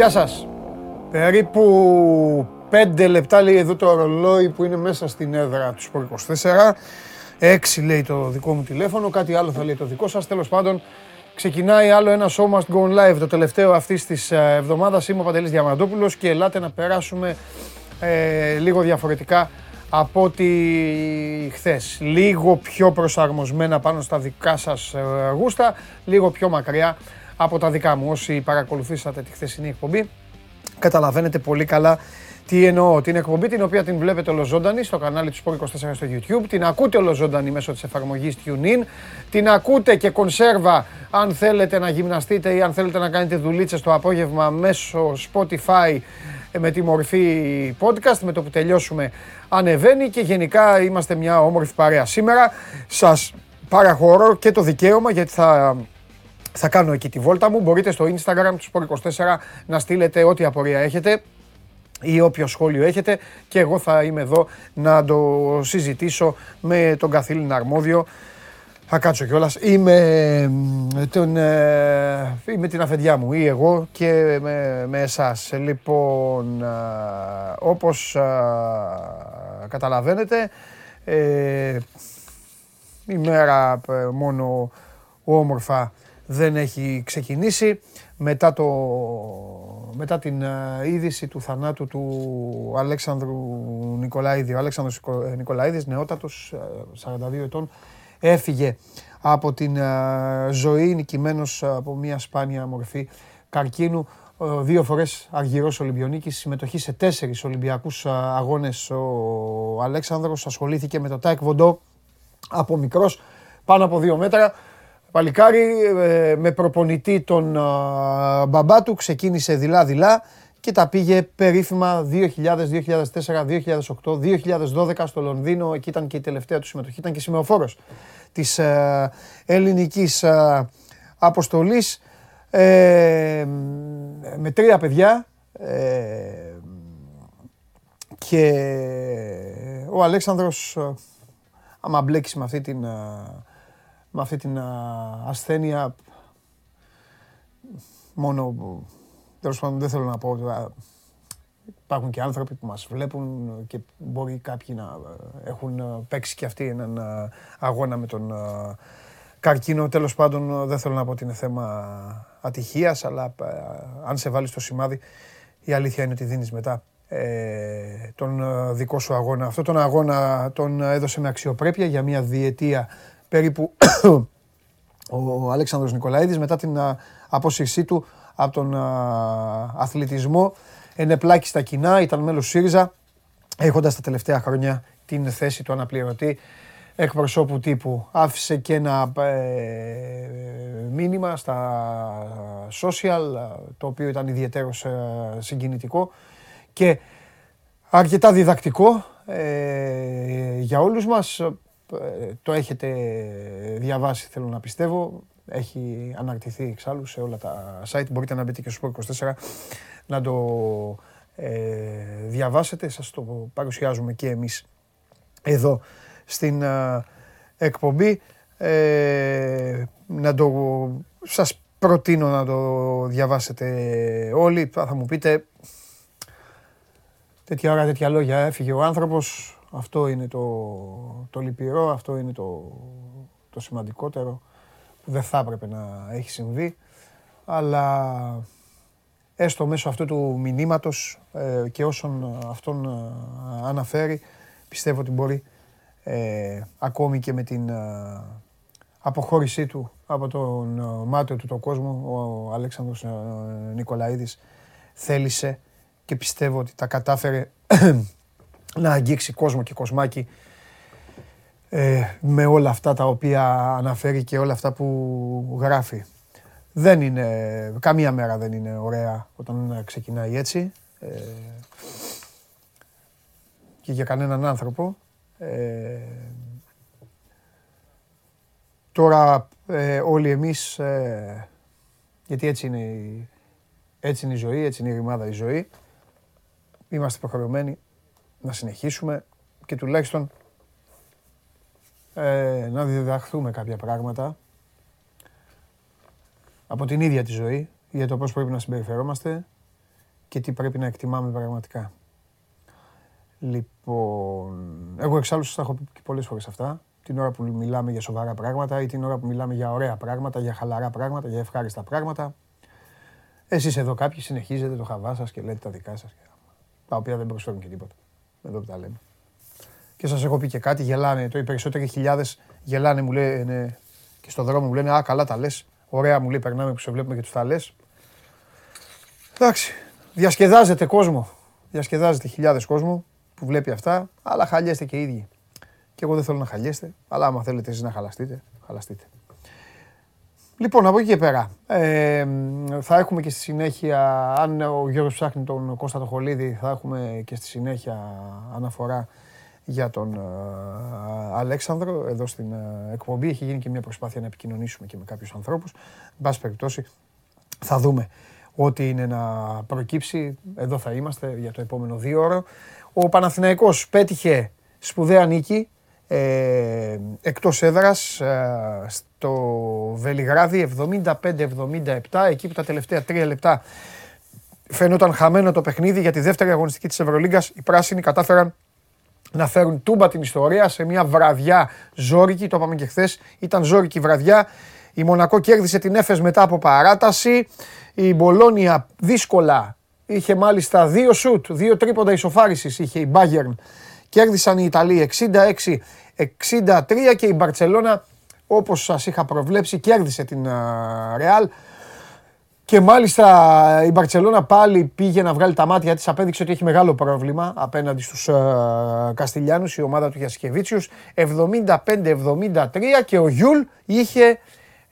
Γεια σας. Περίπου 5 λεπτά λέει εδώ το ρολόι που είναι μέσα στην έδρα του Σπορ 24. 6 λέει το δικό μου τηλέφωνο, κάτι άλλο θα λέει το δικό σας. Τέλος πάντων, ξεκινάει άλλο ένα show must go live, το τελευταίο αυτής της ε, εβδομάδας. Είμαι ο Παντελής Διαμαντόπουλος και ελάτε να περάσουμε ε, λίγο διαφορετικά από ό,τι χθες. Λίγο πιο προσαρμοσμένα πάνω στα δικά σας ε, γούστα, λίγο πιο μακριά από τα δικά μου. Όσοι παρακολουθήσατε τη χθεσινή εκπομπή, καταλαβαίνετε πολύ καλά τι εννοώ. Την εκπομπή την οποία την βλέπετε ολοζώντανη στο κανάλι του Sport 24 στο YouTube, την ακούτε ολοζώντανη μέσω της εφαρμογής TuneIn, την ακούτε και κονσέρβα αν θέλετε να γυμναστείτε ή αν θέλετε να κάνετε δουλίτσες το απόγευμα μέσω Spotify ε, με τη μορφή podcast, με το που τελειώσουμε ανεβαίνει και γενικά είμαστε μια όμορφη παρέα. Σήμερα σας παραχωρώ και το δικαίωμα γιατί θα θα κάνω εκεί τη βόλτα μου. Μπορείτε στο Instagram του Sport24 να στείλετε ό,τι απορία έχετε ή όποιο σχόλιο έχετε και εγώ θα είμαι εδώ να το συζητήσω με τον καθήλυνα αρμόδιο. Θα κάτσω κιόλας. Είμαι, τον, ε, είμαι την αφεντιά μου ή εγώ και με, με εσάς. Λοιπόν, ε, όπως ε, καταλαβαίνετε, ε, η μέρα μόνο όμορφα δεν έχει ξεκινήσει μετά, το, μετά την ε, είδηση του θανάτου του Αλέξανδρου Νικολαίδη. Ο Αλέξανδρος Νικολαίδης, νεότατος, 42 ε, ετών, έφυγε από την ε, ζωή νικημένος από μια σπάνια μορφή καρκίνου. Δύο φορές αργυρός Ολυμπιονίκης, συμμετοχή σε τέσσερις Ολυμπιακούς αγώνες ο Αλέξανδρος, ασχολήθηκε με το Τάε Κβον Ντο από μικρός, πάνω από δύο μέτρα. Παλικάρι ε, με προπονητή τον μπαμπά του ξεκίνησε δειλά-δειλά και τα πήγε περίφημα 2000, 2004, 2008, 2012 στο Λονδίνο. Εκεί ήταν και η τελευταία του συμμετοχή, ήταν και σημεοφόρος της ε, ελληνικής ε, αποστολής με τρία παιδιά και ο Αλέξανδρος άμα μπλέξει με αυτή την με αυτή την ασθένεια μόνο, τέλος πάντων δεν θέλω να πω, υπάρχουν και άνθρωποι που μας βλέπουν και μπορεί κάποιοι να ε, έχουν ε, παίξει και αυτοί έναν ε, αγώνα με τον καρκίνο. Τέλος πάντων δεν θέλω να πω ότι είναι θέμα ατυχίας, αλλά αν σε βάλεις το σημάδι η αλήθεια είναι ότι δίνεις μετά τον δικό σου αγώνα. Αυτό τον αγώνα τον έδωσε με αξιοπρέπεια για μια διετία περίπου ο Αλέξανδρος Νικολαίδης μετά την απόσυρσή του από τον αθλητισμό. Ενεπλάκη στα κοινά, ήταν μέλος ΣΥΡΙΖΑ, έχοντας τα τελευταία χρόνια την θέση του αναπληρωτή εκπροσώπου τύπου. Άφησε και ένα ε, μήνυμα στα social, το οποίο ήταν ιδιαίτερος ε, συγκινητικό και αρκετά διδακτικό ε, για όλους μας. Ε, το έχετε διαβάσει θέλω να πιστεύω. Έχει αναρτηθεί εξάλλου σε όλα τα site. Μπορείτε να μπείτε και στο 24 να το ε, διαβάσετε. Σας το παρουσιάζουμε και εμείς εδώ στην ε, εκπομπή. Ε, να το, σας προτείνω να το διαβάσετε όλοι. Θα μου πείτε τέτοια ώρα, τέτοια λόγια. Έφυγε ο άνθρωπος, αυτό είναι το, το λυπηρό, αυτό είναι το, το σημαντικότερο που δεν θα έπρεπε να έχει συμβεί. Αλλά έστω μέσω αυτού του μηνύματος ε, και όσων αυτόν ε, αναφέρει, πιστεύω ότι μπορεί ε, ακόμη και με την αποχώρησή του από τον μάτιο του το κόσμο, ο Αλέξανδρος Νικολαίδης θέλησε και πιστεύω ότι τα κατάφερε να αγγίξει κόσμο και κοσμάκι ε, με όλα αυτά τα οποία αναφέρει και όλα αυτά που γράφει. Δεν είναι, καμία μέρα δεν είναι ωραία όταν ξεκινάει έτσι. Ε, και για κανέναν άνθρωπο. Ε, τώρα ε, όλοι εμείς, ε, γιατί έτσι είναι, η, έτσι είναι η ζωή, έτσι είναι η ρημάδα η ζωή, είμαστε υποχρεωμένοι να συνεχίσουμε και τουλάχιστον ε, να διδαχθούμε κάποια πράγματα από την ίδια τη ζωή για το πώς πρέπει να συμπεριφερόμαστε και τι πρέπει να εκτιμάμε πραγματικά. Λοιπόν, εγώ εξάλλου σας τα έχω πει και πολλές φορές αυτά. Την ώρα που μιλάμε για σοβαρά πράγματα ή την ώρα που μιλάμε για ωραία πράγματα, για χαλαρά πράγματα, για ευχάριστα πράγματα. Εσείς εδώ κάποιοι συνεχίζετε το χαβά σας και λέτε τα δικά σας, τα οποία δεν προσφέρουν και τίποτα. Εδώ που τα λέμε. Και σας έχω πει και κάτι, γελάνε, το οι περισσότεροι χιλιάδες γελάνε, μου λένε και στο δρόμο μου λένε «Α, καλά τα λες, ωραία μου λέει, περνάμε που σε βλέπουμε και τους τα λες». Εντάξει, διασκεδάζετε κόσμο, διασκεδάζετε χιλιάδες κόσμο που βλέπει αυτά, αλλά χαλιέστε και οι ίδιοι. Και εγώ δεν θέλω να χαλιέστε, αλλά άμα θέλετε εσείς να χαλαστείτε, χαλαστείτε. Λοιπόν, από εκεί και πέρα, ε, θα έχουμε και στη συνέχεια, αν ο Γιώργος ψάχνει τον Κώστα το Χολίδη, θα έχουμε και στη συνέχεια αναφορά για τον ε, Αλέξανδρο εδώ στην ε, εκπομπή. Έχει γίνει και μια προσπάθεια να επικοινωνήσουμε και με κάποιους ανθρώπους. Εν πάση περιπτώσει, θα δούμε ό,τι είναι να προκύψει. Εδώ θα είμαστε για το επόμενο δύο ώρο. Ο Παναθηναϊκός πέτυχε σπουδαία νίκη ε, εκτός έδρας ε, στο Βελιγράδι 75-77 εκεί που τα τελευταία τρία λεπτά φαινόταν χαμένο το παιχνίδι για τη δεύτερη αγωνιστική της Ευρωλίγκας οι πράσινοι κατάφεραν να φέρουν τούμπα την ιστορία σε μια βραδιά ζόρικη, το είπαμε και χθες, ήταν ζόρικη βραδιά. Η Μονακό κέρδισε την Έφες μετά από παράταση. Η Μπολόνια δύσκολα είχε μάλιστα δύο σουτ, δύο τρίποντα ισοφάρισης είχε η Bayern. Κέρδισαν οι Ιταλοί 66-63 και η Μπαρτσελώνα όπως σας είχα προβλέψει κέρδισε την Ρεάλ. Και μάλιστα η Μπαρτσελώνα πάλι πήγε να βγάλει τα μάτια της, απέδειξε ότι έχει μεγάλο πρόβλημα απέναντι στους uh, Καστιλιάνους, η ομάδα του Γιασικεβίτσιους, 75-73 και ο Γιούλ είχε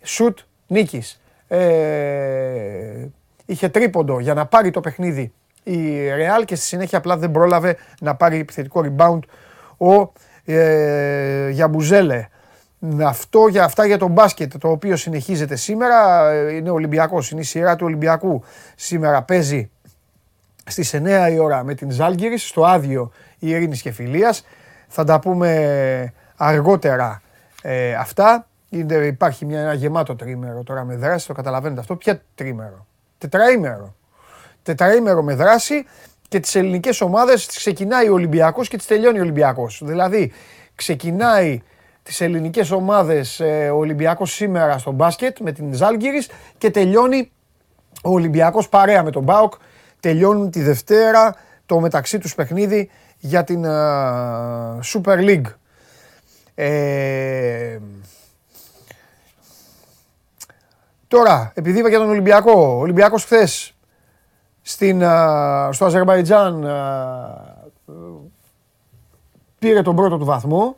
σουτ νίκης. Ε, είχε τρίποντο για να πάρει το παιχνίδι η Ρεάλ και στη συνέχεια απλά δεν πρόλαβε να πάρει επιθετικό rebound ο ε, Γιαμπουσέλε. Αυτό για αυτά για τον μπάσκετ το οποίο συνεχίζεται σήμερα. Είναι Ολυμπιακός, είναι η σειρά του Ολυμπιακού. Σήμερα παίζει στις 9 η ώρα με την Ζάλγκυρης στο άδειο Ειρήνης και Φιλίας. Θα τα πούμε αργότερα ε, αυτά. Είναι, υπάρχει μια, ένα γεμάτο τρίμερο τώρα με δράση, το καταλαβαίνετε αυτό. Ποια τρίμερο, τετραήμερο. Τετραήμερο με δράση και τις ελληνικές ομάδες ξεκινάει ο Ολυμπιακός και τις τελειώνει ο Ολυμπιακός. Δηλαδή ξεκινάει τις ελληνικές ομάδες ε, ο Ολυμπιακός σήμερα στο μπάσκετ με την Ζάλγκυρης και τελειώνει ο Ολυμπιακός παρέα με τον Μπάουκ. Τελειώνουν τη Δευτέρα το μεταξύ τους παιχνίδι για την ε, Super League. Ε, τώρα, επειδή είπα για τον Ολυμπιακό, ο Ολυμπιακός χθες στην, στο Αζερβαϊτζάν πήρε τον πρώτο του βαθμό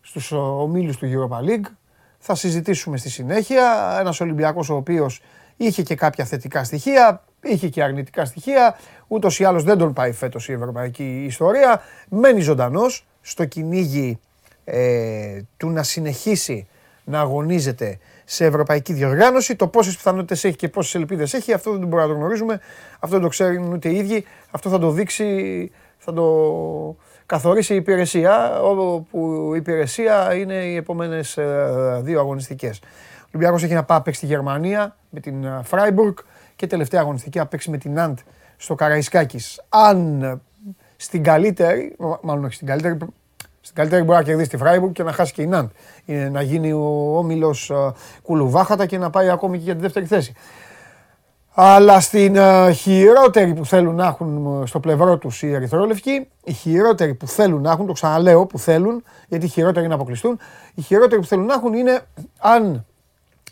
στους ομίλους του Europa League. Θα συζητήσουμε στη συνέχεια. Ένας Ολυμπιακός ο οποίος είχε και κάποια θετικά στοιχεία, είχε και αρνητικά στοιχεία. Ούτως ή άλλως δεν τον πάει φέτος η ευρωπαϊκή ιστορία. Μένει ζωντανός στο κυνήγι ε, του να συνεχίσει να αγωνίζεται σε ευρωπαϊκή διοργάνωση. Το πόσες πιθανότητες έχει και πόσες ελπίδες έχει, αυτό δεν μπορούμε να το γνωρίζουμε. Αυτό δεν το ξέρουν ούτε οι ίδιοι. Αυτό θα το δείξει, θα το καθορίσει η υπηρεσία, όπου η υπηρεσία είναι οι επόμενες ε, δύο αγωνιστικές. Ο Ολυμπιακός έχει να πάει παίξει στη Γερμανία με την Φράιμπουργκ και τελευταία αγωνιστική να παίξει με την Ναντ στο Καραϊσκάκης. Αν στην καλύτερη, μάλλον όχι στην καλύτερη, στην καλύτερη μπορεί να κερδίσει τη Φράιμπουργκ και να χάσει και η Ναντ. Να γίνει ο όμιλος κουλουβάχατα και να πάει ακόμη και για τη δεύτερη θέση. Αλλά στην χειρότερη που θέλουν να έχουν στο πλευρό τους οι Ερυθρόλευκοι, οι χειρότεροι που θέλουν να έχουν, το ξαναλέω που θέλουν, γιατί οι χειρότεροι να αποκλειστούν, οι χειρότεροι που θέλουν να έχουν είναι αν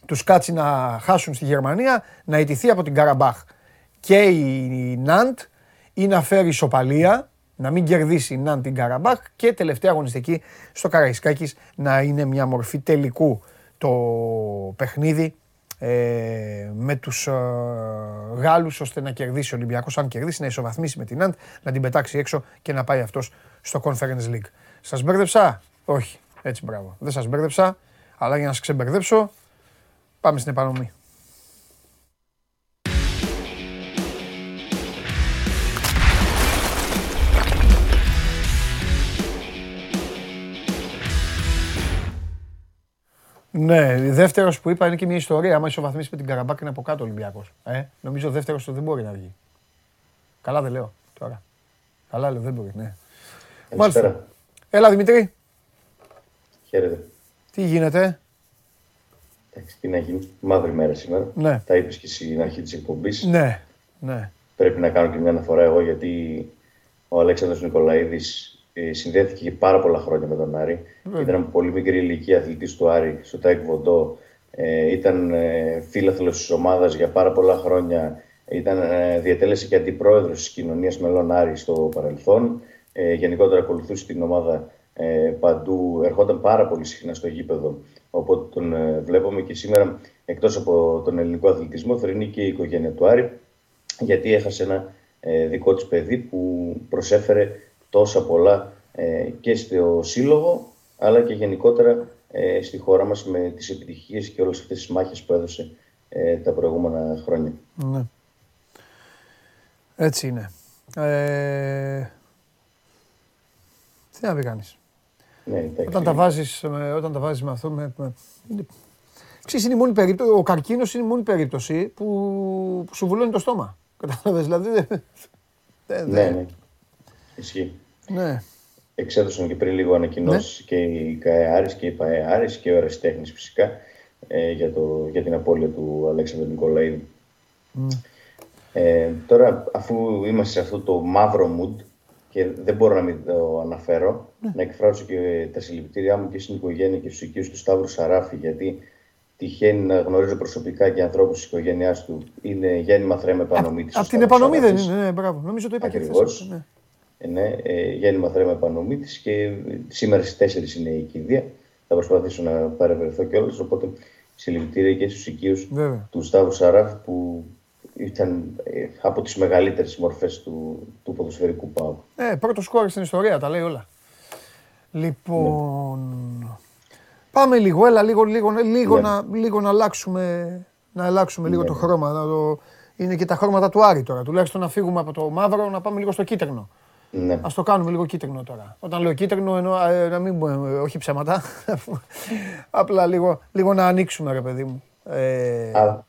τους κάτσει να χάσουν στη Γερμανία, να ιτηθεί από την Καραμπάχ και η Ναντ ή να φέρει ισοπαλία να μην κερδίσει Ναν την Καραμπάχ και τελευταία αγωνιστική στο Καραϊσκάκης να είναι μια μορφή τελικού το παιχνίδι ε, με τους ε, Γάλλους ώστε να κερδίσει ο Ολυμπιακός, αν κερδίσει να ισοβαθμίσει με την Ναντ, να την πετάξει έξω και να πάει αυτός στο Conference League. Σας μπέρδεψα; Όχι. Έτσι μπράβο. Δεν σας μπέρδεψα, αλλά για να σας ξεμπερδέψω πάμε στην επανομή. Ναι, δεύτερος που είπα είναι και μια ιστορία. Άμα ισοβαθμίσει με την Καραμπάκ είναι από κάτω Ολυμπιακός. Ε, νομίζω δεύτερος του δεν μπορεί να βγει. Καλά δεν λέω τώρα. Καλά λέω, δεν μπορεί, ναι. Καλησπέρα. Έλα Δημητρή. Χαίρετε. Τι γίνεται; Εντάξει, τι να γίνει. Μαύρη μέρα σήμερα. Ναι. Τα είπες και στην αρχή της εκπομπής. Ναι, ναι. Πρέπει να κάνω και μια αναφορά εγώ γιατί ο Αλέξανδρος Νικολαίδης ε, συνδέθηκε για πάρα πολλά χρόνια με τον Άρη. Βέβαια. Ήταν από πολύ μικρή ηλικία αθλητής του Άρη στο ΤΑΕΚ Βοντό. Ε, ήταν ε, φίλαθλος της ομάδας για πάρα πολλά χρόνια. Ήταν, ε, διατέλεσε και αντιπρόεδρος της κοινωνίας μελών Άρη στο παρελθόν. Ε, γενικότερα ακολουθούσε την ομάδα ε, παντού. Ερχόταν πάρα πολύ συχνά στο γήπεδο. Οπότε τον ε, βλέπουμε και σήμερα εκτός από τον ελληνικό αθλητισμό θρυνεί και η οικογένεια του Άρη γιατί έχασε ένα ε, δικό της παιδί που προσέφερε τόσα πολλά ε, και στο σύλλογο αλλά και γενικότερα ε, στη χώρα μας με τις επιτυχίες και όλες αυτές τις μάχες που έδωσε ε, τα προηγούμενα χρόνια. ναι. Έτσι είναι. Ε, τι να πει κανείς. Ναι, εντάξει. Όταν τα βάζεις, με- όταν τα βάζεις με αυτό, με, με, είναι, ξέρεις, είναι η μόνη περίπτωση, ο καρκίνος είναι η μόνη περίπτωση που, που σου βουλώνει το στόμα. Κατάλαβες, δηλαδή, δεν- δεν- Ναι, δεν- ναι. Ισχύει. ναι. Εξέδωσαν και πριν λίγο ανακοινώσεις και η ΚΑΕ Άρης και η ΠΑΕ Άρης και ο Εραστέχνης φυσικά ε, για, το, για την απώλεια του Αλέξανδρου Νικολαίδη. Ε, τώρα, αφού είμαστε σε αυτό το μαύρο mood και δεν μπορώ να μην το αναφέρω, να εκφράσω και τα συλληπιτήριά μου και στην οικογένεια και στους οικείους του Σταύρου Σαράφη, γιατί τυχαίνει να γνωρίζω προσωπικά και ανθρώπους της οικογένειάς του. Είναι γέννημα θρέμα επανομήτης. ο Από την Σταύρος επανομή δεν Σαράφης. είναι, ναι, μπράβο. Νομίζω το είπα και Ακριβώς. χθες. Ναι. Ε, Ναι, ε, γέννημα θρέμα επανομήτης και σήμερα στις 4 είναι η κηδεία. Θα προσπαθήσω να παρευρεθώ κιόλας, οπότε συλληπιτήρια και στους οικείους Βέβαια. του Σταύρου Σαράφ που ήταν ε, από τις μεγαλύτερες μορφές του, του ποδοσφαιρικού πάου. Ε, πρώτος σκόρ στην ιστορία, τα λέει όλα. Λοιπόν, πάμε λίγο, έλα λίγο, λίγο, λίγο, Ναι. να, λίγο να αλλάξουμε, να αλλάξουμε λίγο Ναι, το ναι. χρώμα. Να το... Είναι και τα χρώματα του Άρη τώρα. Τουλάχιστον να φύγουμε από το μαύρο, να πάμε λίγο στο κίτρινο. Ναι, Α το κάνουμε λίγο κίτρινο τώρα. Όταν λέω κίτρινο, εννοώ ε, να μην πούμε, όχι ψέματα. Απλά λίγο, λίγο να ανοίξουμε, ρε παιδί μου. Ε, Α,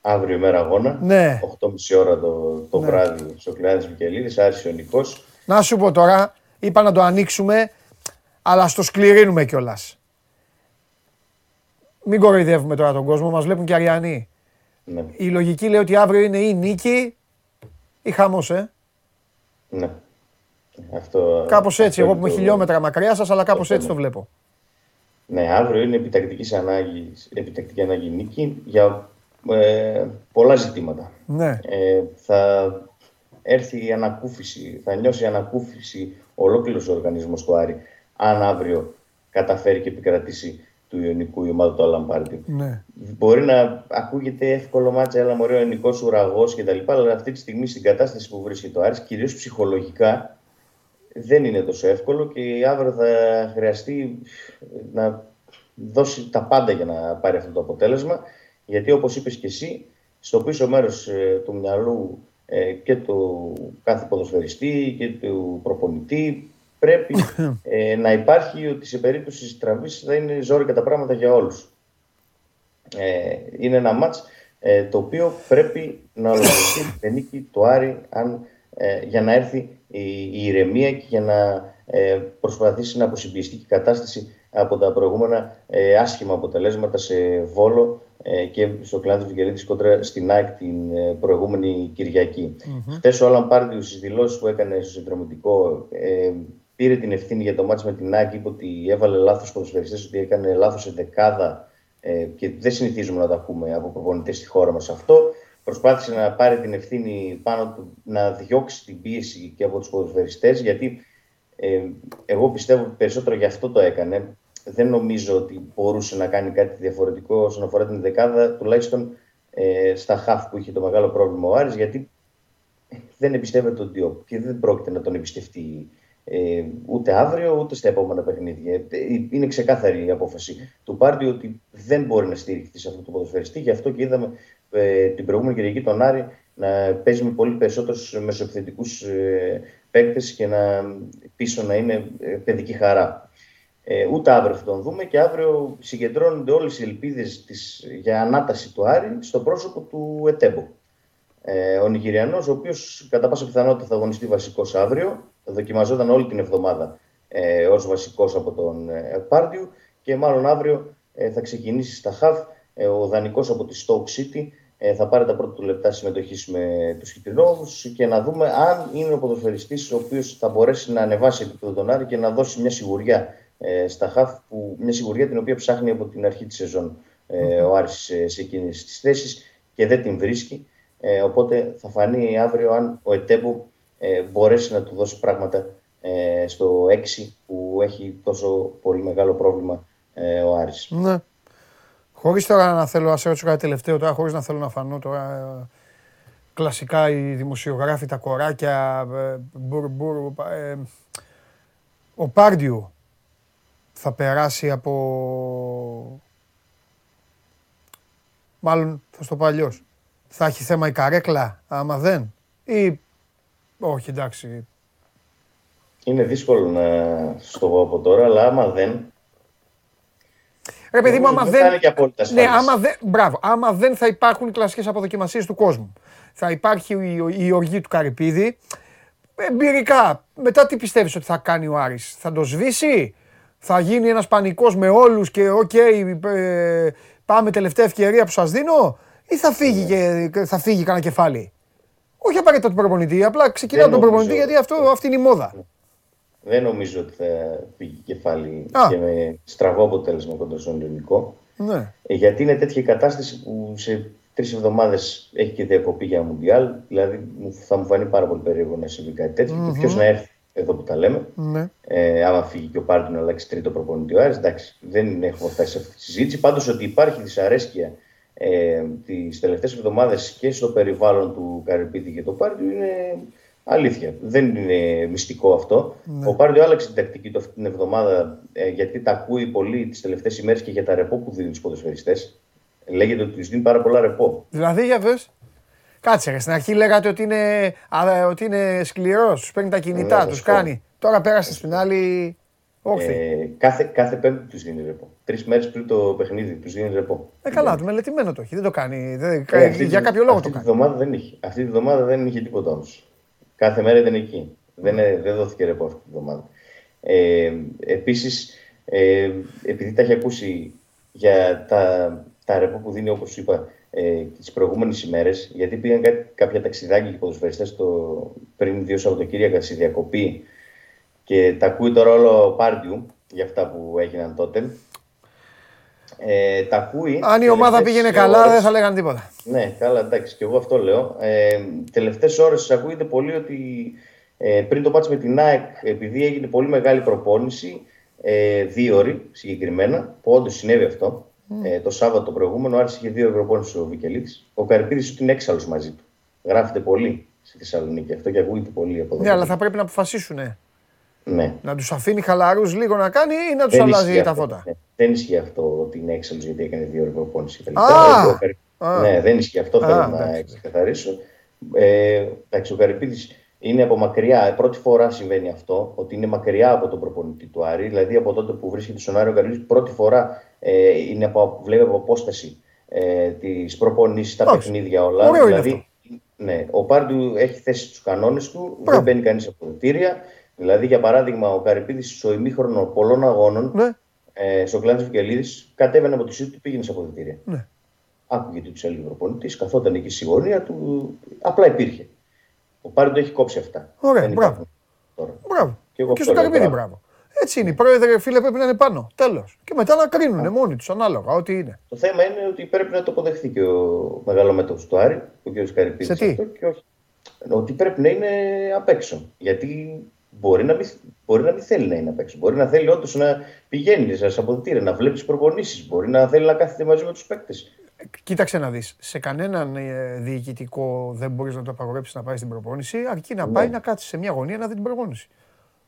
αύριο μέρα αγώνα, ναι. 8.30 ώρα το, το βράδυ στο Κλειάδης Μικελίδης, Άρης Ιωνικός. Να σου πω τώρα, είπα να το ανοίξουμε, αλλά στο σκληρύνουμε κιόλας. Μην κοροϊδεύουμε τώρα τον κόσμο, μας βλέπουν και αριανοί. Ναι, Η λογική λέει ότι αύριο είναι ή νίκη ή χαμός, ε. ναι. Αυτό, Κάπως έτσι, αυτό εγώ είναι που είμαι το- χιλιόμετρα μακριά σας, αλλά κάπως το έτσι το θέμα. βλέπω. Ναι, αύριο είναι επιτακτικής ανάγκης, επιτακτική ανάγκη νίκη για ε, πολλά ζητήματα. Ναι, Ε, θα έρθει η ανακούφιση, θα νιώσει η ανακούφιση ολόκληρος ο οργανισμός του Άρη αν αύριο καταφέρει και επικρατήσει του Ιωνικού η ομάδα του Αλαμπάρτη. ναι. Μπορεί να ακούγεται εύκολο μάτσα, έλα μωρέ ο Ιωνικός ουραγός κτλ. Αλλά αυτή τη στιγμή στην κατάσταση που βρίσκεται ο Άρης, κυρίως ψυχολογικά, δεν είναι τόσο εύκολο και αύριο θα χρειαστεί να δώσει τα πάντα για να πάρει αυτό το αποτέλεσμα. Γιατί όπως είπες και εσύ, στο πίσω μέρος ε, του μυαλού ε, και του κάθε ποδοσφαιριστή και του προπονητή πρέπει ε, να υπάρχει ότι σε περίπτωση της τραβής θα είναι ζόρικα τα πράγματα για όλους. Ε, είναι ένα μάτς ε, το οποίο πρέπει να ολοκληρωθεί με νίκη του Άρη αν, ε, για να έρθει η, η ηρεμία και για να ε, προσπαθήσει να αποσυμπιεστεί και η κατάσταση από τα προηγούμενα ε, άσχημα αποτελέσματα σε Βόλο ε, και στο κλάδο του Βικελίδης κόντρα στην ΑΕΚ την ε, προηγούμενη Κυριακή. Χθες ο Άλαν Πάρντιου στις δηλώσεις που έκανε στο συνδρομητικό ε, πήρε την ευθύνη για το μάτς με την ΑΕΚ, είπε ότι έβαλε λάθος ποδοσφαιριστές, ότι έκανε λάθος δεκάδα ε, και δεν συνηθίζουμε να τα ακούμε από προπονητές στη χώρα μας αυτό. Προσπάθησε να πάρει την ευθύνη πάνω του, να διώξει την πίεση και από τους ποδοσφαιριστές, γιατί ε, εγώ πιστεύω περισσότερο γι' αυτό το έκανε. Δεν νομίζω ότι μπορούσε να κάνει κάτι διαφορετικό όσον αφορά την δεκάδα, τουλάχιστον ε, στα χαφ που είχε το μεγάλο πρόβλημα ο Άρης, γιατί δεν εμπιστεύεται τον Διόπ και δεν πρόκειται να τον εμπιστευτεί ε, ούτε αύριο ούτε στα επόμενα παιχνίδια. Ε, Είναι ξεκάθαρη η απόφαση του Πάρτι ότι δεν μπορεί να στηριχθεί σε αυτό το ποδοσφαιριστή. Γι' αυτό και είδαμε ε, την προηγούμενη Κυριακή τον Άρη να παίζει με πολύ περισσότερους μεσοεπιθετικούς ε, παίκτες και να πίσω να είναι ε, παιδική χαρά. Ε, ούτε αύριο θα τον δούμε και αύριο συγκεντρώνονται όλες οι ελπίδες για ανάταση του Άρη στο πρόσωπο του Ετέμπο. Ε, ο Νιγηριανός, ο οποίος κατά πάσα πιθανότητα θα αγωνιστεί βασικός αύριο, δοκιμαζόταν όλη την εβδομάδα ε, ως βασικός από τον ε, Πάρντιου και μάλλον αύριο ε, θα ξεκινήσει στα Χαβ. Ε, ο δανεικό από τη Stoke City ε, θα πάρει τα πρώτα του λεπτά συμμετοχής με τους Χιτρινόβου και να δούμε αν είναι ο ποδοσφαιριστής ο οποίος θα μπορέσει να ανεβάσει επίπεδο τον Άρη και να δώσει μια σιγουριά ε, στα Χαβ, που, μια σιγουριά την οποία ψάχνει από την αρχή της σεζόν ε, ο Άρης σε, σε εκείνες τις θέσεις και δεν την βρίσκει. Ε, οπότε θα φανεί αύριο αν ο Ετέμπου ε, μπορέσει να του δώσει πράγματα ε, στο 6 που έχει τόσο πολύ μεγάλο πρόβλημα ε, ο Άρης. Ναι. Χωρίς τώρα να θέλω να σε ρωτήσω κάτι τελευταίο, τώρα χωρίς να θέλω να φανώ τώρα. Ε, κλασικά οι δημοσιογράφοι, τα κοράκια, ε, μπουρ, μπουρ, ε, ο Πάρντιου θα περάσει από... Μάλλον θα στο πω αλλιώς. Θα έχει θέμα η καρέκλα, άμα δεν. Ή όχι, εντάξει. Είναι δύσκολο να σου το πω από τώρα, αλλά άμα δεν, Ρε παιδί μου, άμα δεν. και απόλυτα ναι, άμα δεν, μπράβο, άμα δεν θα υπάρχουν οι κλασικές αποδοκιμασίες του κόσμου. Θα υπάρχει η, η οργή του Καρυπίδη. Εμπειρικά, μετά τι πιστεύεις ότι θα κάνει ο Άρης; Θα το σβήσει, θα γίνει ένας πανικός με όλους και OK, okay, ε, πάμε τελευταία ευκαιρία που σας δίνω, ή θα φύγει, ναι. και, θα φύγει κανένα κεφάλι; Όχι απαραίτητα του προπονητή, απλά ξεκινάω τον προπονητή γιατί αυτό, αυτή είναι η μόδα. Ναι. Δεν νομίζω ότι θα φύγει κεφάλι και με στραβό αποτέλεσμα κόντρα στον ελληνικό. Ναι. Ε, γιατί είναι τέτοια κατάσταση που σε τρεις εβδομάδες έχει και διακοπή για Μουντιάλ. Δηλαδή θα μου φανεί πάρα πολύ περίεργο να συμβεί κάτι τέτοιο. Mm-hmm. Και ποιος να έρθει εδώ που τα λέμε. Ναι. Ε, άμα φύγει και ο Πάρντου να αλλάξει τρίτο προπονητή ο Άρης, εντάξει, δεν έχουμε φτάσει σε αυτή τη συζήτηση. Πάντως ότι υπάρχει δυσαρέσκεια ε, τις τελευταίες εβδομάδες και στο περιβάλλον του Καρυπίδη και του Πάρντου είναι Αλήθεια. Δεν είναι μυστικό αυτό. Ναι. Ο Πάρντιο άλλαξε την τακτική του αυτή την εβδομάδα ε, γιατί τα ακούει πολύ τις τελευταίες ημέρες και για τα ρεπό που δίνει στου ποδοσφαιριστές. Λέγεται ότι τους δίνει πάρα πολλά ρεπό. Δηλαδή, για πες. Κάτσε, ρε. Στην αρχή λέγατε ότι είναι, ότι είναι σκληρός, τους παίρνει τα κινητά, ναι, τους κάνει. Τώρα πέρασε στην άλλη. Όχι. Ε, κάθε, κάθε πέμπτη τους δίνει ρεπό. Τρεις μέρες πριν το παιχνίδι τους δίνει ρεπό. Ε, καλά, το μελετημένο το έχει. Δεν το κάνει. Δεν, ε, για κάποιο λόγο αυτή το κάνει. δεν είχε. Αυτή τη βδομάδα δεν είχε τίποτα όμως. Κάθε μέρα ήταν εκεί. Δεν, δεν δόθηκε ρεπό αυτή τη βδομάδα. Ε, Επίσης, ε, επειδή τα έχει ακούσει για τα, τα ρεπό που δίνει, όπως είπα, ε, τις προηγούμενες ημέρες, γιατί πήγαν κά, κάποια ταξιδάκια και ποδοσφαιριστές πριν δύο Σαββατοκύριακα στη διακοπή και τα ακούει τώρα όλο πάρτιου για αυτά που έγιναν τότε. Ε, τα ακούει. Αν η ομάδα πήγαινε καλά, δεν θα λέγανε τίποτα. Ναι, καλά, εντάξει, και εγώ αυτό λέω. Ε, Τελευταίες ώρες ακούγεται πολύ ότι ε, πριν το μάτς με την ΑΕΚ, επειδή έγινε πολύ μεγάλη προπόνηση, ε, δύο ώρε συγκεκριμένα, που όντως συνέβη αυτό, ε, το Σάββατο το προηγούμενο, άρχισε είχε δύο ώρες προπόνηση ο Βικελίδης. Ο Καρυπίδη είναι έξαλλος μαζί του. Γράφεται πολύ στη Θεσσαλονίκη αυτό και ακούγεται πολύ από εδώ. Ναι, αλλά θα πρέπει να αποφασίσουν. Ναι. Να τους αφήνει χαλαρούς λίγο να κάνει ή να τους αλλάζει τα φώτα; Ναι. Δεν ισχύει αυτό ότι είναι έξαλλος γιατί έκανε δύο ώρε προπόνηση. Α, ναι, δεν ισχύει αυτό. Θέλω να ξεκαθαρίσω. Ε, εντάξει, ο Καρυπίδης είναι από μακριά. Πρώτη φορά συμβαίνει αυτό, ότι είναι μακριά από τον προπονητή του Άρη. Δηλαδή από τότε που βρίσκεται στον Άρη ο Καρυπίδης, πρώτη φορά ε, είναι από, βλέπει από απόσταση ε, τις προπονήσεις, τα παιχνίδια όλα. Ωραίο δηλαδή, ναι, ο Πάρντου έχει θέσει τους κανόνες του, δεν μπαίνει κανείς αποδητήρια. Δηλαδή, για παράδειγμα, ο Καρυπίδης στο ημίχρονο πολλών αγώνων, ναι. ε, στο κλάδο Βικελίδης, κατέβαινε από τη σύντη του πήγαινε σε αποδητήρια. Ναι. Άκουγε τι του έλεγε ο προπονητής, καθόταν εκεί στη γωνία του. Απλά υπήρχε. Ο Πάρντο έχει κόψει αυτά. Ωραία, μπράβο. Τώρα. Μπράβο. Και, εγώ και στο Καρυπίδη, μπράβο. Έτσι είναι. Οι πρόεδροι, φίλε, πρέπει να είναι πάνω. Τέλος. Και μετά να κρίνουν μόνοι τους ανάλογα ό,τι είναι. Το θέμα είναι ότι πρέπει να το αποδεχθεί και ο μεγάλο μέτωπο του Άρη, ο κ. Καρυπίδης. Σε τι; Και όχι. Ότι πρέπει να είναι απ' έξω. Γιατί μπορεί να, μην, μπορεί να μην θέλει να είναι απ' έξω. Μπορεί να θέλει όντως να πηγαίνει σε αποδητήρια, να βλέπεις προπονήσεις. Μπορεί να θέλει να κάθεται μαζί με τους παίκτες. Κοίταξε να δεις. Σε κανέναν ε, διοικητικό δεν μπορείς να το απαγορέψεις να πάει στην προπόνηση, αρκεί να ναι. πάει να κάτσει σε μια γωνία να δει την προπόνηση.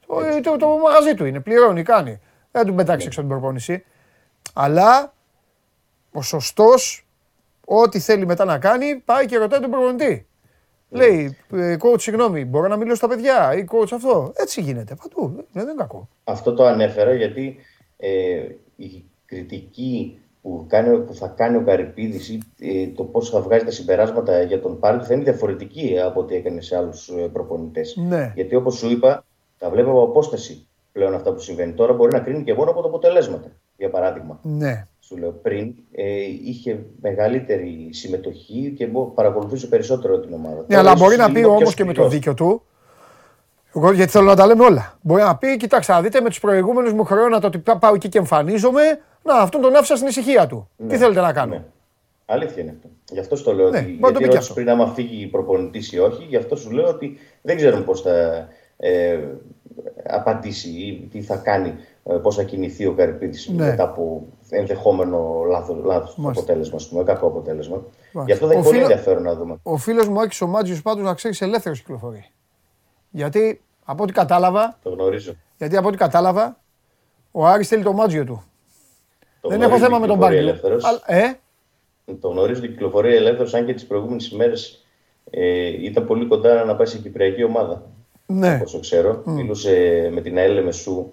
Το, το, το, μαγαζί του είναι, πληρώνει, κάνει. Δεν του πετάξει ναι. έξω την προπόνηση. Αλλά ο σωστός, ό,τι θέλει μετά να κάνει, πάει και ρωτάει τον προπονητή. Λέει, ε, coach, συγγνώμη, μπορώ να μιλήσω στα παιδιά ή coach αυτό. Έτσι γίνεται παντού. Δεν, είναι κακό. Αυτό το ανέφερα γιατί ε, η κριτική που, κάνει, που θα κάνει ο Καρυπίδης ή ε, το πώς θα βγάζει τα συμπεράσματα για τον Πάλκ θα είναι διαφορετική από ό,τι έκανε σε άλλους προπονητές. Ναι. Γιατί όπως σου είπα, τα βλέπω από απόσταση πλέον αυτά που συμβαίνει. Τώρα μπορεί να κρίνει και μόνο από τα αποτελέσματα. Για παράδειγμα. Ναι. Σου λέω πριν, ε, είχε μεγαλύτερη συμμετοχή και παρακολουθούσε περισσότερο την ομάδα. Ναι, αλλά μπορεί να πει όμως και με το δίκιο του. Εγώ γιατί θέλω να τα λέμε όλα. Μπορεί να πει, κοιτάξτε, να δείτε με τους προηγούμενους μου χρεώνα το ότι πάω εκεί και εμφανίζομαι. Να, αυτόν τον άφησα στην ησυχία του. Ναι. Τι θέλετε να κάνω; Ναι. Αλήθεια είναι αυτό. Γι' αυτό το λέω. Ναι, ότι, γιατί το πριν άμα φύγει προπονητής ή όχι, γι' αυτό σου λέω ότι δεν ξέρουμε πώς θα ε, απαντήσει ή τι θα κάνει, ε, πώς θα κινηθεί ο Καρυπίδης ναι. μετά από ενδεχόμενο λάθος, λάθος αποτέλεσμα, πούμε, κακό αποτέλεσμα. Μάλιστα. Γι' αυτό δεν έχει πολύ ενδιαφέρον να δούμε. Ο φίλος μου Άκης ο Μάτζιος πάντως να ξέρεις ελεύθερος κυκλοφορεί. Γιατί από ό,τι κατάλαβα. Το γνωρίζω. Γιατί από ό,τι κατάλαβα, ο Άρης θέλει το μάτζιο του. Το δεν έχω θέμα με τον Μπάρκι. Ε; Το γνωρίζω ότι κυκλοφορεί ελεύθερος, αν και τις προηγούμενες ημέρες ε, ήταν πολύ κοντά να πάει σε κυπριακή ομάδα. Ναι. Όσο ξέρω. Mm. Μιλούσε με την ΑΕΛ Μεσού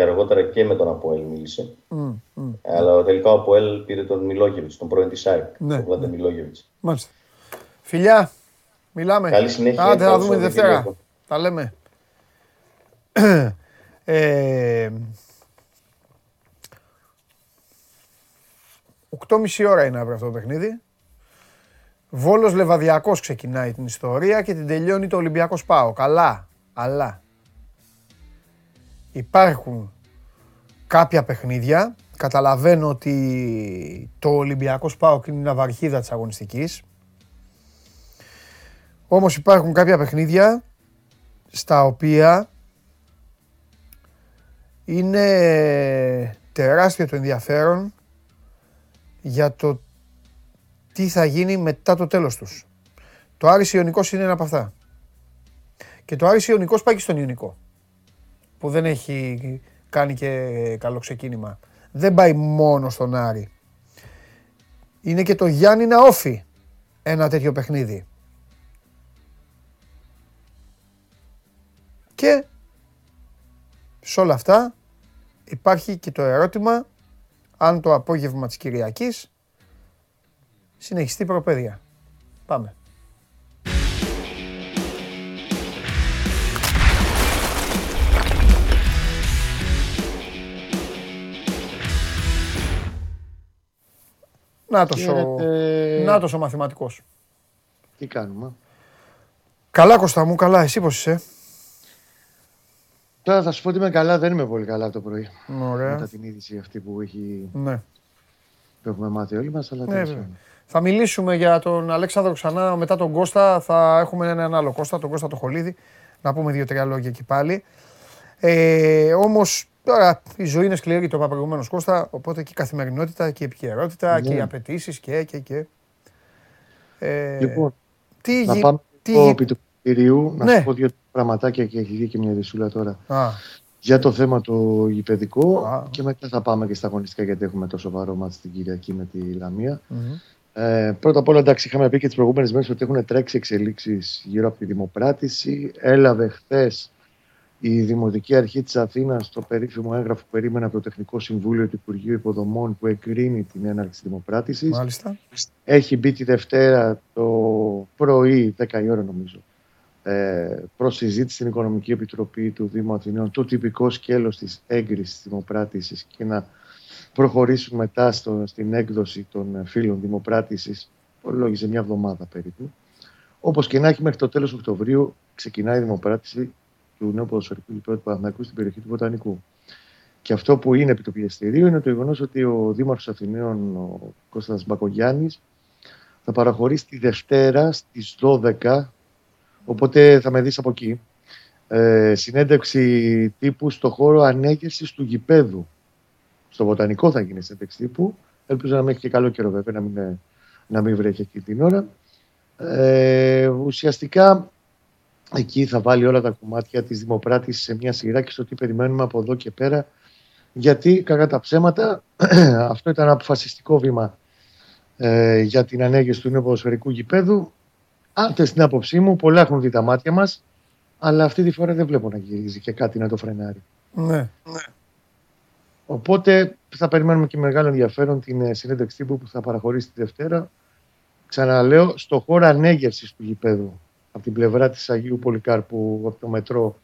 και αργότερα και με τον Αποέλ μίλησε. Mm. Mm. Αλλά τελικά ο Αποέλ πήρε τον Μιλόγεβιτς, τον πρώην της ΑΕΚ. Ναι. Τον ναι. Μιλόγεβιτς. Μάλιστα. Φιλιά, μιλάμε. Καλή συνέχεια. Άντε, θα δούμε Δευτέρα. Τα λέμε. ε, 8.30 ώρα είναι αύριο αυτό το παιχνίδι. Βόλος Λεβαδιακός ξεκινάει την ιστορία και την τελειώνει το Ολυμπιακός Πάο. Καλά, αλλά υπάρχουν κάποια παιχνίδια. Καταλαβαίνω ότι το Ολυμπιακός Πάο είναι η ναυαρχίδα της αγωνιστικής. Όμως υπάρχουν κάποια παιχνίδια στα οποία είναι τεράστιο το ενδιαφέρον για το τι θα γίνει μετά το τέλος τους. Το Άρης Ιωνικός είναι ένα από αυτά. Και το Άρης Ιωνικός πάει και στον Ιωνικό. Που δεν έχει κάνει και καλό ξεκίνημα. Δεν πάει μόνο στον Άρη. Είναι και το Γιάννη Ναόφι ένα τέτοιο παιχνίδι. Και σε όλα αυτά υπάρχει και το ερώτημα αν το απόγευμα της Κυριακής συνεχιστεί προπαίδεια. Πάμε. Νάτος ο, Νάτος ο μαθηματικός. Τι κάνουμε; Καλά Κώστα μου, καλά. Εσύ πώς είσαι; Τώρα θα σου πω ότι είμαι καλά, δεν είμαι πολύ καλά το πρωί. Ωραία. Μετά την είδηση αυτή που, έχει... ναι. που έχουμε μάθει όλοι μας, αλλά ναι, Θα μιλήσουμε για τον Αλέξανδρο ξανά μετά τον Κώστα. Θα έχουμε έναν άλλο Κώστα, τον Κώστα το Χολίδη. Να πούμε δύο-τρία λόγια εκεί πάλι. Ε, Όμως τώρα η ζωή είναι σκληρή, το είπα προηγουμένως Κώστα. Οπότε και η καθημερινότητα και η επικαιρότητα ναι. και οι απαιτήσεις και. και, και. Ε, λοιπόν, τι, να πάμε τι, το κτηρίου, να ναι. σου πω δύο πραγματάκια και έχει βγει και μια δυσούλα τώρα. Α. Για το θέμα το γηπαιδικό και μετά θα πάμε και στα αγωνιστικά γιατί έχουμε τόσο σοβαρό μάτι στην Κυριακή με τη Λαμία. Ε, πρώτα απ' όλα, εντάξει, είχαμε πει και τις προηγούμενες μέρες ότι έχουν τρέξει εξελίξεις γύρω από τη δημοπράτηση. Έλαβε χθες η Δημοτική Αρχή της Αθήνας το περίφημο έγγραφο που περίμενε από το Τεχνικό Συμβούλιο του Υπουργείου Υποδομών που εγκρίνει την έναρξη δημοπράτησης. Μάλιστα. Έχει μπει τη Δευτέρα το πρωί, 10 η ώρα νομίζω, ε, προς συζήτηση στην Οικονομική Επιτροπή του Δήμου Αθηνών το τυπικό σκέλος της έγκρισης της δημοπράτησης και να προχωρήσουμε μετά στο, στην έκδοση των φίλων δημοπράτησης λόγιζε μια εβδομάδα περίπου. Όπως και να έχει μέχρι το τέλος Οκτωβρίου ξεκινάει η δημοπράτηση του νέου ποδοσφαιρικού γηπέδου του Παναθηναϊκού στην περιοχή του Βοτανικού. Και αυτό που είναι επί του πιεστηρίου είναι το γεγονός ότι ο Δήμαρχος Αθηναίων, ο Κώστας Μπακογιάννης, θα παραχωρήσει τη Δευτέρα στις 12 Οπότε θα με δεις από εκεί. Ε, συνέντευξη τύπου στο χώρο ανέγερσης του γηπέδου. Στο βοτανικό θα γίνει συνέντευξη τύπου. Ελπίζω να μην έχει και καλό καιρό βέβαια, να μην, να μην βρέχει εκεί την ώρα. Ε, ουσιαστικά εκεί θα βάλει όλα τα κομμάτια της δημοπράτησης σε μια σειρά και στο τι περιμένουμε από εδώ και πέρα. Γιατί, κατά τα ψέματα, αυτό ήταν ένα αποφασιστικό βήμα ε, για την ανέγερση του νέου ποδοσφαιρικού γηπέδου. Αν θε την άποψή μου, πολλά έχουν δει τα μάτια μας, αλλά αυτή τη φορά δεν βλέπω να γυρίζει και κάτι να το φρενάρει. Ναι. ναι. Οπότε θα περιμένουμε και μεγάλο ενδιαφέρον την ε, συνέντευξη τύπου που θα παραχωρήσει τη Δευτέρα. Ξαναλέω, στο χώρο ανέγερσης του γηπέδου, από την πλευρά της Αγίου Πολυκάρπου, από το μετρό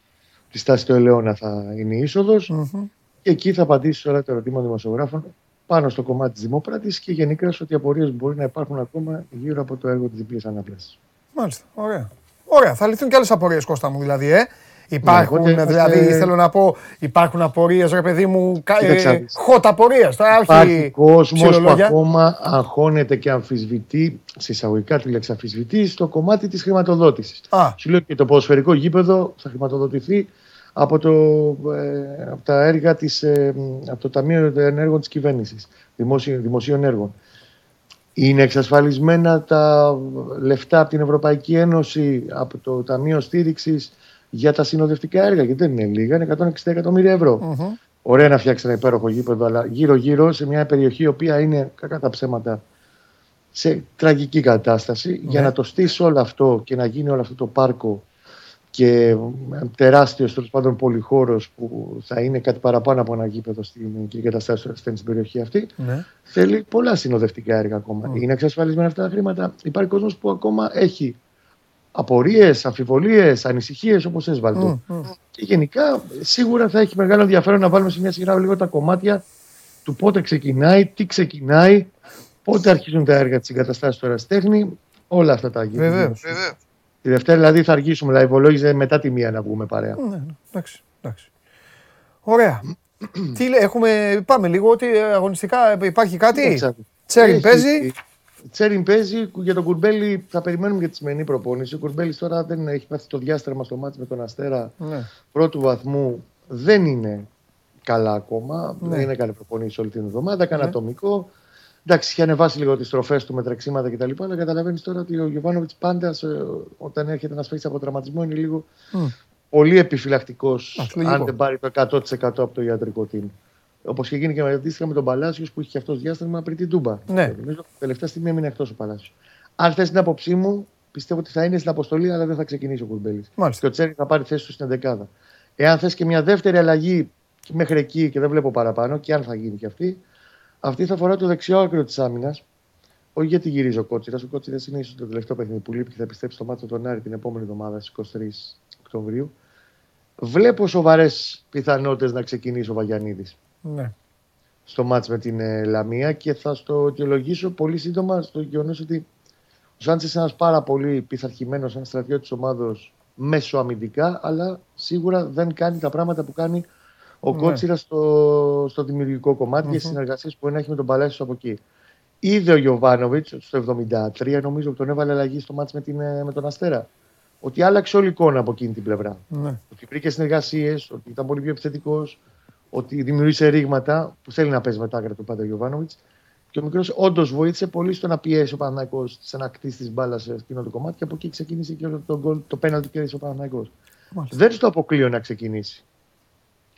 της στάση του Ελαιώνα θα είναι η είσοδος. Μμμ. Και εκεί θα απαντήσει όλα τα ερωτήματα δημοσιογράφων πάνω στο κομμάτι της Δημοπράτης και γενικά σε ό,τι απορίες μπορεί να υπάρχουν ακόμα γύρω από το έργο της διπλής ανάπλασης. Μάλιστα. Ωραία. Ωραία. Θα λυθούν και άλλες απορίες, Κώστα μου, δηλαδή. Ε. Υπάρχουν, οπότε δηλαδή, είμαστε- θέλω να πω, υπάρχουν απορίες, ρε παιδί μου, κα- Κοίταξε να ε, δεις. hot απορίες. Τώρα, Υπάρχει όχι κόσμος που ψιλολόγια. ακόμα αγχώνεται και αμφισβητεί, σε εισαγωγικά τη λέξη αμφισβητεί, στο κομμάτι της χρηματοδότησης. Α, Σου λέω και το ποδοσφαιρικό γήπεδο θα χρηματοδοτηθεί από, το, ε, από τα έργα της, ε, από το Ταμείο Ενέργων της Κυβέρνησης, δημόσιων, δημοσίων έργων. Είναι εξασφαλισμένα τα λεφτά από την Ευρωπαϊκή Ένωση, από το Ταμείο Στήριξης για τα συνοδευτικά έργα, γιατί δεν είναι λίγα, είναι 160 εκατομμύρια ευρώ. μμμ. Ωραία να φτιάξει ένα υπέροχο γήπεδο, αλλά γύρω-γύρω σε μια περιοχή η οποία είναι κακά τα ψέματα σε τραγική κατάσταση. Για Ναι. να το στήσει όλο αυτό και να γίνει όλο αυτό το πάρκο και τεράστιος τέλος πάντων πολυχώρος που θα είναι κάτι παραπάνω από ένα γήπεδο στην και εγκαταστάσει του ασθενή στην περιοχή αυτή, Ναι. θέλει πολλά συνοδευτικά έργα ακόμα. Μμ. Είναι εξασφαλισμένα αυτά τα χρήματα. Υπάρχει κόσμος που ακόμα έχει απορίες, αμφιβολίες, ανησυχίες όπως έσβαλτο. Μμ, μμ. Και γενικά σίγουρα θα έχει μεγάλο ενδιαφέρον να βάλουμε σε μια σειρά λίγο τα κομμάτια του πότε ξεκινάει, τι ξεκινάει, πότε αρχίζουν τα έργα της εγκαταστάση του Εραστέχνη, όλα αυτά τα γύρω. Βεβαίως. Τη Δευτέρα δηλαδή θα αργήσουμε, δηλαδή υπολόγιζε μετά τη μία να βγούμε παρέα. Ναι, ναι, εντάξει, εντάξει. Ωραία. Τι λέ- έχουμε, πάμε λίγο, ότι ε, αγωνιστικά ε, υπάρχει κάτι; Κοίταξε. Τσέριν Έχει- παίζει. Τσέριν παίζει. Για τον Κουρμπέλη θα περιμένουμε για τη σημερινή προπόνηση. Ο Κουρμπέλης τώρα δεν έχει πάθει το διάστρεμα στο μάτι με τον Αστέρα Ναι. πρώτου βαθμού. Δεν είναι καλά ακόμα. Ναι. Δεν έκανε προπονήσει όλη την εβδομάδα. Έκανε Ναι. ατομικό. Εντάξει, είχε ανεβάσει λίγο τις στροφές του με τρεξίματα κτλ. Αλλά καταλαβαίνεις τώρα ότι ο Γιωβάνοβιτς πάντα σε- όταν έρχεται να παίξει από τραυματισμό είναι λίγο Μμ. πολύ επιφυλακτικός Α, λογικό. αν δεν πάρει το 100% από το ιατρικό team. Όπως και γίνει και με- αντίστοιχα με τον Παλάσιος που είχε και αυτός διάστημα πριν την Τούμπα. Ναι. Νομίζω τελευταία στιγμή έμεινε εκτός ο Παλάσιος. Αν θες την άποψή μου, πιστεύω ότι θα είναι στην αποστολή, αλλά δεν θα ξεκινήσει ο Κουρμπέλη. Και Μάλιστα. ο Τσέρι θα πάρει θέση του στην 11. Εάν θες και μια δεύτερη αλλαγή μέχρι εκεί και δεν βλέπω παραπάνω, και αν θα γίνει και αυτή, αυτή θα αφορά το δεξιό άκρο της άμυνας. Όχι γιατί γυρίζει ο Κότσιρας. Ο Κότσιρας είναι ίσως το τελευταίο παιχνίδι που λείπει και θα επιστρέψει στο μάτσο τον Άρη την επόμενη εβδομάδα στις 23 Οκτωβρίου. Βλέπω σοβαρές πιθανότητες να ξεκινήσει ο Βαγιανίδης Ναι. στο μάτς με την ε, Λαμία και θα στο αιτιολογήσω πολύ σύντομα στο γεγονός ότι ο Σάντσες είναι ένας πάρα πολύ πειθαρχημένος, ένας στρατιώτης ομάδα μέσω αμυντικά, αλλά σίγουρα δεν κάνει τα πράγματα που κάνει ο Ναι. Κότσιρα στο, στο δημιουργικό κομμάτι και στι συνεργασίες που έχει με τον Παλάσιο από εκεί. Είδε ο Γιωβάνοβιτς στο 73, νομίζω που τον έβαλε αλλαγή στο μάτς με, την, ε, με τον Αστέρα. Ότι άλλαξε όλη η εικόνα από εκείνη την πλευρά ναι. ότι βρήκε συνεργασίες, ότι ήταν πολύ πιο επιθετικός, ότι δημιούργησε ρήγματα που θέλει να παίζει μετά του πάντα ο Γιωβάνοβιτς. Και ο μικρός όντως βοήθησε πολύ στο να πιέσει ο Παναναϊκό σε να κτίσει τη μπάλα σε εκείνο το κομμάτι και από εκεί ξεκίνησε και όλο το, γκολ, το πέναλτι που κέρδισε ο Παναναϊκό. Μάλιστα. Δεν στο αποκλείω να ξεκινήσει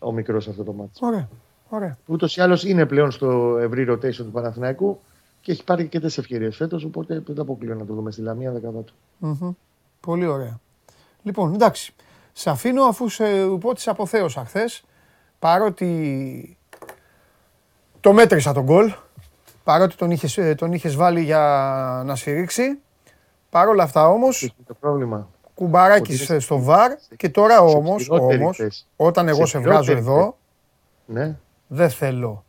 ο μικρός αυτό το μάτι. Ωραία. Ωραία. Ούτως ή άλλως είναι πλέον στο ευρύ rotation του Παναθηναϊκού και έχει πάρει και τις ευκαιρίες φέτος. Οπότε δεν το αποκλείω να το δούμε στη Λαμία δεκαδά του. Μμμ. Πολύ ωραία. Λοιπόν, εντάξει. Σε αφήνω αφού σε πω ότι σε αποθέωσα χθες. Παρότι το μέτρησα τον γκολ. Παρότι τον είχες, ε, τον είχες βάλει για να σφυρίξει. Παρ' όλα αυτά όμως, Έχει το πρόβλημα. κουμπαράκης Ότι είναι στο βαρ και τώρα σε όμως, χειρότερη όμως θέση. όταν εγώ Σε σε βγάζω χειρότερη εδώ, Ναι. δεν θέλω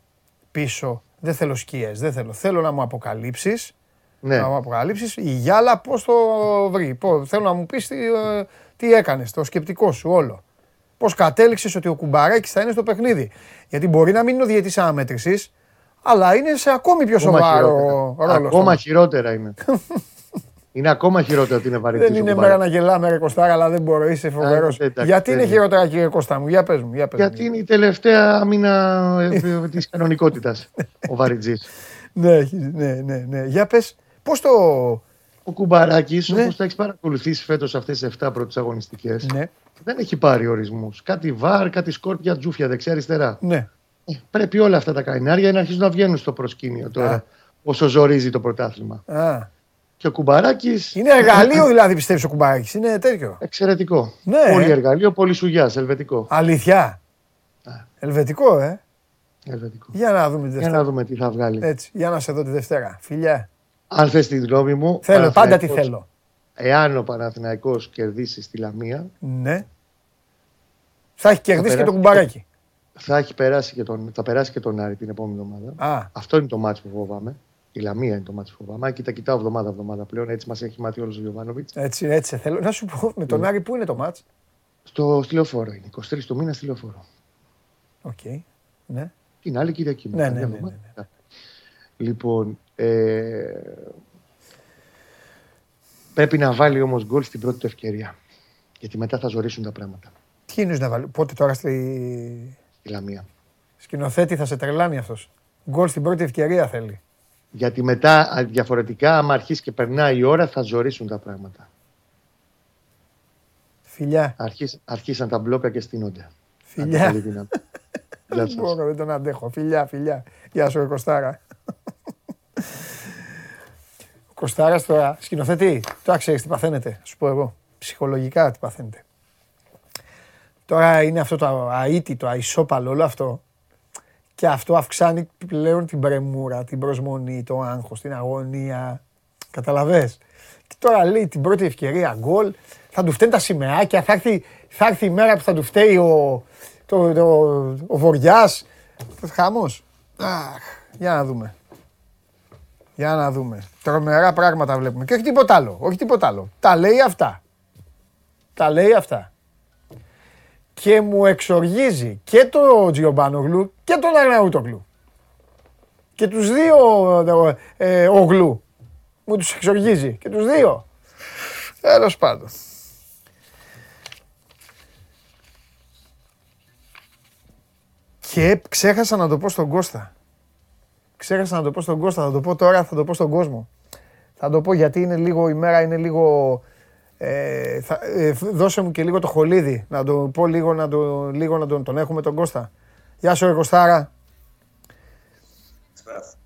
πίσω, δεν θέλω σκιές, δεν θέλω. Θέλω να μου αποκαλύψεις Ναι. να μου αποκαλύψεις η Γιάλα πώς το βρει. Πώς, θέλω να μου πεις τι, ε, τι έκανες, το σκεπτικό σου όλο. Πώς κατέληξες ότι ο Κουμπαράκης θα είναι στο παιχνίδι. Γιατί μπορεί να μην είναι ο διαιτής αναμέτρησης, αλλά είναι σε ακόμη πιο Ακόμα σοβαρό χειρότερα. ρόλο. Ακόμα αυτό. χειρότερα είναι. είναι ακόμα χειρότερα ότι είναι βαρύτης Δεν ο είναι Κουμπάρας. μέρα να γελάμε ρε Κωστάρα, αλλά δεν μπορώ, είσαι φοβερός. εντάξει, Γιατί δεν είναι είναι. χειρότερα κύριε Κώστα μου, για πες μου, για πες μου. Γιατί είναι η τελευταία άμυνα ε, της κανονικότητας ο Βαριτζής. Ναι, έχει- ναι, ναι, ναι. Για πες, πώς το... Ο Κουμπαράκης, Ναι. όπως τα έχεις παρακολουθήσει φέτος αυτές τις 7 πρώτες αγωνιστικές, Ναι, δεν έχει πάρει ορισμούς. Κάτι βαρ, κάτι σκόρπια, τζούφια δεξιά-αριστερά. ναι. Ε, Πρέπει όλα αυτά τα καϊνάρια να αρχίσουν να βγαίνουν στο προσκήνιο τώρα, όσο ζορίζει το πρωτάθλημα. Α, Και ο Κουμπαράκης, είναι εργαλείο δηλαδή πιστεύεις ο Κουμπαράκης, είναι τέτοιο. εξαιρετικό. Ναι. Πολύ εργαλείο, πολύ σουγιάς, ελβετικό. Αλήθεια. Ελβετικό, ε. Ελβετικό. Για να δούμε τη Για Δευτέρα. να δούμε τι θα βγάλει. Έτσι, για να σε δω τη Δευτέρα. Φιλιά. Αν θες τη γνώμη μου, Θέλω, πάντα τι Παναθηναϊκός- θέλω. Εάν ο Παναθηναϊκός κερδίσει στη Λαμία, Ναι. Θα έχει κερδίσει και περάσει το κουμπαράκι. θα, έχει περάσει και τον, θα περάσει και τον Άρη την επόμενη εβδομάδα. Α, Αυτό είναι το ματς που φοβάμαι. Η Λαμία είναι το ματς που φοβάμαι. Και τα κοιτάω εβδομάδα-εβδομάδα πλέον. Έτσι μας έχει μάθει όλος ο Γιοβάνοβιτς. έτσι, έτσι θέλω. Να σου πω, με τον Ναι. Άρη πού είναι το ματς; Στο στη λεωφόρο είναι. 23 του μήνα στη λεωφόρο. Οκ. Ναι. Την άλλη Κυριακή. Ναι, μετά, ναι, μια ναι, εβδομάδα. ναι, Λοιπόν, ε, πρέπει να βάλει όμως γκολ στην πρώτη του ευκαιρία. Γιατί μετά θα ζορίσουν τα πράγματα Τι είναι να βάλει. Πότε τώρα στη στη Λαμία. σκηνοθέτη θα σε τρελάνει αυτός. Γκολ στην πρώτη ευκαιρία θέλει. Γιατί μετά α, διαφορετικά, άμα αρχίσει και περνάει η ώρα, θα ζορίσουν τα πράγματα. Φιλιά. Αρχίσ, αρχίσαν τα μπλόκα και στείνονται. Φιλιά. Άντε, καλή δύναμη. Γεια Δεν σας. μπορώ, δεν τον αντέχω. Φιλιά, φιλιά. Γεια σου, ρε Κωστάρα. Ο Κωστάρας τώρα, σκηνοθέτη, τώρα ξέρεις τι παθαίνετε, σου πω εγώ. Ψυχολογικά τι παθαίνετε. Τώρα είναι αυτό το αΐτι, το αισόπαλο, όλο αυτό. Και αυτό αυξάνει πλέον την πρεμούρα, την προσμονή, το άγχος, την αγωνία. Καταλαβες; Και τώρα λέει την πρώτη ευκαιρία γκολ, θα του φταίνουν τα σημαίακια, θα έρθει, θα έρθει η μέρα που θα του φταίει ο, το, το, ο Βοριάς. Χαμός. Αχ, για να δούμε. Για να δούμε. Τρομερά πράγματα βλέπουμε. Και όχι τίποτα άλλο. Όχι τίποτα άλλο. Τα λέει αυτά. Τα λέει αυτά. Και μου εξοργίζει και το Τζιομπάνογλου και τον Αρναούτογλου. Και τους δύο ε, ογλου. Μου τους εξοργίζει. Και τους δύο. Τέλος πάντων. Και ξέχασα να το πω στον Κώστα. Ξέχασα να το πω στον Κώστα, θα το πω τώρα, θα το πω στον κόσμο. Θα το πω γιατί είναι λίγο, η μέρα είναι λίγο... Ε, θα, ε, δώσε μου και λίγο το χολίδι, να το πω λίγο, να, το, λίγο να τον, τον έχουμε τον Κώστα. Γεια σου ρε Κωστάρα.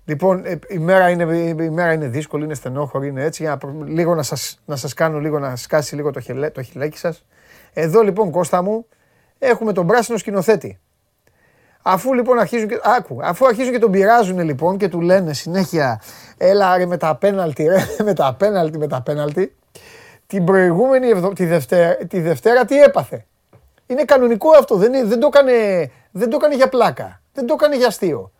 Λοιπόν, ε, η μέρα, είναι, η μέρα είναι δύσκολη, είναι στενόχωρη, είναι έτσι. Για να, προ- λίγο να σας, να σας κάνω λίγο, να σκάσει λίγο το, χελέ, το χιλέκι σας. Εδώ λοιπόν, Κώστα μου, έχουμε τον πράσινο σκηνοθέτη. Αφού λοιπόν αρχίζουν και, άκου, αφού αρχίζουν και τον πειράζουν λοιπόν και του λένε συνέχεια έλα ρε με τα πέναλτι, ρε με τα πέναλτι, με τα πέναλτι. Την προηγούμενη εβδο... τη, Δευτέρα, τη Δευτέρα τι έπαθε. Είναι κανονικό αυτό, δεν, είναι, δεν, το έκανε, δεν το έκανε για πλάκα, δεν το έκανε για αστείο.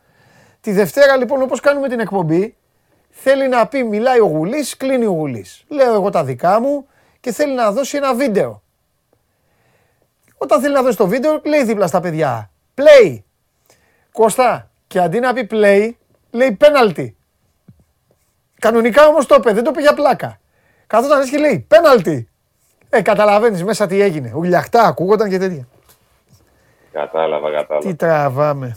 Τη Δευτέρα λοιπόν όπως κάνουμε την εκπομπή θέλει να πει μιλάει ο Γουλής, κλείνει ο Γουλής. Λέω εγώ τα δικά μου και θέλει να δώσει ένα βίντεο. Όταν θέλει να δώσει το βίντεο λέει δίπλα στα παιδιά play. Κώστα, και αντί να πει play, λέει penalty. Κανονικά όμως το είπε, δεν το είπε για πλάκα. Καθόταν έτσι και λέει penalty. Ε, καταλαβαίνεις μέσα τι έγινε. Ουλιαχτά ακούγονταν και τέτοια. Κατάλαβα, κατάλαβα. Τι τραβάμε.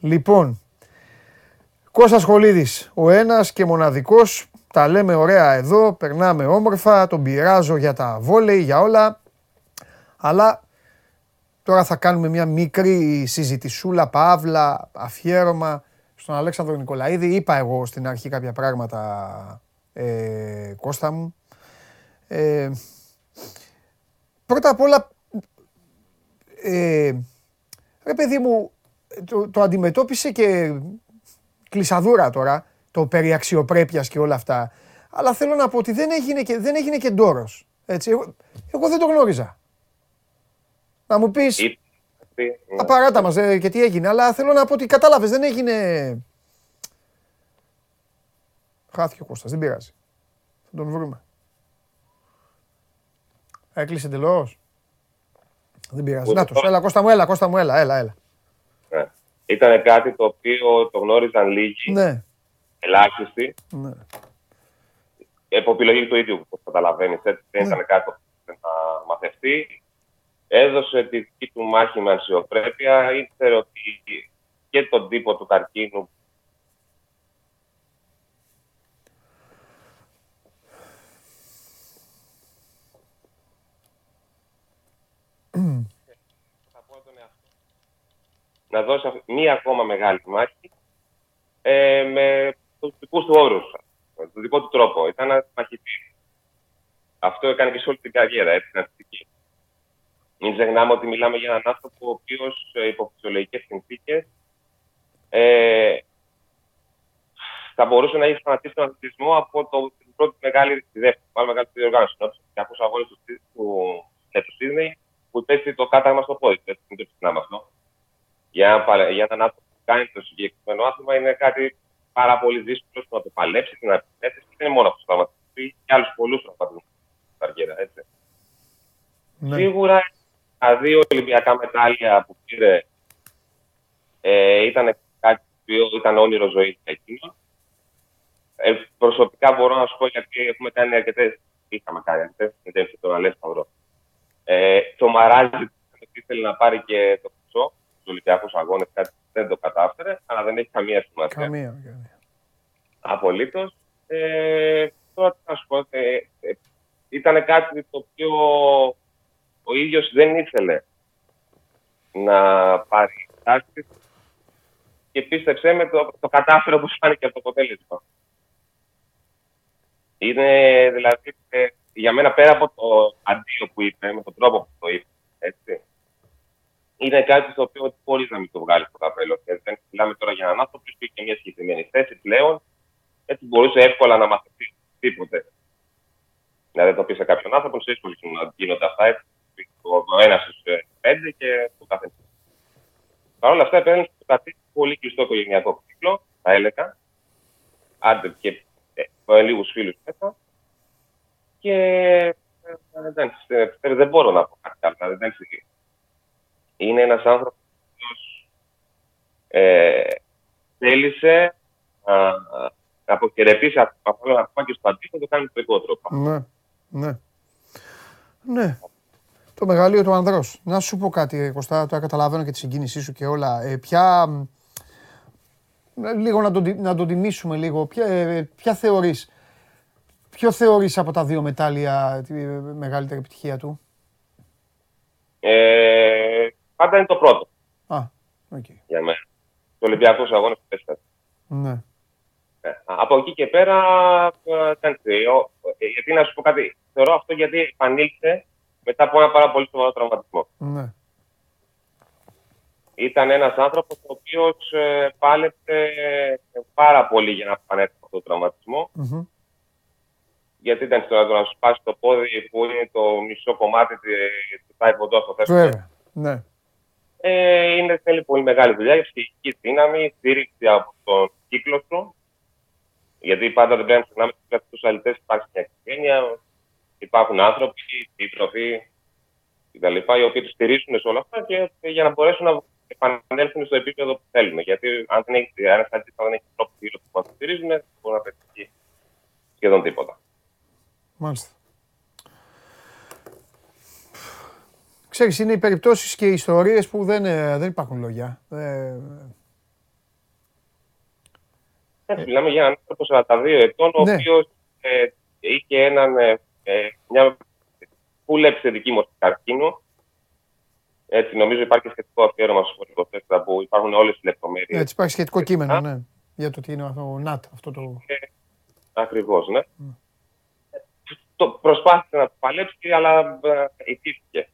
Λοιπόν, Κώστας Χολίδης, ο ένας και μοναδικός, τα λέμε ωραία εδώ, περνάμε όμορφα, τον πειράζω για τα βόλεϊ, για όλα, αλλά τώρα θα κάνουμε μια μικρή συζητησούλα, παύλα, αφιέρωμα στον Αλέξανδρο Νικολαίδη. Είπα εγώ στην αρχή κάποια πράγματα, ε, Κώστα μου. Ε, πρώτα απ' όλα, ε, Ρε παιδί μου, το, το αντιμετώπισε και κλεισαδούρα τώρα, το περί αξιοπρέπειας και όλα αυτά. Αλλά θέλω να πω ότι δεν έγινε και, δεν έγινε και ντόρος. Έτσι, εγώ, εγώ δεν το γνώριζα. Να μου πεις, Ή- τι, ναι. απαράτα μας ε, και τι έγινε, αλλά θέλω να πω ότι κατάλαβες, δεν έγινε... Χάθηκε ο Κώστας, δεν πειράζει. Θα τον βρούμε. Έκλεισε εντελώς. Δεν πειράζει. Ούτε Να τους, τώρα. έλα Κώστα μου, έλα, Κώστα μου, έλα, έλα, έλα. Ναι. Ήταν κάτι το οποίο το γνώριζαν λίγοι, Ναι, ελάχιστοι, ναι. από επιλογή του ίδιου, όπως καταλαβαίνεις. Έτσι, δεν Ναι. ήταν κάτι που έπρεπε να μαθευτεί. Έδωσε τη δική του μάχη με αξιοπρέπεια. Ήξερε ότι και τον τύπο του καρκίνου θα πω τον εαυτό του, να δώσει αυ- μία ακόμα μεγάλη μάχη ε, με τους δικούς του όρους, με τον δικό του τρόπο. Ήταν ένας μαχητής. Αυτό έκανε και σε όλη την καριέρα, έτσι, στην αστική. Μην ξεχνάμε ότι μιλάμε για έναν άνθρωπο ο οποίος υπό φυσιολογικές συνθήκες Ε, θα μπορούσε να έχει σταματήσει τον αθλητισμό από το, την πρώτη μεγάλη, τη δεύτερη, μάλλον μεγάλη διοργάνωσης. Του 200 αγώνες του, του, του Σίδνεϊ που υπέστη το κάταγμα στο πόδι. Έτσι, μην το ξεχνάμε αυτό. Για, για έναν άτομο που κάνει το συγκεκριμένο άθλημα είναι κάτι πάρα πολύ δύσκολο να το παλέψει, την αντιθέτηση. Δεν είναι μόνο αυτό το τραυματισμό. και άλλους πολλούς τραυματισμού στην καριέρα. Έτσι. Ναι. Σίγουρα τα δύο Ολυμπιακά μετάλλια που πήρε ε, ήταν κάτι που ήταν όνειρο ζωής για εκείνο. Ε, προσωπικά μπορώ να σου πω γιατί έχουμε κάνει αρκετές. Είχαμε κάνει αρκετές συνδέσει τον Αλέ Σταυρό. Ε, το Μαράζι ήθελε να πάρει και το χρυσό τους Ολυμπιακούς Αγώνες, κάτι δεν το κατάφερε, αλλά δεν έχει καμία σημασία. Καμία. Απολύτως. Ε, τώρα τι να σου πω, ε, ε, ήταν κάτι το οποίο ο ίδιος δεν ήθελε να πάρει τάξη και πίστεψέ με το, το κατάφερε όπως φάνηκε από το αποτέλεσμα. Είναι δηλαδή ε, για μένα πέρα από το αντίο που είπε, με τον τρόπο που το είπε, έτσι, είναι κάτι το οποίο μπορεί να μην το βγάλεις στο καπέλο. Και δεν μιλάμε τώρα για έναν άνθρωπο που είχε μια συγκεκριμένη θέση πλέον, έτσι μπορούσε εύκολα να μαθαίνει τίποτε. Δηλαδή, το πει σε κάποιον άνθρωπο, σε δύσκολο να γίνονται αυτά έτσι. Το ένας στους πέντε και το κάθε. Παρ' όλα αυτά, επέμενε στο κάτι πολύ κλειστό οικογενειακό κύκλο, θα έλεγα. Άντε και ε, λίγους φίλους μέσα. Και ε, δεν, ε, δεν μπορώ να πω κάτι άλλο. Δεν είναι ένας άνθρωπος που ε, θέλησε να αποχαιρετήσει από όλα αυτά και στο αντίθετο το κάνει με δικό τρόπο. Ναι, ναι. Ναι. Το μεγαλείο του ανδρός. Να σου πω κάτι, Κωστά, τώρα καταλαβαίνω και τη συγκίνησή σου και όλα. Ε, ποια, λίγο να τον, να τον τιμήσουμε λίγο. Ποια, ε, ποια θεωρείς, ποιο θεωρείς από τα δύο μετάλλια τη μεγαλύτερη επιτυχία του; Ε, πάντα είναι το πρώτο. Α, okay. Για μένα. Το Ολυμπιακό αγώνα του 4. Ναι. Ε, από εκεί και πέρα, ε, ε, γιατί να σου πω κάτι, θεωρώ αυτό γιατί επανήλθε μετά από ένα πάρα πολύ σοβαρό τραυματισμό. Ναι. Ήταν ένας άνθρωπος ο οποίος ε, πάλεψε πάρα πολύ για να επανέλθει από τον τραυματισμό. Mm-hmm. Γιατί ήταν στο να σου σπάσει το πόδι που είναι το μισό κομμάτι του τάιποντό στο θέσμα. Ναι. Ε, είναι, θέλει πολύ μεγάλη δουλειά, για ψυχική δύναμη, στήριξη από τον κύκλο σου. Γιατί πάντα δεν πρέπει να ξεχνάμε ότι στου αλητέ υπάρχει μια οικογένεια, υπάρχουν άνθρωποι, σύντροφοι κτλ. οι οποίοι τους στηρίζουν σε όλα αυτά και για να μπορέσουν να επανέλθουν στο επίπεδο που θέλουμε. Γιατί αν δεν έχει ένα δεν έχει τρόπο που μα στηρίζουν, δεν μπορεί να πετύχει σχεδόν τίποτα. Μάλιστα. Ξέρεις, είναι οι περιπτώσεις και οι ιστορίες που δεν, ε, δεν υπάρχουν λόγια. Ε... μιλάμε για έναν άνθρωπο 42 ετών, ναι. ο οποίος ε, είχε έναν, ε, ε μια πουλέψη δική μου καρκίνο. Έτσι, νομίζω υπάρχει σχετικό αφιέρωμα στο 24 που υπάρχουν όλες οι λεπτομέρειες. Έτσι, υπάρχει σχετικό κείμενο, ναι. Για το τι είναι αυτό, ΝΑΤ, αυτό το. Ακριβώς, ναι. Mm. Το προσπάθησε να το παλέψει, αλλά ιτήθηκε.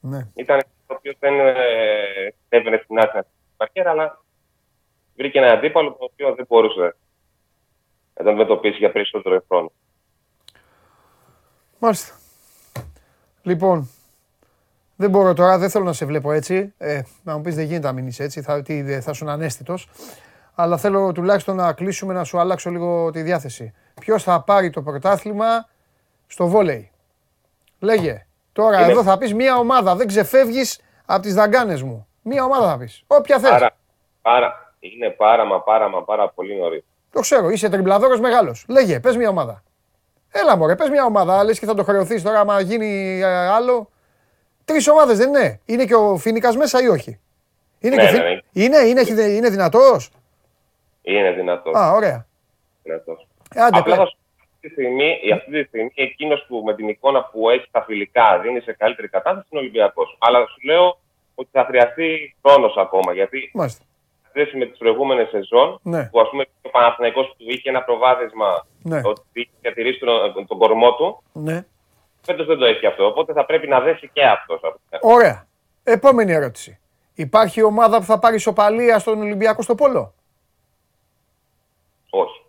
Ναι. Ήταν το οποίος δεν ε, έβαινε στην άσχημα στην καριέρα, αλλά βρήκε ένα αντίπαλο το οποίο δεν μπορούσε να το αντιμετωπίσει για περισσότερο χρόνο. Μάλιστα. Λοιπόν, δεν μπορώ τώρα, δεν θέλω να σε βλέπω έτσι. Ε, να μου πεις δεν γίνεται να μείνει έτσι, θα, τι, θα σου ανέστητος. Αλλά θέλω τουλάχιστον να κλείσουμε να σου αλλάξω λίγο τη διάθεση. Ποιος θα πάρει το πρωτάθλημα στο βόλεϊ; Λέγε. Τώρα εδώ θα πεις μία ομάδα. Δεν ξεφεύγεις από τις δαγκάνες μου. Μία ομάδα θα πεις. Όποια θες. Πάρα, πάρα, είναι πάρα μα πάρα μα πάρα πολύ νωρίς. Το ξέρω, είσαι τριμπλαδόρος μεγάλος. Λέγε, πες μία ομάδα. Έλα μωρέ, πες μία ομάδα. Λες και θα το χρεωθείς τώρα, άμα γίνει ε, άλλο. Τρεις ομάδες δεν είναι. Είναι και ο Φίνικα μέσα ή όχι; Είναι, ναι, και ναι, ναι. είναι, είναι, είναι, είναι δυνατός; Είναι δυνατός. Α, ωραία. Δυνατός. Ε, άντε, Απλά θα σου τη στιγμή, αυτή τη στιγμή εκείνος που με την εικόνα που έχει τα φιλικά δίνει σε καλύτερη κατάσταση είναι ο Ολυμπιακός. Αλλά σου λέω ότι θα χρειαστεί χρόνος ακόμα. Γιατί Μάλιστα. Σε με τις προηγούμενες σεζόν, ναι. που ας πούμε ο Παναθηναϊκός του είχε ένα προβάδισμα ναι. ότι είχε διατηρήσει τον, τον κορμό του. Ναι. Φέτος δεν το έχει αυτό. Οπότε θα πρέπει να δέσει και αυτός. Ωραία. Επόμενη ερώτηση. Υπάρχει ομάδα που θα πάρει σοπαλία στον Ολυμπιακό στο Πόλο; Όχι.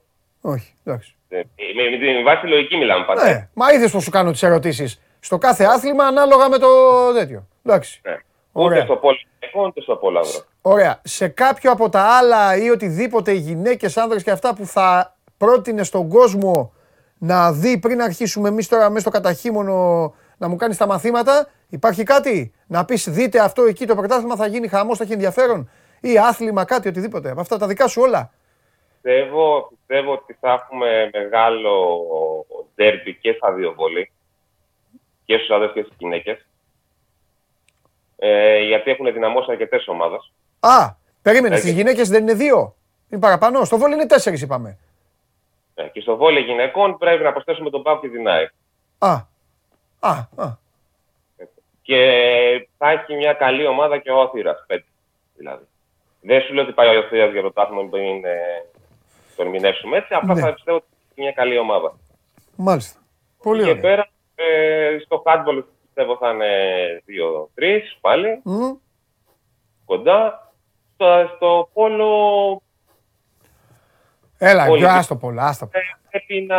Όχι, εντάξει. Ε, Με, με την βάση λογική μιλάμε πάντα. Ναι, μα είδες πώς σου κάνω τις ερωτήσεις. Στο κάθε άθλημα ανάλογα με το τέτοιο. Εντάξει. Ναι. Ωραία. Ούτε στο πόλο γυναικών, ούτε στο πόλο ανδρών. Ωραία. Σε κάποιο από τα άλλα ή οτιδήποτε γυναίκες, άνδρες και αυτά που θα πρότεινε στον κόσμο να δει πριν αρχίσουμε εμείς τώρα μέσα στο καταχύμωνο να μου κάνεις τα μαθήματα, υπάρχει κάτι; Να πεις δείτε αυτό εκεί το πρωτάθλημα θα γίνει χαμός, θα έχει ενδιαφέρον. Ή άθλημα, κάτι, οτιδήποτε. Από αυτά τα δικά σου όλα. Πιστεύω, πιστεύω ότι θα έχουμε μεγάλο ντέρμπι και στα δύο βολή. Και στους άντρες και στις γυναίκες. Ε, γιατί έχουν δυναμώσει αρκετές ομάδες. Α, περίμενε. Έτσι. Στις γυναίκες δεν είναι δύο. Είναι παραπάνω. Στο βόλιο είναι τέσσερις, είπαμε. Ε, και στο βόλιο γυναικών πρέπει να προσθέσουμε τον Πάο και την ΑΕΚ. Α. Α, α. Και θα έχει μια καλή ομάδα και ο Όθηρας. Δηλαδή. Δεν σου λέω ότι πάει ο Όθηρας για το τάθμο πριν ε, τον ερμηνεύσουμε έτσι. Απλά Ναι. θα πιστεύω ότι έχει μια καλή ομάδα. Μάλιστα. Πολύ και ωραία. πέρα ε, στο handball πιστεύω θα είναι 2-3 πάλι. Μμ. κοντά. Στο, στο πόλο Έλα, Όλοι. για άστο πολλά, άστο. ε, πρέπει να.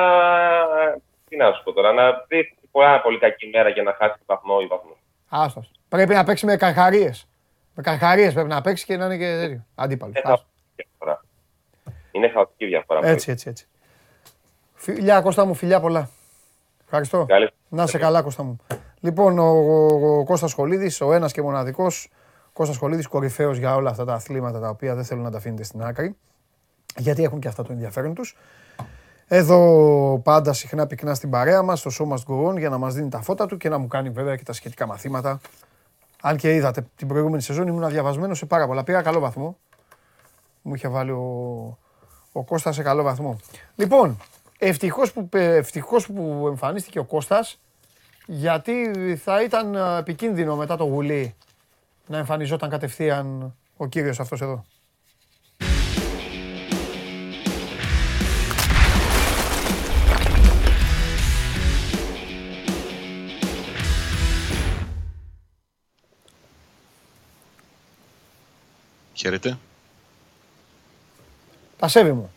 Τι να σου πω τώρα, να δει πολλά πολύ κακή μέρα για να χάσει βαθμό ή βαθμό. Άστος. Πρέπει να παίξει με καρχαρίες. Με καρχαρίες πρέπει να παίξει και να είναι και τέτοιο. Αντίπαλος. Είναι Άστο. χαοτική διαφορά. Είναι χαοτική διαφορά. Έτσι, έτσι, έτσι. Φιλιά, Κώστα μου, φιλιά πολλά. Ευχαριστώ. Καλή. Να σε καλά, Κώστα μου. Λοιπόν, ο, ο, ο Κώστας Σχολίδης, ο ένας και μοναδικός, Κώστας Σχολίδης κορυφαίος για όλα αυτά τα αθλήματα τα οποία δεν θέλουν να τα αφήνετε στην άκρη, γιατί έχουν και αυτά το ενδιαφέρον τους. Εδώ πάντα συχνά πυκνά στην παρέα μας, στο Show Must Go On, για να μας δίνει τα φώτα του και να μου κάνει βέβαια και τα σχετικά μαθήματα. Αν και είδατε την προηγούμενη σεζόν ήμουν διαβασμένος σε πάρα πολλά. Πήρα καλό βαθμό. Μου είχε βάλει ο, ο Κώστας σε καλό βαθμό. Λοιπόν, ευτυχώς που, ευτυχώς που εμφανίστηκε ο Κώστας, γιατί θα ήταν ε, επικίνδυνο μετά το γουλί να εμφανιζόταν κατευθείαν ο κύριος αυτός εδώ. Χαίρετε. Πασέβη μου.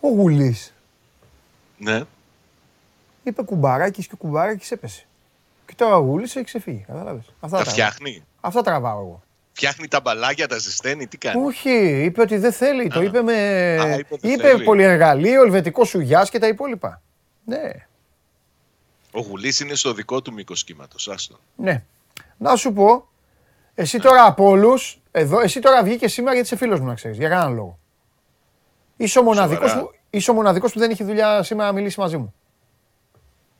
Ο Γουλής Ναι. είπε κουμπαράκης και ο κουμπαράκης έπεσε. Και τώρα ο Γουλής έχει ξεφύγει, κατάλαβες. Αυτά, Τα τραβάω. φτιάχνει. Αυτά τραβάω εγώ. Φτιάχνει τα μπαλάκια, τα ζεσταίνει, τι κάνει; Όχι, είπε ότι δεν θέλει. Το Α. είπε με. Α, είπε δεν είπε θέλει. πολυεργαλείο, ελβετικό σουγιά και τα υπόλοιπα. Ναι, Ο Γουλής είναι στο δικό του μήκος κύματος. Άστο. ναι. Να σου πω, εσύ τώρα από όλους, εδώ, εσύ τώρα βγήκες σήμερα γιατί είσαι φίλος μου να ξέρεις, για κανέναν λόγο. Είσαι ο μοναδικός Σοβαρά. που, είσαι ο μοναδικός που δεν έχει δουλειά σήμερα να μιλήσει μαζί μου.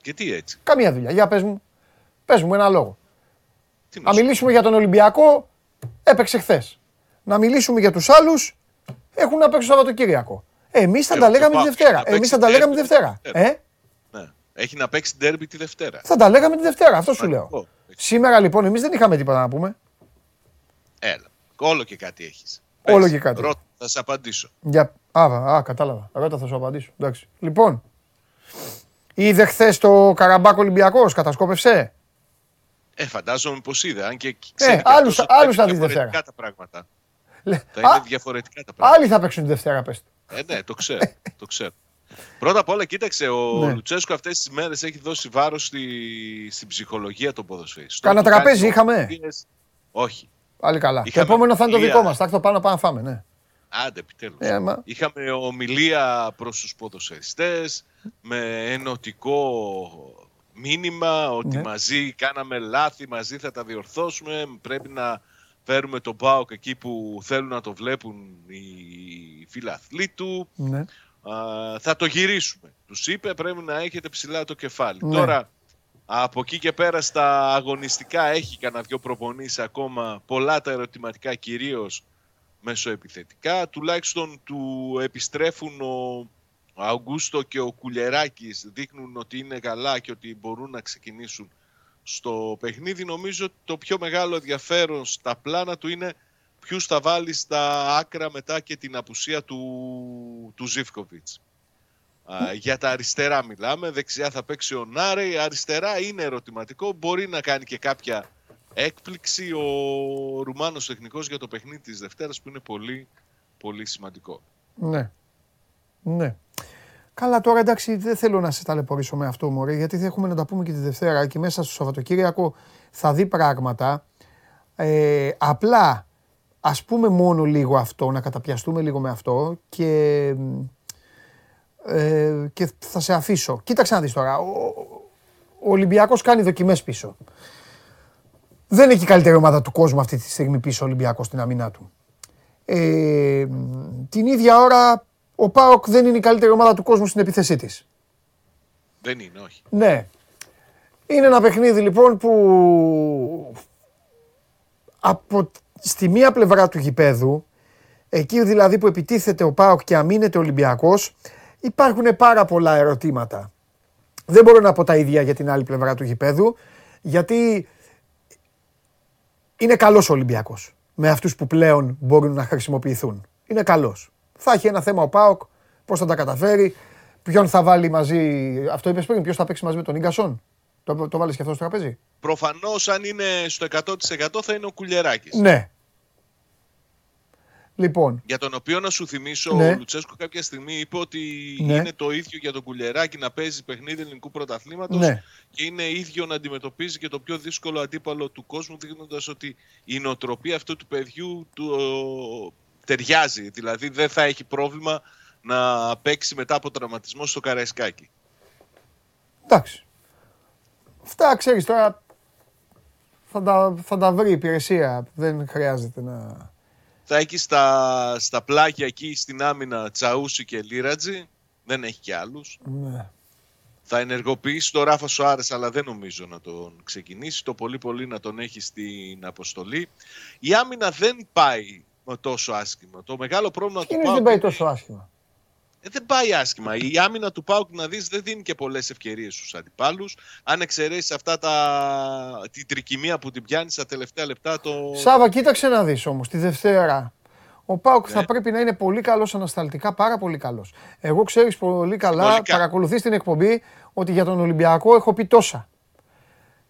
Γιατί έτσι; Καμία δουλειά. Για πες μου, πες μου ένα λόγο. Τι να Να σου μιλήσουμε για τον Ολυμπιακό, έπαιξε χθες. Να μιλήσουμε για τους άλλους, έχουν να παίξουν Σαββατοκύριακο. Εμείς θα Ε, τα το λέγαμε τη πάω. Δευτέρα. Να Εμείς παίξει θα τα λέγαμε τη Δευτέρα. Δευτέρα. Ε; πω. Ναι. Έχει να παίξει ντέρμπι τη Δευτέρα. Θα τα λέγαμε τη Δευτέρα, αυτό σου λέω. Σημαντικό. Σήμερα λοιπόν εμείς δεν είχαμε τίποτα να πούμε. Έλα. Όλο και κάτι έχεις. Όλο και κάτι. Ρώτα, θα σε απαντήσω. Για... Α, α, κατάλαβα. Ρώτα θα σου απαντήσω. Εντάξει. Λοιπόν, είδε χθες το Καραμπάκ Ολυμπιακός, κατασκόπευσε; Ε, φαντάζομαι πως είδε. Αν και ξέρει και άλλους- αυτός ότι άλλους θα είναι δει διαφορετικά Δευτέρα. τα πράγματα. Λε- Θα είναι Α, διαφορετικά τα πράγματα. Άλλοι θα παίξουν τη Δευτέρα, πες. του. Ε, ναι, το ξέρω. το ξέρω. Πρώτα απ' όλα, κοίταξε, ο Ναι. Λουτσέσκο αυτές τις μέρες έχει δώσει βάρος στη, στην ψυχολογία των ποδοσφαιριστών. Κάνα Του τραπέζι κάνει είχαμε; ομιλίες. Όχι. Πάλι καλά. Το Είχαμε επόμενο θα είναι το ομιλία. δικό μας. Θα έρθω πάνω πάνω να φάμε, ναι. Άντε, επιτέλους. Ε, μα- Είχαμε ομιλία προς τους ποδοσφαιριστές με ενωτικό μήνυμα ότι Ναι. μαζί κάναμε λάθη, μαζί θα τα διορθώσουμε, πρέπει να φέρουμε τον ΠΑΟΚ εκεί που θέλουν να το βλέπουν οι φιλαθλοί του. ναι. Α, θα το γυρίσουμε. Τους είπε πρέπει να έχετε ψηλά το κεφάλι. Ναι. Τώρα από εκεί και πέρα στα αγωνιστικά έχει κανένα δυο προπονήσεις ακόμα πολλά τα ερωτηματικά κυρίως μεσοεπιθετικά. Τουλάχιστον του επιστρέφουν ο Αουγκούστο και ο Κουλεράκης δείχνουν ότι είναι καλά και ότι μπορούν να ξεκινήσουν στο παιχνίδι. Νομίζω ότι το πιο μεγάλο ενδιαφέρον στα πλάνα του είναι ποιους θα βάλει στα άκρα μετά και την απουσία του, του Ζίβκοβιτς. Α, για τα αριστερά μιλάμε, δεξιά θα παίξει ο Νάρε, αριστερά είναι ερωτηματικό, μπορεί να κάνει και κάποια έκπληξη ο Ρουμάνος τεχνικός για το παιχνίδι της Δευτέρας που είναι πολύ, πολύ σημαντικό. Ναι. Ναι. Καλά, τώρα εντάξει, δεν θέλω να σε ταλαιπωρήσω με αυτό, μωρέ, γιατί θα έχουμε να τα πούμε και τη Δευτέρα και μέσα στο Σαββατοκύριακο θα δει πράγματα. Ε, απλά, ας πούμε μόνο λίγο αυτό, να καταπιαστούμε λίγο με αυτό και, ε, και θα σε αφήσω. Κοίταξε να δεις τώρα, ο, ο Ολυμπιακός κάνει δοκιμές πίσω. Δεν έχει καλύτερη ομάδα του κόσμου αυτή τη στιγμή πίσω ο Ολυμπιακός στην αμυνά του. Ε, την ίδια ώρα ο Πάοκ δεν είναι η καλύτερη ομάδα του κόσμου στην επίθεσή της. Δεν είναι, όχι. Ναι. Είναι ένα παιχνίδι λοιπόν που από στη μία πλευρά του γηπέδου, εκεί δηλαδή που επιτίθεται ο Πάοκ και αμήνεται ο Ολυμπιακός, υπάρχουν πάρα πολλά ερωτήματα. Δεν μπορώ να πω τα ίδια για την άλλη πλευρά του γηπέδου, γιατί είναι καλός ο Ολυμπιακός με αυτούς που πλέον μπορούν να χρησιμοποιηθούν. Είναι καλός. Θα έχει ένα θέμα ο Πάοκ, πώς θα τα καταφέρει, ποιον θα βάλει μαζί, αυτό είπες πριν, ποιος θα παίξει μαζί με τον Ίγκασον. Το, το βάλεις και αυτό στο τραπέζι; Προφανώς αν είναι στο 100% θα είναι ο Κουλιεράκης. Ναι. Λοιπόν, Για τον οποίο να σου θυμίσω, Ναι. ο Λουτσέσκο κάποια στιγμή είπε ότι Ναι. είναι το ίδιο για τον Κουλιεράκη να παίζει παιχνίδι ελληνικού πρωταθλήματος ναι. και είναι ίδιο να αντιμετωπίζει και το πιο δύσκολο αντίπαλο του κόσμου, δείχνοντας ότι η νοοτροπία αυτού του παιδιού του, ο, ταιριάζει. Δηλαδή δεν θα έχει πρόβλημα να παίξει μετά από τραυματισμό στο Καραϊσκάκι. Εντάξει. Αυτά ξέρεις τώρα θα τα, θα τα βρει η υπηρεσία. Δεν χρειάζεται να... Θα έχει στα, στα πλάγια εκεί στην άμυνα Τσαούσι και Λίρατζι. Δεν έχει και άλλους. Ναι. Θα ενεργοποιήσει τον Ράφα Σοάρες, αλλά δεν νομίζω να τον ξεκινήσει. Το πολύ πολύ να τον έχει στην αποστολή. Η άμυνα δεν πάει τόσο άσχημα. Το μεγάλο πρόβλημα Τι του είναι ΠΑΟΚ δεν πάει είναι- τόσο άσχημα. Ε, δεν πάει άσχημα. Η άμυνα του Πάουκ να δεις δεν δίνει και πολλές ευκαιρίες στους αντιπάλους. Αν εξαιρέσεις αυτά τα... την τρικυμία που την πιάνεις στα τελευταία λεπτά το... Σάβα, κοίταξε να δεις όμως τη Δευτέρα. Ο ΠΑΟΚ θα Ναι. πρέπει να είναι πολύ καλός ανασταλτικά, πάρα πολύ καλός. Εγώ ξέρεις πολύ καλά, Συνολικά. παρακολουθείς την εκπομπή, ότι για τον Ολυμπιακό έχω πει τόσα.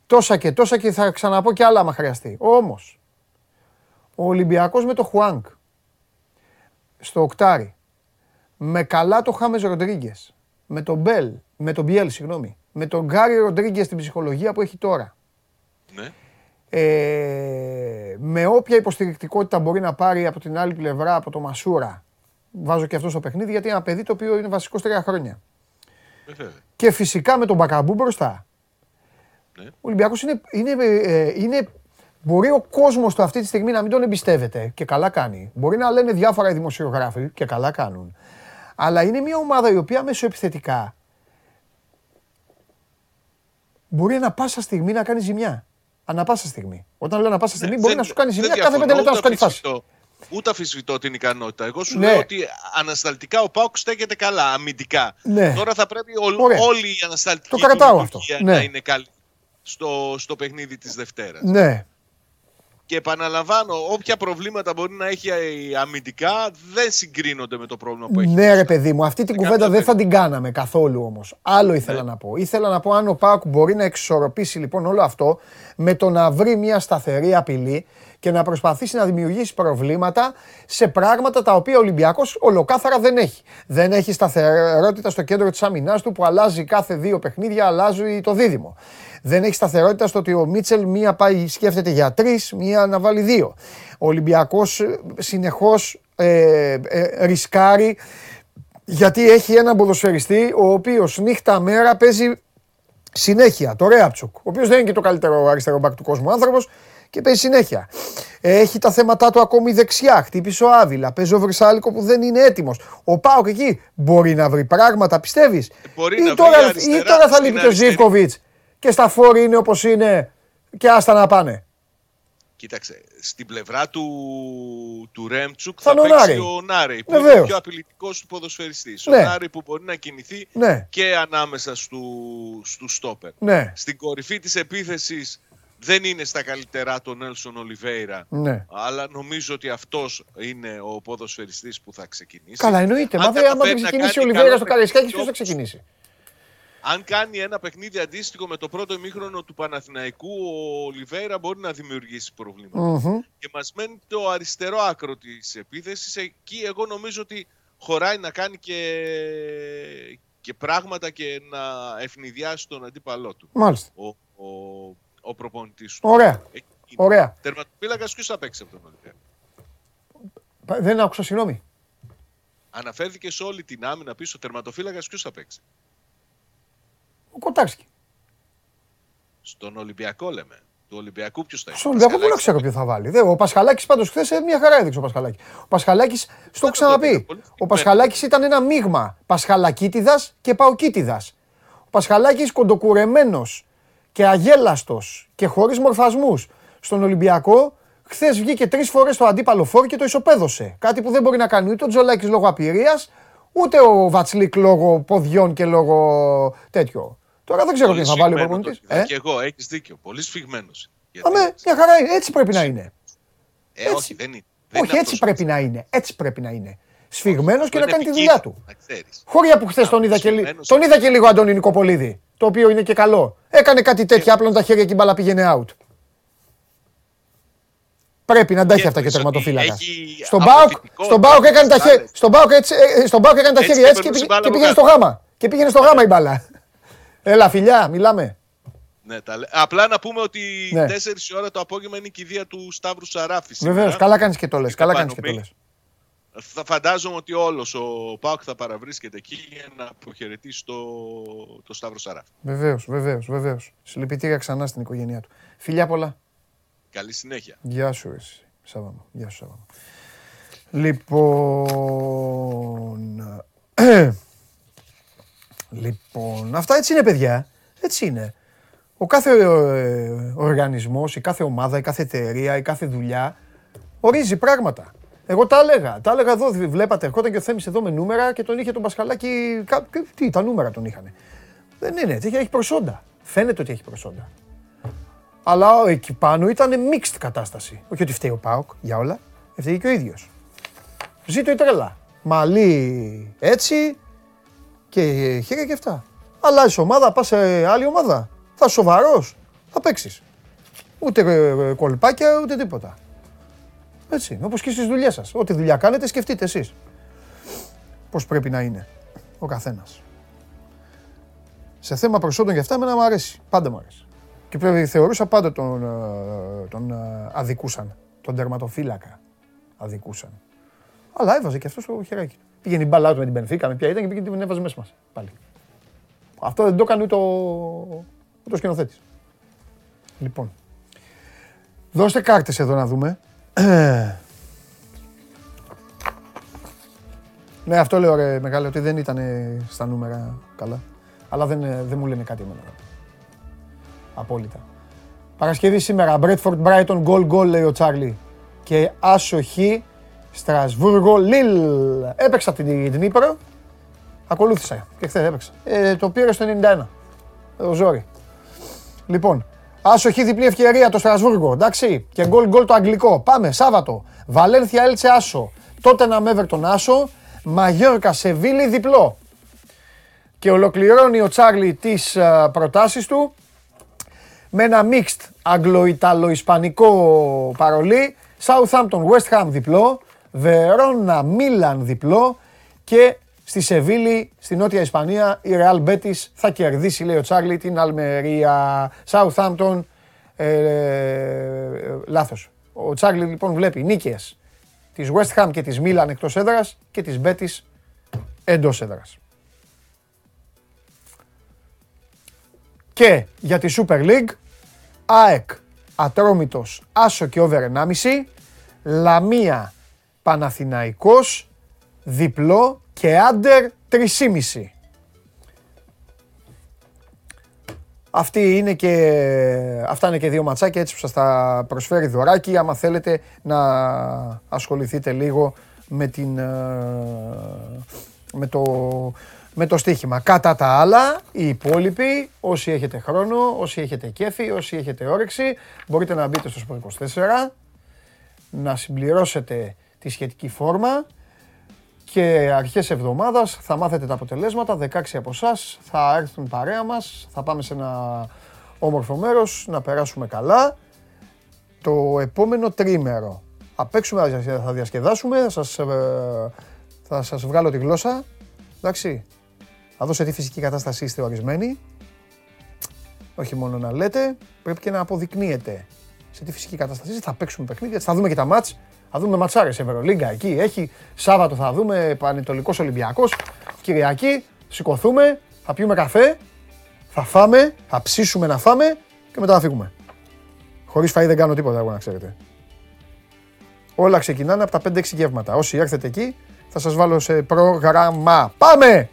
Τόσα και τόσα και θα ξαναπώ και άλλα άμα χρειαστεί. Όμως, ο Ολυμπιακός με το Χουάνγκ, στο οκτάρι, με καλά το Χάμες Ροντρίγκες, με τον Μπέλ, με τον Μπιέλ, συγγνώμη, με τον Γκάρι Ροντρίγκες στην ψυχολογία που έχει τώρα, Ναι. ε, με όποια υποστηρικτικότητα μπορεί να πάρει από την άλλη πλευρά, από το Μασούρα, βάζω και αυτό στο παιχνίδι, γιατί είναι ένα παιδί το οποίο είναι βασικό τρία χρόνια. Ε, βέβαια. Και φυσικά με τον Μπακαμπού μπροστά. Ναι. Ο Ολυμπιακός είναι, είναι, ε, είναι, μπορεί ο κόσμος του αυτή τη στιγμή να μην τον εμπιστεύεται και καλά κάνει. Μπορεί να λένε διάφορα οι δημοσιογράφοι και καλά κάνουν. Αλλά είναι μια ομάδα η οποία μέσω επιθετικά μπορεί ανα πάσα στιγμή να κάνει ζημιά. Ανα πάσα στιγμή. Όταν λέω ανα πάσα στιγμή μπορεί Ναι, Δεν- να σου κάνει δεν ζημιά κάθε διαφωνώ, πέντε λεπτά να σου ούτε κάνει φάση. αμφισβητώ- Ούτε αφισβητώ την ικανότητα. Εγώ σου Ναι. λέω ότι ανασταλτικά ο Πάουκ στέκεται καλά, αμυντικά. Ναι. Τώρα θα πρέπει ολ- Ωραία. όλη η ανασταλτική Το κρατάω του αυτό. λειτουργία Ναι. να είναι καλή στο, στο παιχνίδι της Δευτέρας. Ναι, Και επαναλαμβάνω, όποια προβλήματα μπορεί να έχει ε, αμυντικά δεν συγκρίνονται με το πρόβλημα που έχει. Ναι, ρε παιδί μου, αυτή την Δεν κουβέντα δεν καταλαβαίνω. θα την κάναμε καθόλου όμως. Άλλο ήθελα Ναι. να πω. Ήθελα να πω αν ο Πάουκ μπορεί να εξισορροπήσει λοιπόν όλο αυτό με το να βρει μια σταθερή απειλή και να προσπαθήσει να δημιουργήσει προβλήματα σε πράγματα τα οποία ο Ολυμπιακός ολοκάθαρα δεν έχει. Δεν έχει σταθερότητα στο κέντρο της άμυνάς του που αλλάζει κάθε δύο παιχνίδια, αλλάζει το δίδυμο. Δεν έχει σταθερότητα στο ότι ο Μίτσελ μία πάει, σκέφτεται για τρεις, μία να βάλει δύο. Ο Ολυμπιακός συνεχώς ε, ε, ρισκάρει γιατί έχει έναν ποδοσφαιριστή ο οποίος νύχτα μέρα παίζει συνέχεια. Το Ρέαπτσουκ, ο οποίος δεν είναι και το καλύτερο αριστερό μπακ του κόσμου άνθρωπος και παίζει συνέχεια. Έχει τα θέματα του ακόμη δεξιά. Χτύπησε ο Άβυλα. Παίζει ο Βρυσάλικο που δεν είναι έτοιμος. Ο Πάοκ εκεί μπορεί να βρει πράγματα, πιστεύεις; Μπορεί ή, να βρει τώρα, αριστερά ή τώρα θα στην λείπει και ο αριστερή. Ζίβκοβιτς και στα φόρη είναι όπως είναι και άστα να πάνε. Κοίταξε, στην πλευρά του, του Ρέμτσουκ Θα θα, είναι ο παίξει Νάρη. ο Νάρη, που είναι Βεβαίως. ο πιο απειλητικός του ποδοσφαιριστής. Ναι. Ο Νάρη που μπορεί να κινηθεί Ναι, και ανάμεσα στου, στους στόπερ. ναι, Στην κορυφή της επίθεσης δεν είναι στα καλύτερά τον Νέλσον Ολιβέηρα. ναι. Αλλά νομίζω ότι αυτός είναι ο ποδοσφαιριστής που θα ξεκινήσει. Καλά, εννοείται. Αν Μα δεν άμα δεν καταφέρει να ξεκινήσει ο κάνει Ολιβέρα καλά στο Καραϊσκάκη, ποιος θα παιχνίδια, ξεκινήσει; Αν κάνει ένα παιχνίδι αντίστοιχο με το πρώτο ημίχρονο του Παναθηναϊκού, ο Ολιβέρα μπορεί να δημιουργήσει προβλήματα. Μμμ. Και μας μένει το αριστερό άκρο της επίθεσης. Εκεί εγώ νομίζω ότι χωράει να κάνει και, και πράγματα και να ευνηδιάσει τον αντίπαλό του. Μάλιστα. Ο, ο, ο προπονητής του. Ωραία. Εκεί είναι. Ωραία. Τερματοφύλακας ποιος θα παίξει από τον Ολυμπιακό; Πα- Δεν άκουσα, συγγνώμη. Αναφέρθηκε σε όλη την άμυνα πίσω. Τερματοφύλακας ποιος θα παίξει; Ο Κοτάρσκι. Στον Ολυμπιακό λέμε. Του Ολυμπιακού ποιος θα είναι; Στον Ολυμπιακό πού να Πασχαλάκης ξέρω ποιο θα βάλει. Δεν, ο Πασχαλάκης πάντως χθες μια χαρά έδειξε ο Πασχαλάκης. Ο Πασχαλάκης, στο έχω το ξαναπεί. είπε, πολύ Ο συγκεκριμένα. Πασχαλάκης ήταν ένα μείγμα Πασχαλακίτιδας και Παοκίτιδας. Ο Πασχαλάκης κοντοκουρεμένος και αγέλαστος και χωρίς μορφασμούς στον Ολυμπιακό. Χθες βγήκε τρεις φορές στο αντίπαλο φόρ και το ισοπαίδωσε. Κάτι που δεν μπορεί να κάνει ούτε ο Τζολάκης λόγω απειρίας, ούτε ο Βατσλίκ λόγω ποδιών και λόγω τέτοιο. Τώρα δεν ξέρω Πολύ ποιον θα βάλει ο σφιγμένος προπονητής. το είδα Και εγώ, έχεις δίκιο. Πολύ σφιγμένος. Γιατί Αμέ, μια χαρά είναι. Έτσι πρέπει να είναι. Ε, όχι, δεν είναι. Δεν Όχι, είναι έτσι αυτός πρέπει ο- να είναι. Έτσι πρέπει να είναι. Σφιγμένος και Αυτό να είναι κάνει τη δουλειά επικίνδυνο, του. να ξέρεις. Χώρια που χθες τον είδα και λίγο. Σφιγμένος. Τον είδα και λίγο Αντώνη Νικοπολίδη. Το οποίο είναι και καλό. Έκανε κάτι τέτοιο, απλά τα χέρια και η μπάλα πήγαινε out. Πρέπει να τα έχει Και αυτά και ο εννοείς ότι τερματοφύλακας. έχει Στον Μπάουκ, αποφυτικό στον Μπάουκ έκανε τα τις χέρια, μπάλες. στον Μπάουκ έτσι, ε, στον Μπάουκ έκανε τα Έτσι χέρια και έτσι και, περνούσε πήγε- μπάλα και από πήγαινε στο κάτω. γάμα. Και πήγαινε στο γάμα η μπάλα. Έλα, φιλιά, μιλάμε. Ναι, τα λέ- Απλά να πούμε ότι Ναι. 4 η ώρα το απόγευμα είναι η κηδεία του Σταύρου Σαράφη. σήμερα. Βεβαίω, καλά κάνεις και το λες. Καλά κάνεις και το Επανομή. Λε. Θα φαντάζομαι ότι όλος ο Πάουκ θα παραβρίσκεται εκεί για να αποχαιρετήσει το, το Σταύρο Σαράφη. Βεβαίως, βεβαίως, βεβαίως. Συλληπιτήρια ξανά στην οικογένειά του. Φιλιά πολλά. Καλή συνέχεια. Γεια σου, εσύ. Σάββαμο. Γεια σου, Σάββαμο. Λοιπόν... λοιπόν, αυτά έτσι είναι, παιδιά. Έτσι είναι. Ο κάθε ε, οργανισμός, η κάθε ομάδα, η κάθε εταιρεία, η κάθε δουλειά ορίζει πράγματα. Εγώ τα έλεγα. Τα έλεγα εδώ. Βλέπατε, ερχόταν και ο Θέμης εδώ με νούμερα και τον είχε τον Πασχαλάκη. κα- Τι, τα νούμερα τον είχαν. Δεν είναι. Έχει, έχει προσόντα. Φαίνεται ότι έχει προσόντα. Αλλά εκεί πάνω ήταν mixed κατάσταση. Όχι ότι φταίει ο Πάοκ για όλα. Φταίει και ο ίδιος. Ζήτω η τρέλα. Μαλή έτσι και χέρια και αυτά. Αλλάζεις ομάδα, πας σε άλλη ομάδα. Θα είσαι σοβαρός. Θα παίξεις. Ούτε ε, κολπάκια ούτε τίποτα. Έτσι. Όπως και στις δουλειές σας. Ό,τι δουλειά κάνετε, σκεφτείτε εσείς. Πώς πρέπει να είναι ο καθένας. Σε θέμα προσόντων και αυτά, εμένα μου αρέσει. Πάντα μου αρέσει. Και πρέπει, θεωρούσα πάντα τον, ε, τον ε, αδικούσαν. Τον τερματοφύλακα αδικούσαν. Αλλά έβαζε και αυτό στο χεράκι. του. Πήγαινε η μπαλά του με την Πενφύκα, με ποια ήταν και πήγαινε την έβαζε μέσα μας. Πάλι. Αυτό δεν το έκανε ούτε ο, ούτε ο σκηνοθέτης. Λοιπόν. Δώστε κάρτες εδώ να δούμε. Ναι, αυτό λέω ρε μεγάλο, ότι δεν ήταν στα νούμερα καλά. Αλλά δεν, ε, δεν μου λένε κάτι εμένα. Απόλυτα. Παρασκευή σήμερα, Μπρέτφορντ Μπράιτον, γκολ γκολ λέει ο Τσάρλι. Και άσοχη, Στρασβούργο, Λίλ. Έπαιξα την Νύπρο, ακολούθησα και χθες έπαιξα. Ε, το πήρε στο 91, ο Ζόρι. Λοιπόν, άσοχη διπλή ευκαιρία το Στρασβούργο, εντάξει. Και γκολ γκολ το αγγλικό. Πάμε, Σάββατο. Βαλένθια Έλτσε Άσο. Τότε να Μέβερ τον Άσο. Μαγιόρκα Σεβίλη διπλό. Και ολοκληρώνει ο Τσάρλι τις α, προτάσεις του με ένα mixed αγγλο-ιταλο-ισπανικό παρολί. Southampton West Ham διπλό. Verona Milan διπλό. Και στη Σεβίλη, στη Νότια Ισπανία, η Real Betis θα κερδίσει, λέει ο Τσάρλι, την Αλμερία. Southampton, ε, ε, λάθος. Ο Τσάρλι λοιπόν βλέπει νίκες της West Ham και της Milan εκτός έδρας και της Betis εντός έδρας. Και για τη Super League, ΑΕΚ, Ατρόμητος, Άσο και Over 1,5, Λαμία, Παναθηναϊκός, διπλό και Άντερ 3,5. Αυτή είναι και, αυτά είναι και δύο ματσάκια έτσι που σας τα προσφέρει δωράκι άμα θέλετε να ασχοληθείτε λίγο με, την, ε, με, το, με το στοίχημα. Κατά τα άλλα, οι υπόλοιποι, όσοι έχετε χρόνο, όσοι έχετε κέφι, όσοι έχετε όρεξη, μπορείτε να μπείτε στο Sport 24, να συμπληρώσετε τη σχετική φόρμα και αρχές εβδομάδας θα μάθετε τα αποτελέσματα, 16 από εσάς θα έρθουν παρέα μας, θα πάμε σε ένα όμορφο μέρος, να περάσουμε καλά. Το επόμενο τρίμερο θα παίξουμε, θα διασκεδάσουμε, θα σας, ε, θα σας βγάλω τη γλώσσα, εντάξει. Θα δώσω τι φυσική κατάσταση είστε ορισμένοι. Όχι μόνο να λέτε, πρέπει και να αποδεικνύετε σε τι φυσική κατάσταση είστε. Θα παίξουμε παιχνίδια, θα δούμε και τα μάτς. Θα δούμε ματσάρες Ευρωλίγκα εκεί. Έχει Σάββατο θα δούμε Πανετολικός Ολυμπιακός. Κυριακή σηκωθούμε, θα πιούμε καφέ, θα φάμε, θα ψήσουμε να φάμε και μετά θα φύγουμε. Χωρίς φαΐ δεν κάνω τίποτα εγώ να ξέρετε. Όλα ξεκινάνε από τα 5-6 γεύματα. Όσοι έρθετε εκεί θα σας βάλω σε πρόγραμμα. Πάμε!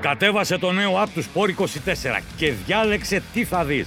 Κατέβασε το νέο app του Sport 24 και διάλεξε τι θα δεις.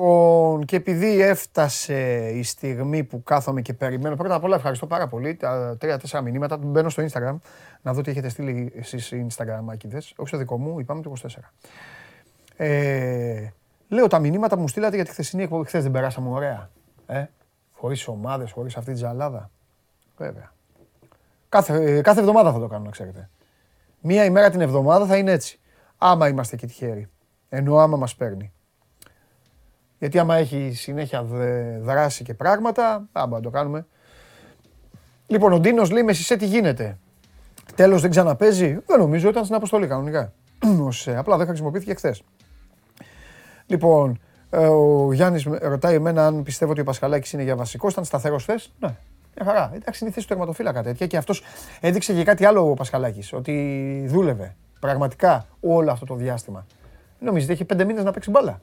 Λοιπόν, και επειδή έφτασε η στιγμή που κάθομαι και περιμένω, πρώτα απ' όλα ευχαριστώ πάρα πολύ. Τα τρία-τέσσερα μηνύματα μπαίνω στο Instagram να δω τι έχετε στείλει εσείς Instagram άκηδες. Όχι στο δικό μου, είπαμε το 24. Ε, λέω τα μηνύματα που μου στείλατε για τη χθεσινή εκπομπή. Χθες δεν περάσαμε ωραία. Ε; Χωρίς ομάδες, χωρίς αυτή τη ζαλάδα. Βέβαια. Κάθε, ε, κάθε εβδομάδα θα το κάνω, να ξέρετε. Μία ημέρα την εβδομάδα θα είναι έτσι. Άμα είμαστε και τυχαίροι. Ενώ άμα μας παίρνει. Γιατί άμα έχει συνέχεια δράση και πράγματα, άμα να το κάνουμε. Λοιπόν, ο Ντίνος λέει μες τι γίνεται. Τέλος δεν ξαναπέζει. Δεν νομίζω, ήταν στην αποστολή κανονικά. Ε, απλά δεν χρησιμοποιήθηκε χθες. Λοιπόν, ε, ο Γιάννης ρωτάει εμένα αν πιστεύω ότι ο Πασχαλάκης είναι για βασικό. Ήταν σταθερός χθες; Ναι, μια χαρά. Εντάξει, είναι η θέση του τερματοφύλακα τέτοια. Και αυτός έδειξε και κάτι άλλο ο Πασχαλάκης. Ότι δούλευε πραγματικά όλο αυτό το διάστημα. Νομίζετε, έχει πέντε μήνες να παίξει μπάλα.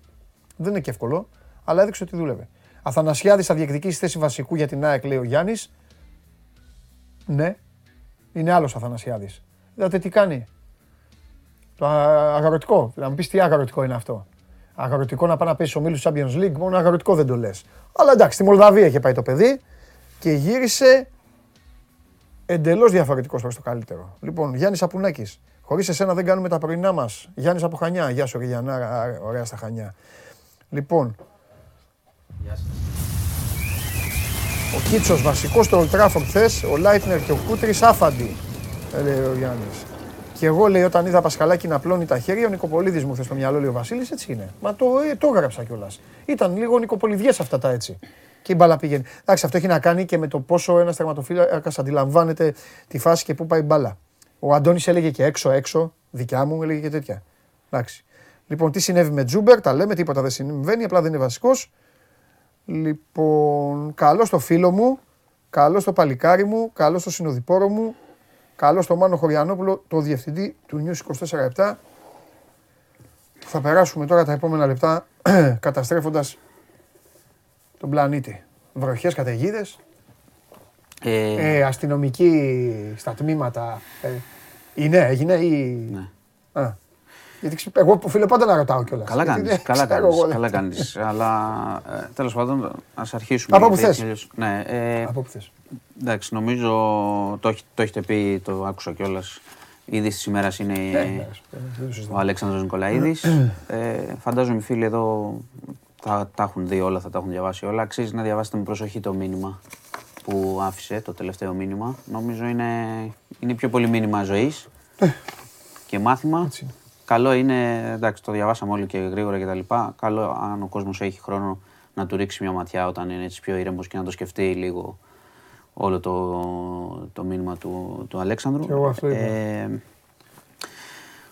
Δεν είναι και εύκολο, αλλά έδειξε ότι δούλευε. Αθανασιάδης θα διεκδικήσει θέση βασικού για την ΑΕΚ, λέει ο Γιάννης. Ναι, είναι άλλος Αθανασιάδης. Είδατε τι κάνει. Το αγροτικό. Να μου πεις τι αγροτικό είναι αυτό. Αγροτικό να πάει να πέσει ο Μίλους Champions League, μόνο αγροτικό δεν το λες. Αλλά εντάξει, στη Μολδαβία είχε πάει το παιδί και γύρισε εντελώς διαφορετικός προς το καλύτερο. Λοιπόν, Γιάννης Απουνάκης. Χωρίς εσένα δεν κάνουμε τα πρωινά μας. Γιάννης από Χανιά. Γεια σου, Γιάννα. Ωραία στα Χανιά. Λοιπόν. Ο Κίτσος βασικός στο Ολτράφορντ χθες, ο Λάιτνερ και ο Κούτρι άφαντι. Λέει ο Γιάννης. Και εγώ λέει όταν είδα Πασχαλάκη να πλώνει τα χέρια, ο Νικοπολίδης μου θες στο μυαλό, λέει ο Βασίλης, έτσι είναι. Μα το, ε, το έγραψα κιόλας. Ήταν λίγο Νικοπολιδιές αυτά τα έτσι. Και η μπάλα πήγαινε. Εντάξει, αυτό έχει να κάνει και με το πόσο ένας τερματοφύλακας αντιλαμβάνεται τη φάση και πού πάει η μπάλα. Ο Αντώνης έλεγε και έξω, έξω, δικιά μου, έλεγε και τέτοια. Εντάξει. Λοιπόν, τι συνέβη με Τζούμπερ, τα λέμε, τίποτα δεν συμβαίνει, απλά δεν είναι βασικός. Λοιπόν, καλό στο φίλο μου, καλό στο παλικάρι μου, καλό στο συνοδοιπόρο μου, καλό στο Μάνο Χωριανόπουλο, το διευθυντή του News 24 Θα περάσουμε τώρα τα επόμενα λεπτά καταστρέφοντας τον πλανήτη. Βροχές, καταιγίδες. Ε... Ε, αστυνομικοί στα τμήματα. Ε, είναι, έγινε ή... Ναι. Α. Γιατί εγώ φίλε πάντα να ρωτάω κιόλας. Καλά κάνεις. Καλά κάνεις. Καλά κάνεις. Αλλά ε, τέλος πάντων, ας αρχίσουμε. Από που θες. Ναι, ε, Από που θες. Εντάξει, νομίζω το, το έχετε πει, το άκουσα κιόλας. Ήδη τη ημέρα είναι ε, ναι, ο Αλέξανδρος Νικολαίδης. ε, φαντάζομαι οι φίλοι εδώ τα, τα έχουν δει όλα, θα τα έχουν διαβάσει όλα. Αξίζει να διαβάσετε με προσοχή το μήνυμα που άφησε, το τελευταίο μήνυμα. Νομίζω είναι, είναι πιο πολύ μήνυμα ζωής και μάθημα. Καλό είναι, εντάξει, το διαβάσαμε όλοι και γρήγορα κτλ. Καλό αν ο κόσμος έχει χρόνο να του ρίξει μια ματιά όταν είναι έτσι πιο ήρεμος και να το σκεφτεί λίγο όλο το, το μήνυμα του, του Αλέξανδρου. Και εγώ αυτό ε,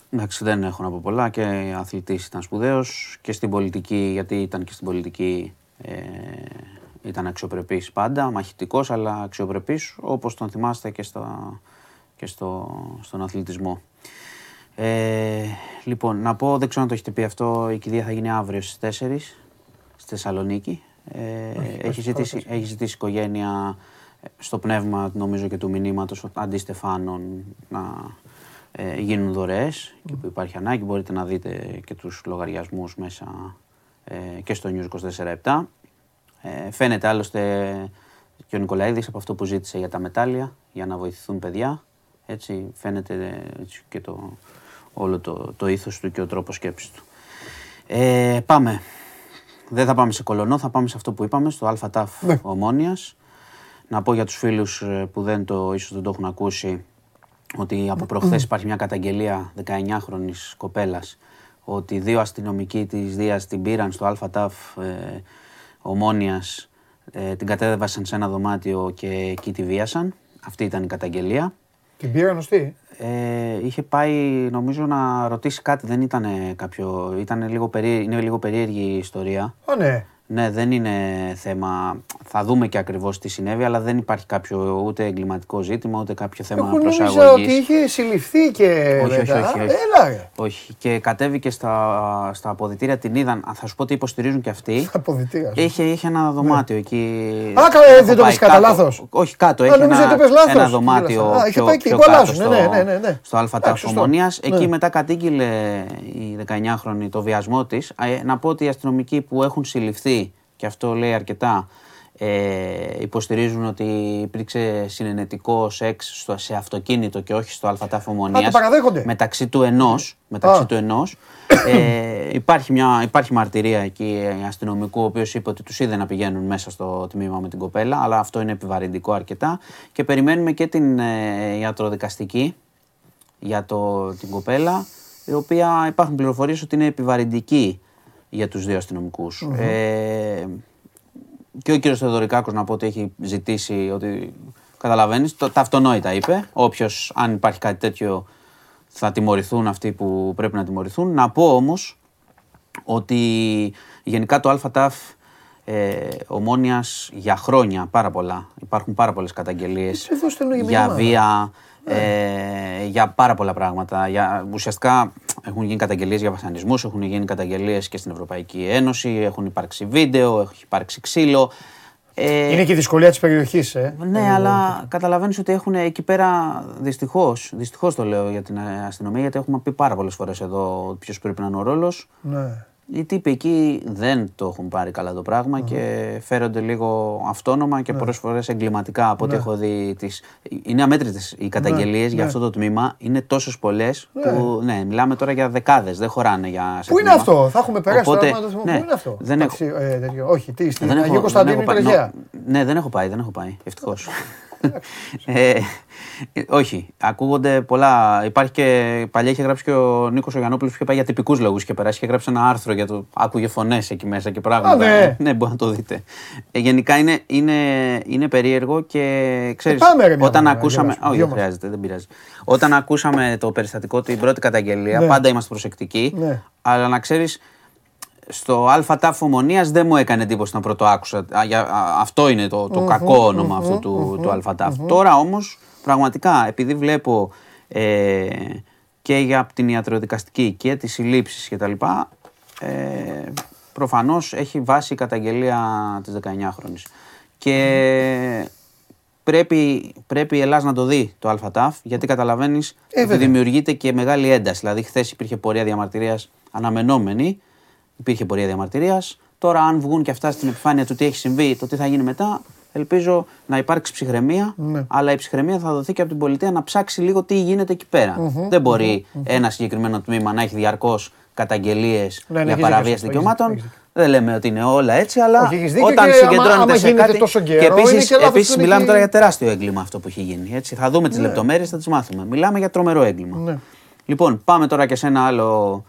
Εντάξει, δεν έχω να πω πολλά και αθλητής ήταν σπουδαίος και στην πολιτική, γιατί ήταν και στην πολιτική ε, ήταν αξιοπρεπής πάντα, μαχητικός αλλά αξιοπρεπής όπως τον θυμάστε και, στο, και στο, στον αθλητισμό. Ε, λοιπόν, να πω, δεν ξέρω αν το έχετε πει αυτό, η κηδεία θα γίνει αύριο στις 4 στη Θεσσαλονίκη. Ε, έχει, ζητήσει, έχει ζητήσει η οικογένεια στο πνεύμα νομίζω και του μηνύματος αντί Στεφάνων να, ε, γίνουν δωρεές και που υπάρχει ανάγκη. Μπορείτε να δείτε και τους λογαριασμούς μέσα ε, και στο News 24-7. Ε, φαίνεται άλλωστε και ο Νικολαίδης από αυτό που ζήτησε για τα μετάλλια, για να βοηθηθούν παιδιά. Έτσι φαίνεται ε, έτσι, και το, όλο το, το ήθος του και ο τρόπος σκέψης του. Ε, πάμε. Δεν θα πάμε σε κολονό, θα πάμε σε αυτό που είπαμε, στο ΑΤΑΦ Ναι. Ομόνιας. Να πω για τους φίλους ε, που δεν το, ίσως δεν το έχουν ακούσει ότι από προχθές υπάρχει μια καταγγελία 19χρονης κοπέλας ότι δύο αστυνομικοί της Δίας την πήραν στο ΑΤΑΦ ε, Ομόνιας, ε, την κατέβασαν σε ένα δωμάτιο και εκεί τη βίασαν. Αυτή ήταν η καταγγελία. Την πήραν ως τι. Ε, είχε πάει νομίζω να ρωτήσει κάτι, δεν ήταν κάποιο, ήταν λίγο περί, είναι λίγο περίεργη η ιστορία. Α, ναι. Ναι, δεν είναι θέμα. Θα δούμε και ακριβώς τι συνέβη, αλλά δεν υπάρχει κάποιο ούτε εγκληματικό ζήτημα, ούτε κάποιο θέμα Εγώ νόμιζα ότι προσαγωγή. είχε συλληφθεί και. Όχι, όχι, μετά. όχι, όχι. Έλα, ρε. Όχι. Και κατέβηκε στα, στα αποδητήρια, την είδαν. Α, Θα σου πω ότι υποστηρίζουν και αυτοί. Αποδητήρα. Είχε, είχε ένα δωμάτιο εκεί. Ναι. Α, καλά, ε, Έχω δεν το πάει πες κατά κάτω. λάθος. Όχι, κάτω. Α, Έχει νόμιζα ένα, ότι είπες λάθος. ένα δωμάτιο Α, είχε πιο, πάει εκεί, πιο κολλάζουν, κάτω στο, ναι, ναι, ναι, ναι. στο ΑΤΑΦ Εντάξει, σωστό. Ομονίας. Ναι. Εκεί μετά κατήγγειλε η 19χρονη το βιασμό της. Να πω ότι οι αστυνομικοί που έχουν συλληφθεί, και αυτό λέει αρκετά, ε, υποστηρίζουν ότι υπήρξε συνενετικό σεξ στο, σε αυτοκίνητο και όχι στο ΑΤΑΦ Ομονίας. παραδέχονται. Μεταξύ του ενός, μεταξύ Α. του ενός ε, υπάρχει, μια, υπάρχει μαρτυρία εκεί αστυνομικού, ο οποίος είπε ότι τους είδε να πηγαίνουν μέσα στο τμήμα με την κοπέλα, αλλά αυτό είναι επιβαρυντικό αρκετά. Και περιμένουμε και την ε, ιατροδικαστική για το, την κοπέλα, η οποία υπάρχουν πληροφορίες ότι είναι επιβαρυντική για τους δύο αστυνομικους Ε, και ο κύριος Θεοδωρικάκος να πω ότι έχει ζητήσει ότι καταλαβαίνεις, το, τα αυτονόητα είπε, όποιος αν υπάρχει κάτι τέτοιο θα τιμωρηθούν αυτοί που πρέπει να τιμωρηθούν. Να πω όμως ότι γενικά το ΑΤΑΦ ε, ομόνιας για χρόνια, πάρα πολλά, υπάρχουν πάρα πολλές καταγγελίες Εδώ στέλνω για για μήνυμα. βία, ε, για πάρα πολλά πράγματα. Για, ουσιαστικά έχουν γίνει καταγγελίες για βασανισμούς, έχουν γίνει καταγγελίες και στην Ευρωπαϊκή Ένωση, έχουν υπάρξει βίντεο, έχει υπάρξει ξύλο. Ε, Είναι και η δυσκολία της περιοχής, ε. ναι, αλλά καταλαβαίνεις ότι έχουν εκεί πέρα δυστυχώς, δυστυχώς το λέω για την ε, αστυνομία, γιατί έχουμε πει πάρα πολλές φορές εδώ ποιος πρέπει να είναι ο ρόλος. Ναι. Οι τύποι εκεί δεν το έχουν πάρει καλά το πράγμα και φέρονται λίγο αυτόνομα και πολλές φορές εγκληματικά από ό,τι έχω δει. Τις... Είναι αμέτρητες οι καταγγελίες για ναι. αυτό το τμήμα. Είναι τόσες πολλές που ναι, μιλάμε τώρα για δεκάδες, δεν χωράνε για σε Πού είναι τμήμα. αυτό, θα έχουμε περάσει Οπότε, τώρα. να το θυμώ. ναι, Πού είναι αυτό; δεν έχω- Ταξί- ε, τέτοιο. Όχι, τι, στην Δεν έχω- Αγίου δεν Κωνσταντίνου έχω πάει. Τρεγέα. Νο- Ναι, δεν έχω πάει, δεν έχω πάει. Ευτυχώς. Ε, όχι, ακούγονται πολλά. Υπάρχει και παλιά είχε γράψει και ο Νίκος Ογιανόπουλο που είχε πάει για τυπικούς λόγους και περάσει. Είχε γράψει ένα άρθρο για το. Άκουγε φωνές εκεί μέσα και πράγματα. Α, ναι. μπορεί να το δείτε. Ε, γενικά είναι, είναι, είναι περίεργο και ξέρεις. Ε, πάμε, ρε, μια όταν φορά, ακούσαμε. γελάσουμε, Όχι, δυο δεν μας. χρειάζεται, δεν πειράζει. Όταν ακούσαμε το περιστατικό, την πρώτη καταγγελία, Ναι. πάντα είμαστε προσεκτικοί. Ναι. Αλλά να ξέρεις, στο ΑΤΑΦ Ομονίας δεν μου έκανε εντύπωση να πρώτο άκουσα. Α, για- α, αυτό είναι το, το κακό όνομα αυτού του, του ΑΤΑΦ. Τώρα όμως, πραγματικά, επειδή βλέπω ε, και για την ιατροδικαστική και τις συλλήψεις και τα λοιπά, ε, προφανώς έχει βάση η καταγγελία της 19χρονης. Και πρέπει, πρέπει η Ελλάς να το δει το ΑΤΑΦ, γιατί καταλαβαίνεις Ε, ότι βέβαια. δημιουργείται και μεγάλη ένταση. Δηλαδή, χθες υπήρχε πορεία διαμαρτυρίας αναμενόμενη, υπήρχε πορεία διαμαρτυρίας. Τώρα, αν βγουν και αυτά στην επιφάνεια του τι έχει συμβεί, το τι θα γίνει μετά, ελπίζω να υπάρξει ψυχραιμία. Ναι. Αλλά η ψυχραιμία θα δοθεί και από την πολιτεία να ψάξει λίγο τι γίνεται εκεί πέρα. Δεν μπορεί ένα συγκεκριμένο τμήμα να έχει διαρκώς καταγγελίες Ναι, ναι, για έχεις παραβίαση δίκιο, δικαιωμάτων. έχεις δίκιο. Δεν λέμε ότι είναι όλα έτσι, αλλά Όχι, έχεις δίκιο όταν και άμα- συγκεντρώνεται άμα σε γίνεται κάτι. τόσο καιρό, και είναι επίσης, και λάθος που επίσης είναι μιλάμε και- τώρα για τεράστιο έγκλημα αυτό που έχει γίνει. Έτσι. Θα δούμε τις λεπτομέρειες, θα τις μάθουμε. Μιλάμε για τρομερό έγκλημα. Ναι. Λοιπόν, πάμε τώρα και σε ένα άλλο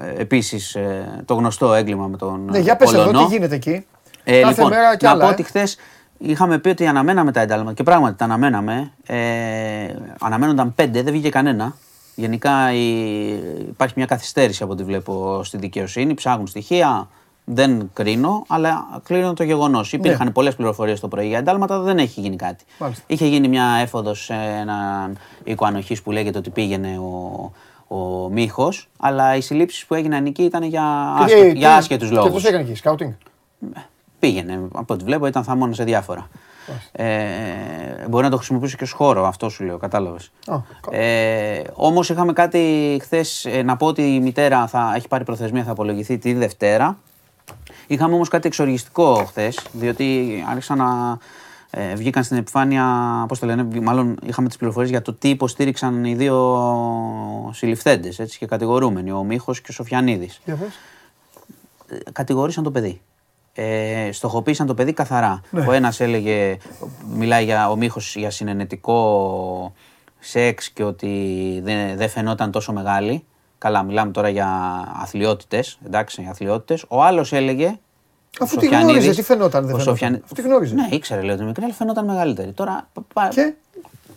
ε, επίσης ε, το γνωστό έγκλημα με τον Ναι, για πες εδώ Πολωνό. τι γίνεται εκεί. Ε, Κάθε λοιπόν, μέρα κι να άλλα, πω ε. ότι χθες είχαμε πει ότι αναμέναμε τα εντάλματα και πράγματι τα αναμέναμε. Ε, αναμένονταν πέντε, δεν βγήκε κανένα. Γενικά η- υπάρχει μια καθυστέρηση από ό,τι βλέπω στη δικαιοσύνη. Ψάχνουν στοιχεία. Δεν κρίνω, αλλά κλείνω το γεγονός. Υπήρχαν πολλές πολλές πληροφορίες το πρωί για εντάλματα, δεν έχει γίνει κάτι. Μάλιστα. Είχε γίνει μια έφοδος σε έναν οίκο ανοχής που λέγεται ότι πήγαινε ο, ο Μίχος, αλλά οι συλλήψεις που έγιναν εκεί ήταν για, Και άσχε, τι- για άσχετους Και λόγους. πώς έκανε εκεί, σκάουτινγκ; Πήγαινε, από ό,τι βλέπω ήταν θαμώνα σε διάφορα. Ε, μπορεί να το χρησιμοποιήσει και ως χώρο, αυτό σου λέω, κατάλαβες. Α, Ε, Όμως είχαμε κάτι χθες να πω ότι η μητέρα θα έχει πάρει προθεσμία, θα απολογηθεί τη Δευτέρα. Είχαμε όμως κάτι εξοργιστικό χθες, διότι άρχισαν να ε, βγήκαν στην επιφάνεια, πώς το λένε, μάλλον είχαμε τις πληροφορίες για το τι υποστήριξαν οι δύο συλληφθέντες και κατηγορούμενοι, ο Μίχος και ο Σοφιανίδης. Για πες. Κατηγορήσαν το παιδί. Ε, στοχοποίησαν το παιδί καθαρά. Ο ένας έλεγε, μιλάει για ο Μίχος για συνενετικό σεξ και ότι δεν, δεν φαινόταν τόσο μεγάλη. Καλά, μιλάμε τώρα για αθλειότητες. Εντάξει, αθλειότητες. Ο άλλος έλεγε. Αφού ο τη Σοφιανίδης, γνώριζε, τι φαινόταν, δεν ο φαινόταν; Σοφιανί- Αφού τη γνώριζε. Ναι, ήξερε λέει ότι είναι μικρή, αλλά φαινόταν μεγαλύτερη. Τώρα. πα- πα- Και,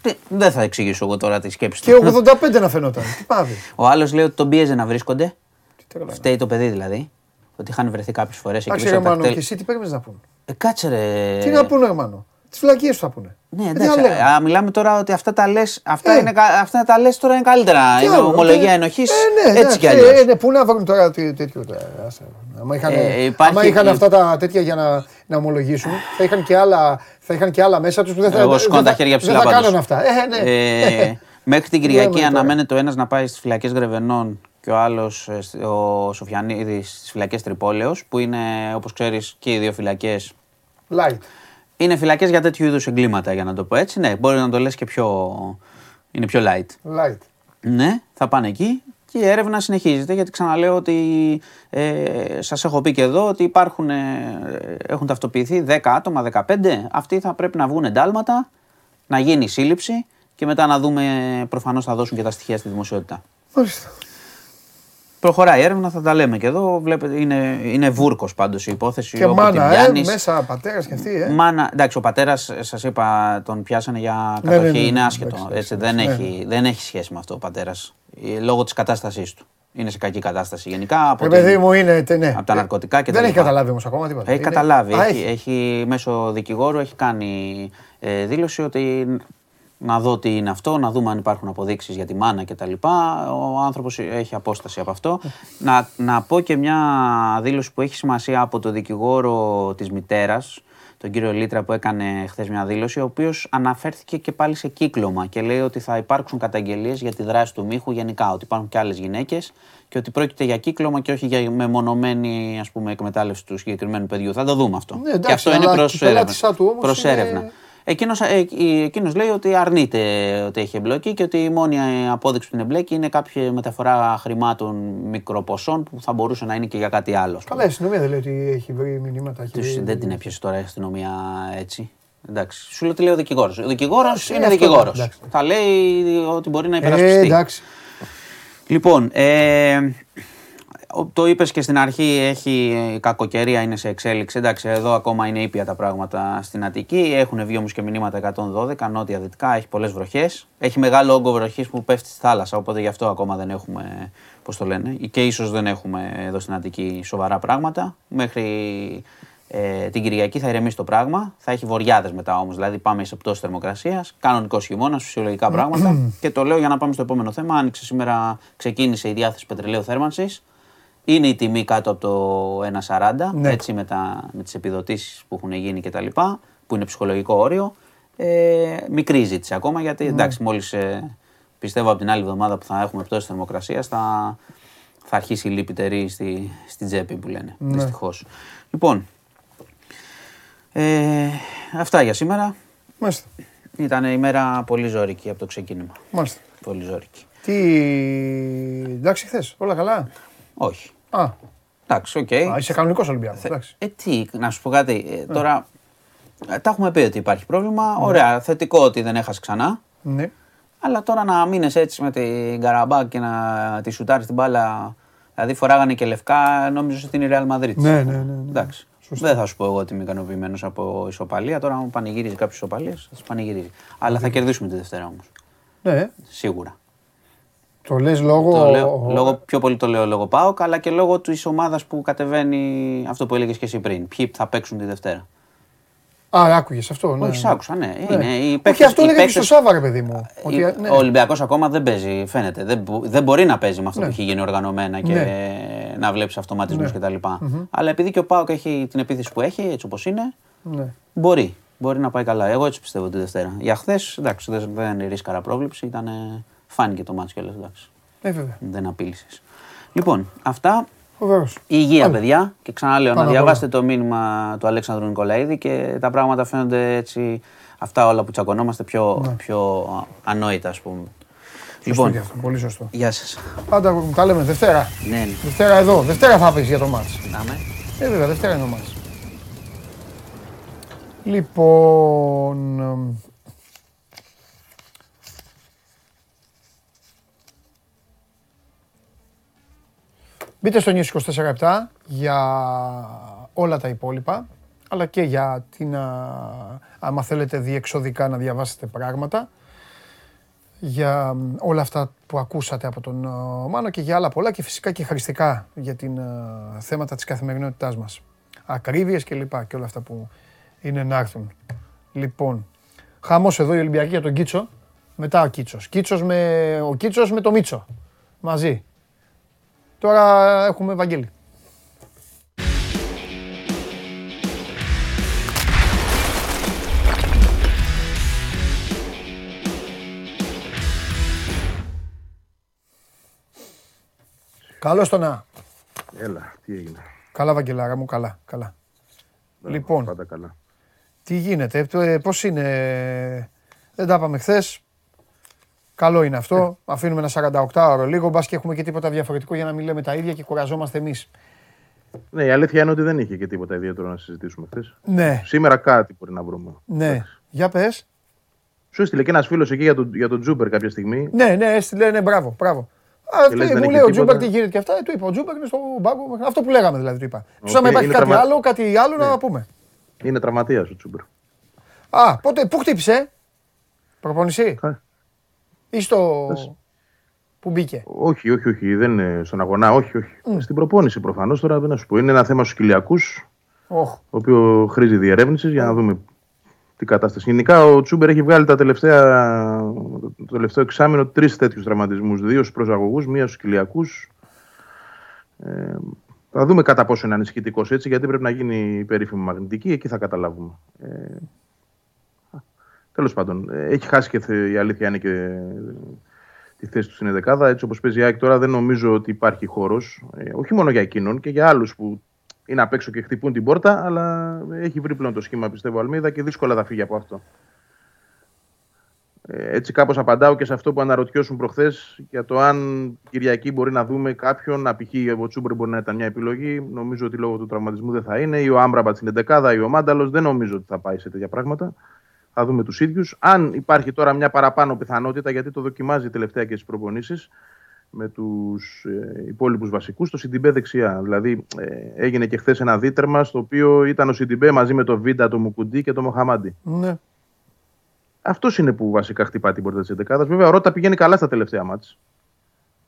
τι- Δεν θα εξηγήσω εγώ τώρα τη σκέψη και του. 85 να φαινόταν. Τι πάβει. Ο άλλος λέει ότι τον πίεζε να βρίσκονται. Τι τρέλα. Φταίει το παιδί δηλαδή. Ότι είχαν βρεθεί κάποιες φορές εκεί Εντάξει, πίσω ρε από τα Μάνο, και κτέλ. εσύ τι παίρνει να πούνε; Ε, κάτσε ρε. Τι να πούνε, ρε Μάνο; Τις φυλακίες του θα πούνε. Ναι, Ε, τι εντάξει. να λέγανε. Α, μιλάμε τώρα ότι αυτά τα λες. Αυτά, Ε. είναι, κα- αυτά τα λες τώρα είναι καλύτερα. Τι Είναι άλλο, ομολογία ε, ενοχής. ε, ναι, έτσι εντάξει, κι αλλιώς. ε, ναι, πού να βρουν τώρα τι- τέτοιο. ε, άσε, Άμα είχαν, Ε, υπάρχει- άμα είχαν ε, αυτά τα τέτοια για να, να ομολογήσουν, θα είχαν και άλλα, θα είχαν και άλλα μέσα τους που δεν θα, Εγώ δεν σηκώνω θα- τα χέρια ψηλά δεν θα πάντως. κάνουν αυτά. Ε, ναι. Ε, μέχρι την Λέμε Κυριακή τώρα. αναμένεται ο ένας να πάει στις φυλακές Γρεβενών και ο άλλος, ο Σοφιανίδης, στις φυλακές Τρυπόλεως, που είναι όπως ξέρεις και οι δύο φυλακές. Light. Είναι φυλακές για τέτοιου είδους εγκλήματα, για να το πω έτσι. Ναι, μπορεί να το λες και πιο. είναι πιο light. Light. Ναι, θα πάνε εκεί και η έρευνα συνεχίζεται γιατί ξαναλέω ότι ε, σας έχω πει και εδώ ότι υπάρχουν, ε, έχουν ταυτοποιηθεί 10 άτομα, 15. Αυτοί θα πρέπει να βγουν εντάλματα, να γίνει η σύλληψη και μετά να δούμε, προφανώς θα δώσουν και τα στοιχεία στη δημοσιότητα. Μάλιστα. Προχωράει η έρευνα, θα τα λέμε και εδώ. Βλέπετε, είναι, είναι βούρκος πάντως η υπόθεση. Και όπου μάνα, την ε, πιάνεις. μέσα πατέρας και αυτή, ε. Μάνα, εντάξει, ο πατέρας, σας είπα, τον πιάσανε για Ναι, κατοχή. ναι, ναι, είναι ναι, άσχετο. εντάξει, έτσι, εντάξει, δεν, ναι, έχει, δεν έχει σχέση με αυτό ο πατέρας. Λόγω της κατάστασής του. Είναι σε κακή κατάσταση γενικά. Από, Ρε την- παιδί μου είναι, τε- ναι. από τα ναρκωτικά και Δεν τα έχει λοιπά. καταλάβει όμως ακόμα τίποτα. Έχει Είναι- καταλάβει. Α, έχει, έχει, μέσω δικηγόρου έχει κάνει ε, δήλωση ότι να δω τι είναι αυτό, να δούμε αν υπάρχουν αποδείξεις για τη μάνα κτλ. Ο άνθρωπος έχει απόσταση από αυτό. να, να πω και μια δήλωση που έχει σημασία από το δικηγόρο της μητέρας, τον κύριο Λίτρα που έκανε χθες μια δήλωση, ο οποίος αναφέρθηκε και πάλι σε κύκλωμα και λέει ότι θα υπάρξουν καταγγελίες για τη δράση του Μίχου γενικά, ότι υπάρχουν και άλλες γυναίκες και ότι πρόκειται για κύκλωμα και όχι για μεμονωμένη ας πούμε, εκμετάλλευση του συγκεκριμένου παιδιού. Θα το δούμε αυτό. Ναι, εντάξει, και αυτό είναι αλλά προς η πελάτησά του όμως προς είναι- έρευνα. Εκείνος, ε, ε, εκείνος λέει ότι αρνείται ότι έχει εμπλοκή και ότι η μόνη απόδειξη που την εμπλέκει είναι κάποια μεταφορά χρημάτων μικροποσών που θα μπορούσε να είναι και για κάτι άλλο. ας πούμε. Καλά, η αστυνομία δεν λέει ότι έχει βρει μηνύματα. έχει Τους- βρει- δεν την έπιασε τώρα η αστυνομία έτσι. Εντάξει. Σου λέω τι λέει ο δικηγόρος. Ο δικηγόρος Εντάξει, είναι αυτό, δικηγόρος. εντάξει. Θα λέει ότι μπορεί να Ε, υπερασπιστεί. εντάξει. Λοιπόν, ε, ο- το είπες και στην αρχή, έχει η κακοκαιρία είναι σε εξέλιξη. Εντάξει, εδώ ακόμα είναι ήπια τα πράγματα στην Αττική. Έχουν βγει όμως και μηνύματα 112 νότια-δυτικά. Έχει πολλές βροχές. Έχει μεγάλο όγκο βροχής που πέφτει στη θάλασσα. Οπότε γι' αυτό ακόμα δεν έχουμε, πώς το λένε, και ίσως δεν έχουμε εδώ στην Αττική σοβαρά πράγματα. Μέχρι ε, την Κυριακή θα ηρεμήσει το πράγμα. Θα έχει βοριάδες μετά όμως. Δηλαδή πάμε σε πτώση θερμοκρασίας. Κανονικός χειμώνας, φυσιολογικά πράγματα. και το λέω για να πάμε στο επόμενο θέμα. Άνοιξε σήμερα, ξεκίνησε η διάθεση πετρελαίου θέρμανσης. Είναι η τιμή κάτω από το 1,40 Ναι. έτσι με, τα, με τις επιδοτήσεις που έχουν γίνει και τα λοιπά, που είναι ψυχολογικό όριο. Ε, μικρή ζήτηση ακόμα γιατί εντάξει μόλις ε, πιστεύω από την άλλη εβδομάδα που θα έχουμε πτώση θερμοκρασίας θα, θα αρχίσει η λυπητερή στη, στη τσέπη που λένε, Ναι. δυστυχώς. Λοιπόν, ε, αυτά για σήμερα. Μάλιστα. Ήταν η μέρα πολύ ζώρικη από το ξεκίνημα. Μάλιστα. Πολύ ζώρικη. Τι. Εντάξει, χθες. Όλα καλά; Όχι. Α, Εντάξει, οκ. α, είσαι κανονικός Ολυμπιακός. Εντάξει. Ε, τι, να σου πω κάτι. ε, τώρα, ε, τα έχουμε πει ότι υπάρχει πρόβλημα. Ωραία, θετικό ότι δεν έχασε ξανά. Ναι. Αλλά τώρα να μείνεις έτσι με την Καραμπάκ και να τη σουτάρεις την μπάλα. Δηλαδή φοράγανε και λευκά, νόμιζα ότι είναι η Real Madrid. Ναι, ναι, ναι, ναι. Εντάξει. Δεν θα σου πω εγώ ότι είμαι ικανοποιημένος από ισοπαλία. Τώρα, αν πανηγυρίζει κάποιε ισοπαλίε, θα τι πανηγυρίζει. Αλλά θα κερδίσουμε τη Δευτέρα όμως. ναι. Σίγουρα. Το λες λόγω. Το λέω, λόγω, πιο πολύ το λέω λόγω ΠΑΟΚ, αλλά και λόγω της ομάδας που κατεβαίνει αυτό που έλεγες και εσύ πριν. Ποιοι θα παίξουν τη Δευτέρα. Α, άκουγες αυτό. Ναι. Όχι, σ' άκουσα, ναι. Ναι. Είναι, οι Όχι, παίκτες- αυτό οι έλεγα και στο παίκτες- Σάβα, ρε παιδί μου. Ότι, η- ναι. Ο Ολυμπιακός ακόμα δεν παίζει, φαίνεται. Δεν, μπο- δεν μπορεί να παίζει με αυτό Ναι. που έχει γίνει οργανωμένα και Ναι. να βλέπεις αυτοματισμούς Ναι. κτλ. Αλλά επειδή και ο Πάοκ έχει την επίθεση που έχει, έτσι όπως είναι, Ναι. μπορεί. μπορεί να πάει καλά. Εγώ έτσι πιστεύω τη Δευτέρα. Για χθες, εντάξει, δεν, δεν ρίσκαρα πρόβληψη. Ήταν, φάνηκε το μάτσο κιόλας. Εντάξει. Ε, βέβαια. Δεν απείλησες. Λοιπόν, αυτά. Φοβερός. Η υγεία, Πάμε. παιδιά. Και ξαναλέω, Πάνω να απ' διαβάσετε το μήνυμα του Αλέξανδρου Νικολαίδη και τα πράγματα φαίνονται έτσι. Αυτά όλα που τσακωνόμαστε πιο, Ναι. πιο ανόητα, ας πούμε. Σωστό Λοιπόν, και αυτό, πολύ σωστό. γεια σας. Πάντα μου τα λέμε Δευτέρα. Ναι, ναι. Δευτέρα εδώ. Δευτέρα θα πεις για το μάτς. Πάμε. Ε, βέβαια, Δευτέρα είναι το μάτς. Λοιπόν... Μπείτε στο News 24 για όλα τα υπόλοιπα, αλλά και για την, α, άμα θέλετε διεξοδικά να διαβάσετε πράγματα, για μ, όλα αυτά που ακούσατε από τον α, Μάνο και για άλλα πολλά και φυσικά και χαριστικά για την α, θέματα της καθημερινότητάς μας. Ακρίβειες και λοιπά και όλα αυτά που είναι να έρθουν. Λοιπόν, χαμός εδώ η Ολυμπιακή για τον Κίτσο, μετά ο Κίτσος. Κίτσος με, ο Κίτσος με το Μίτσο, μαζί. Τώρα έχουμε Βαγγέλη. Καλώς το να. Έλα, τι έγινε. Καλά Βαγγελάρα μου, καλά, καλά. Λοιπόν. Πάντα καλά. Τι γίνεται, ε, πώς είναι, δεν τα είπαμε χθες. Καλό είναι αυτό. Αφήνουμε ένα 48ωρο λίγο, μπας και έχουμε και τίποτα διαφορετικό για να μην λέμε τα ίδια και κουραζόμαστε εμείς. Ναι, η αλήθεια είναι ότι δεν είχε και τίποτα ιδιαίτερο να συζητήσουμε χθες. Ναι, Σήμερα κάτι μπορεί να βρούμε. ναι. Για πες. Σου έστειλε και ένας φίλος εκεί για τον, για τον Τζούμπερ κάποια στιγμή. Ναι, ναι, έστειλε, ναι, μπράβο, μπράβο. Α, Και λες, τι, δεν μου έχει λέει ο τίποτα. Τζούμπερ τι γίνεται και αυτά. Ε, του είπα, ο Τζούμπερ είναι στο μπάγκο. Αυτό που λέγαμε δηλαδή, του είπα. Τους Οκ, άμα υπάρχει είναι κάτι τραυμα- άλλο, κάτι άλλο να πούμε. Είναι τραυματίας ο Τζούμπερ. Α, πότε, πού χτύπησε, προπονησή Κα- ή στο... Πες. Που μπήκε; Όχι, όχι, όχι. Δεν είναι στον αγωνά, όχι, όχι. Στην προπόνηση προφανώς τώρα δεν να σου πω. Είναι ένα θέμα στους κοιλιακούς, Όχ. το οποίο χρήζει διερεύνησης για να δούμε τι κατάσταση. Γενικά ο Τσούμπερ έχει βγάλει τα τελευταία, το τελευταίο εξάμεινο τρεις τέτοιους τραυματισμούς. Δύο στους προσαγωγούς, μία στους κοιλιακούς. Ε, θα δούμε κατά πόσο είναι ανησυχητικό έτσι, γιατί πρέπει να γίνει η περίφημη μαγνητική, εκεί θα καταλάβουμε. Ε, Τέλος πάντων, ε, έχει χάσει και θε- η αλήθεια είναι και τη θέση του στην Εδεκάδα. Έτσι όπως παίζει η ΑΕΚ τώρα, δεν νομίζω ότι υπάρχει χώρος. Ε, όχι μόνο για εκείνον και για άλλους που είναι απ' έξω και χτυπούν την πόρτα, αλλά έχει βρει πλέον το σχήμα, πιστεύω, ο Αλμίδα και δύσκολα θα φύγει από αυτό. Ε, έτσι κάπως απαντάω και σε αυτό που αναρωτιώσουν προχθές για το αν Κυριακή μπορεί να δούμε κάποιον, να π.χ. ο Τσούμπερ μπορεί να ήταν μια επιλογή. Νομίζω ότι λόγω του τραυματισμού δεν θα είναι. Ή ο Άμπραμπατ στην 11 ή ο Μάνταλος. Δεν νομίζω ότι θα πάει σε τέτοια πράγματα. Θα δούμε τους ίδιους. Αν υπάρχει τώρα μια παραπάνω πιθανότητα, γιατί το δοκιμάζει τελευταία και στις προπονήσεις, με τους ε, υπόλοιπους βασικούς, το Σιντιμπέ δεξιά. Δηλαδή ε, έγινε και χθες ένα δίτερμα στο οποίο ήταν ο Σιντιμπέ μαζί με το Βίντα, το Μουκουντή και το Μοχαμάντι. Ναι. Αυτός είναι που βασικά χτυπά την πόρτα της 11 Βέβαια, ο Ρότα πηγαίνει καλά στα τελευταία μάτς.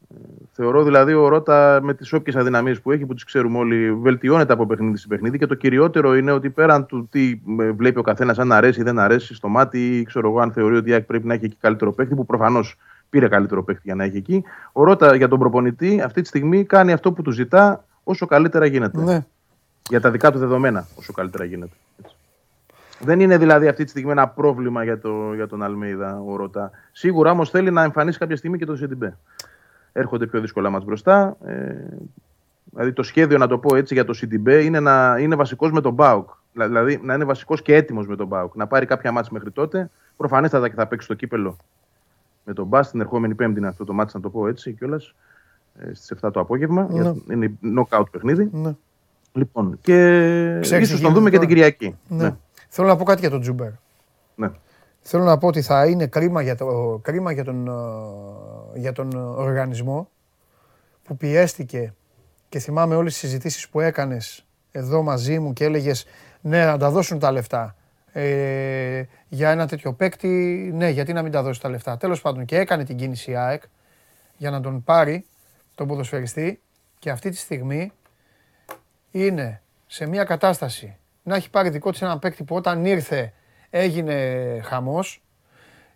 Ε, Θεωρώ δηλαδή ο Ρότα με τις όποιες αδυναμίες που έχει, που τις ξέρουμε όλοι, βελτιώνεται από παιχνίδι σε παιχνίδι. Και το κυριότερο είναι ότι πέραν του τι ε, βλέπει ο καθένας, αν αρέσει ή δεν αρέσει στο μάτι, ή ξέρω εγώ, αν θεωρεί ότι η ΑΕΚ πρέπει να έχει εκεί καλύτερο παίχτη, που προφανώς πήρε καλύτερο παίχτη για να έχει εκεί. Ο Ρότα για τον προπονητή αυτή τη στιγμή κάνει αυτό που του ζητά όσο καλύτερα γίνεται. Ναι. Για τα δικά του δεδομένα, όσο καλύτερα γίνεται. Έτσι. Δεν είναι δηλαδή αυτή τη στιγμή ένα πρόβλημα για, το, για τον Αλμέιδα ο Ρώτα. Σίγουρα όμως θέλει να εμφανίσει κάποια στιγμή και τον Σιντιμπέ. Έρχονται πιο δύσκολα μας μπροστά. Ε, δηλαδή το σχέδιο, να το πω έτσι, για τον Σιντιμπέ είναι να είναι βασικός με τον Μπάουκ. Δηλαδή να είναι βασικός και έτοιμος με τον Μπάουκ. Να πάρει κάποια μάτια μέχρι τότε. Προφανέστατα και θα παίξει το κύπελο με τον Μπάς την ερχόμενη Πέμπτη είναι αυτό το μάτι, να το πω έτσι κιόλας. Στις 7 το απόγευμα. Ναι. Για- Είναι knockout παιχνίδι. ναι. Λοιπόν, και Ξέρεις τι ίσως τον γίνεται δούμε και τώρα. την Κυριακή. Ναι. Θέλω να πω κάτι για τον Τζούμπερ. ναι. Θέλω να πω ότι θα είναι κρίμα για, το, κρίμα για, τον, ε, για τον οργανισμό που πιέστηκε και θυμάμαι όλες τις συζητήσεις που έκανες εδώ μαζί μου και έλεγες ναι να τα δώσουν τα λεφτά ε, για ένα τέτοιο παίκτη, ναι γιατί να μην τα δώσει τα λεφτά. Τέλος πάντων και έκανε την κίνηση η ΑΕΚ για να τον πάρει τον ποδοσφαιριστή και αυτή τη στιγμή είναι σε μια κατάσταση να έχει πάρει δικό της έναν παίκτη που όταν ήρθε έγινε χαμός.